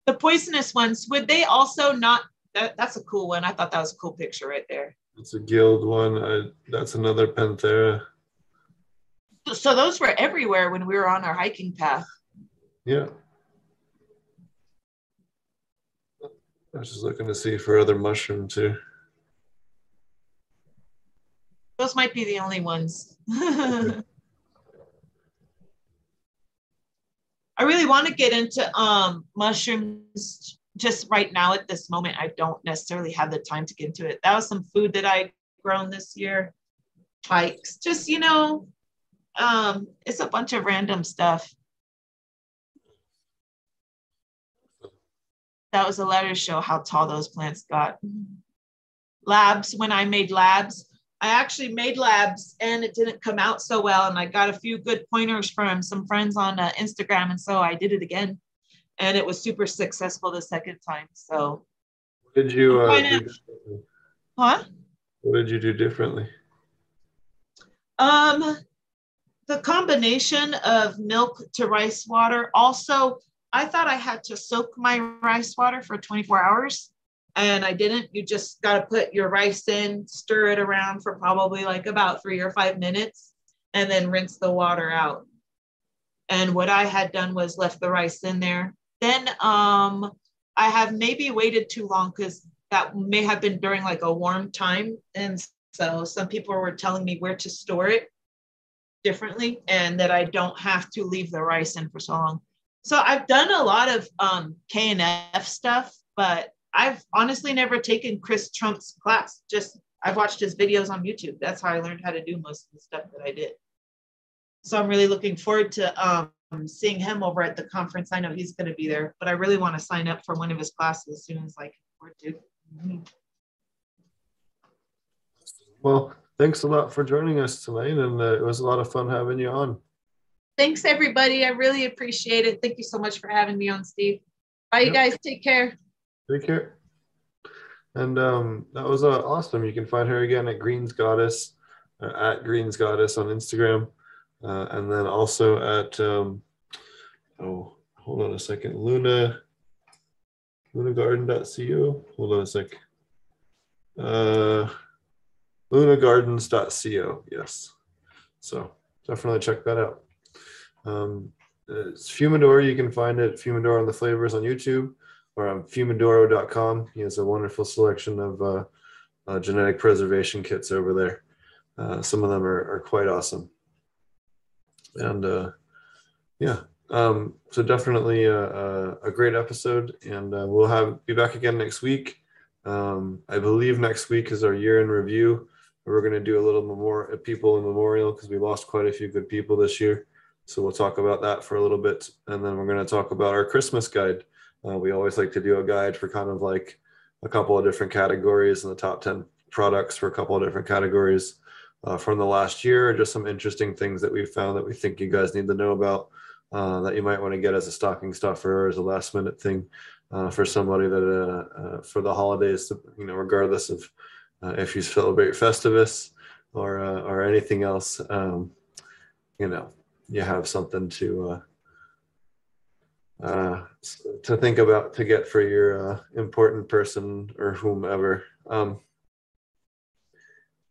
The poisonous ones, would they also not that, that's a cool one. I thought that was a cool picture right there. It's a guild one. I, that's another Panthera. So those were everywhere when we were on our hiking path. Yeah. I was just looking to see for other mushrooms too. Those might be the only ones. I really want to get into um, mushrooms just right now at this moment, I don't necessarily have the time to get into it. That was some food that I grown this year. Hikes, just you know, um, it's a bunch of random stuff. That was a letter to show how tall those plants got. Labs, when I made labs, I actually made labs and it didn't come out so well. And I got a few good pointers from some friends on uh, Instagram. And so I did it again and it was super successful the second time. So, what did you uh, do huh? What did you do differently? Um, the combination of milk to rice water. Also, I thought I had to soak my rice water for 24 hours, and I didn't. You just got to put your rice in, stir it around for probably like about three or five minutes, and then rinse the water out. And what I had done was left the rice in there then um, I have maybe waited too long because that may have been during like a warm time. And so some people were telling me where to store it differently and that I don't have to leave the rice in for so long. So I've done a lot of um, KNF stuff, but I've honestly never taken Chris Trump's class. Just I've watched his videos on YouTube. That's how I learned how to do most of the stuff that I did. So I'm really looking forward to um, seeing him over at the conference. I know he's going to be there, but I really want to sign up for one of his classes as soon as I can afford to. Mm-hmm. Well, thanks a lot for joining us tonight, and uh, it was a lot of fun having you on. Thanks, everybody. I really appreciate it. Thank you so much for having me on, Steve. Bye, yep. you guys. Take care. Take care. And um, that was uh, awesome. You can find her again at Greens Goddess, uh, at Greens Goddess on Instagram. Uh, and then also at, um, oh, hold on a second, Luna, lunagarden.co. Hold on a sec. Uh, lunagardens.co, yes. So definitely check that out. Um, it's Fumidor, you can find it, Fumador on the flavors on YouTube or on fumidoro.com. He has a wonderful selection of uh, uh, genetic preservation kits over there. Uh, some of them are, are quite awesome and uh, yeah, um, so definitely a, a, a, great episode, and uh, we'll have be back again next week. Um, I believe next week is our year in review. We're going to do a little more people in memorial because we lost quite a few good people this year. So we'll talk about that for a little bit, and then we're going to talk about our Christmas guide. Uh, we always like to do a guide for kind of like a couple of different categories and the top 10 products for a couple of different categories uh, from the last year, just some interesting things that we found that we think you guys need to know about uh, that you might want to get as a stocking stuffer or as a last minute thing uh, for somebody that uh, uh, for the holidays, you know, regardless of uh, if you celebrate Festivus or or anything else, um, you know, you have something to to think about to get for your important person or whomever. Um,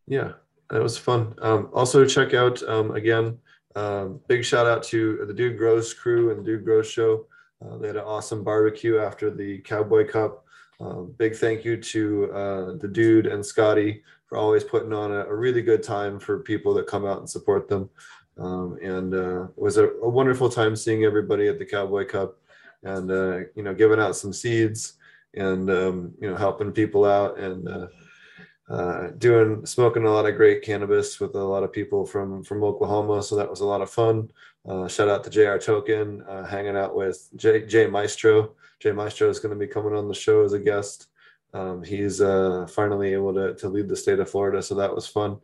yeah, that was fun. Um, also, check out um, again. Um, big shout out to the Dude Grows crew and Dude Grows show. Uh, they had an awesome barbecue after the Cowboy Cup. Uh, big thank you to uh, the Dude and Scotty for always putting on a, a, really good time for people that come out and support them. Um, and uh, it was a, a, wonderful time seeing everybody at the Cowboy Cup and uh, you know giving out some seeds and um, you know helping people out and uh, doing smoking a lot of great cannabis with a lot of people from from Oklahoma. So that was a lot of fun. Uh, shout out to JR Token, uh, hanging out with Jay, Jay Maestro. Jay Maestro is going to be coming on the show as a guest. Um, he's uh, finally able to, to lead the state of Florida, so that was fun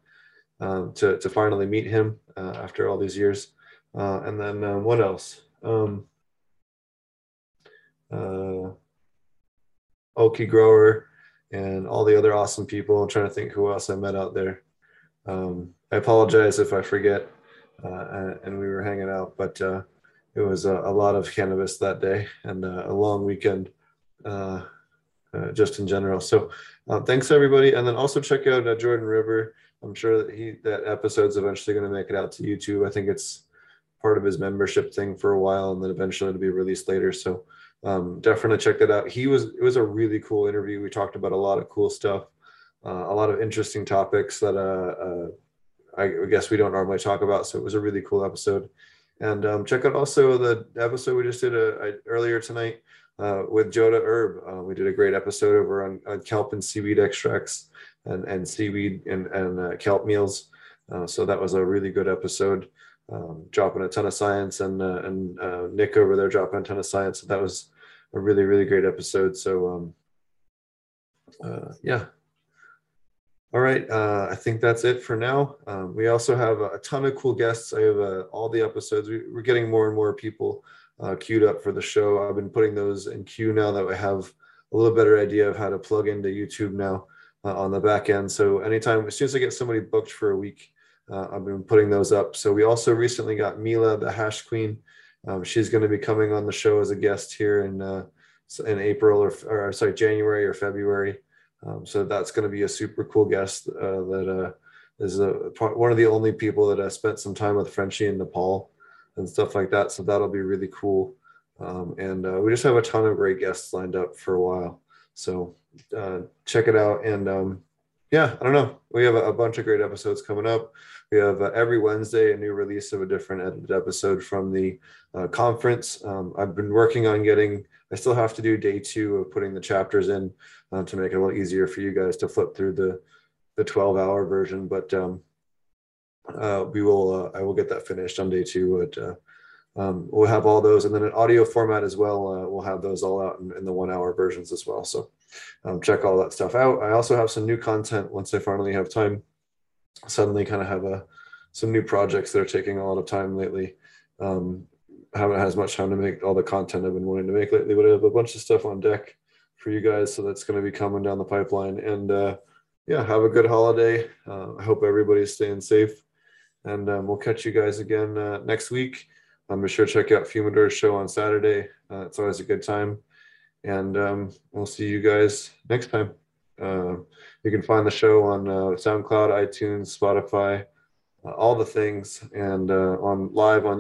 um, to, to finally meet him uh, after all these years. Uh, and then what else? Um, Okie Grower and all the other awesome people. I'm trying to think who else I met out there. Um, I apologize if I forget. Uh, and we were hanging out, but uh, it was a, a, lot of cannabis that day and uh, a long weekend, uh, uh, just in general. So, uh, thanks everybody, and then also check out Jordan River. I'm sure that he that episode's eventually going to make it out to YouTube. I think it's part of his membership thing for a while, and then eventually it'll be released later. So um, definitely check that out. He was it was a really cool interview. We talked about a lot of cool stuff, uh, a lot of interesting topics that uh, uh, I guess we don't normally talk about. So it was a really cool episode. And um, check out also the episode we just did uh, earlier tonight uh, with Joda Herb. Uh, we did a great episode over on, on, kelp and seaweed extracts and, and seaweed and, and kelp meals. so that was a really good episode. Um, dropping a ton of science and and Nick over there dropping a ton of science. So that was a really really great episode. So um, uh, yeah. All right, uh, I think that's it for now. Um, we also have a ton of cool guests. I have uh, all the episodes. We, are getting more and more people uh, queued up for the show. I've been putting those in queue now that I have a little better idea of how to plug into YouTube now uh, on the back end. So anytime, as soon as I get somebody booked for a week, uh, I've been putting those up. So we also recently got Mila, the Hash Queen. Um, she's going to be coming on the show as a guest here in uh, in April or, or sorry January or February. Um, so that's going to be a super cool guest uh, that uh, is a, one of the only people that I spent some time with Frenchy in Nepal and stuff like that. So that'll be really cool. Um, and uh, we just have a ton of great guests lined up for a while. So uh, check it out. And um, yeah, I don't know. We have a, bunch of great episodes coming up. We have uh, every Wednesday a new release of a different edited episode from the uh, conference. Um, I've been working on getting, I still have to do day two of putting the chapters in uh, to make it a little easier for you guys to flip through the, the 12 hour version. But um, uh, we will, uh, I will get that finished on day two. But uh, um, we'll have all those. And then in audio format as well, we'll have those all out in, in the one hour versions as well. So um, check all that stuff out. I also have some new content once I finally have time suddenly kind of have a some new projects that are taking a lot of time lately. Um, haven't had as much time to make all the content I've been wanting to make lately, but I have a bunch of stuff on deck for you guys. So that's going to be coming down the pipeline. And uh, yeah, have a good holiday. Uh, I hope everybody's staying safe. And um, we'll catch you guys again uh, next week. Um, be sure to check out Fumador's show on Saturday. Uh, it's always a good time. And um, we'll see you guys next time. Uh, you can find the show on uh, SoundCloud, iTunes, Spotify, uh, all the things, and uh, on live on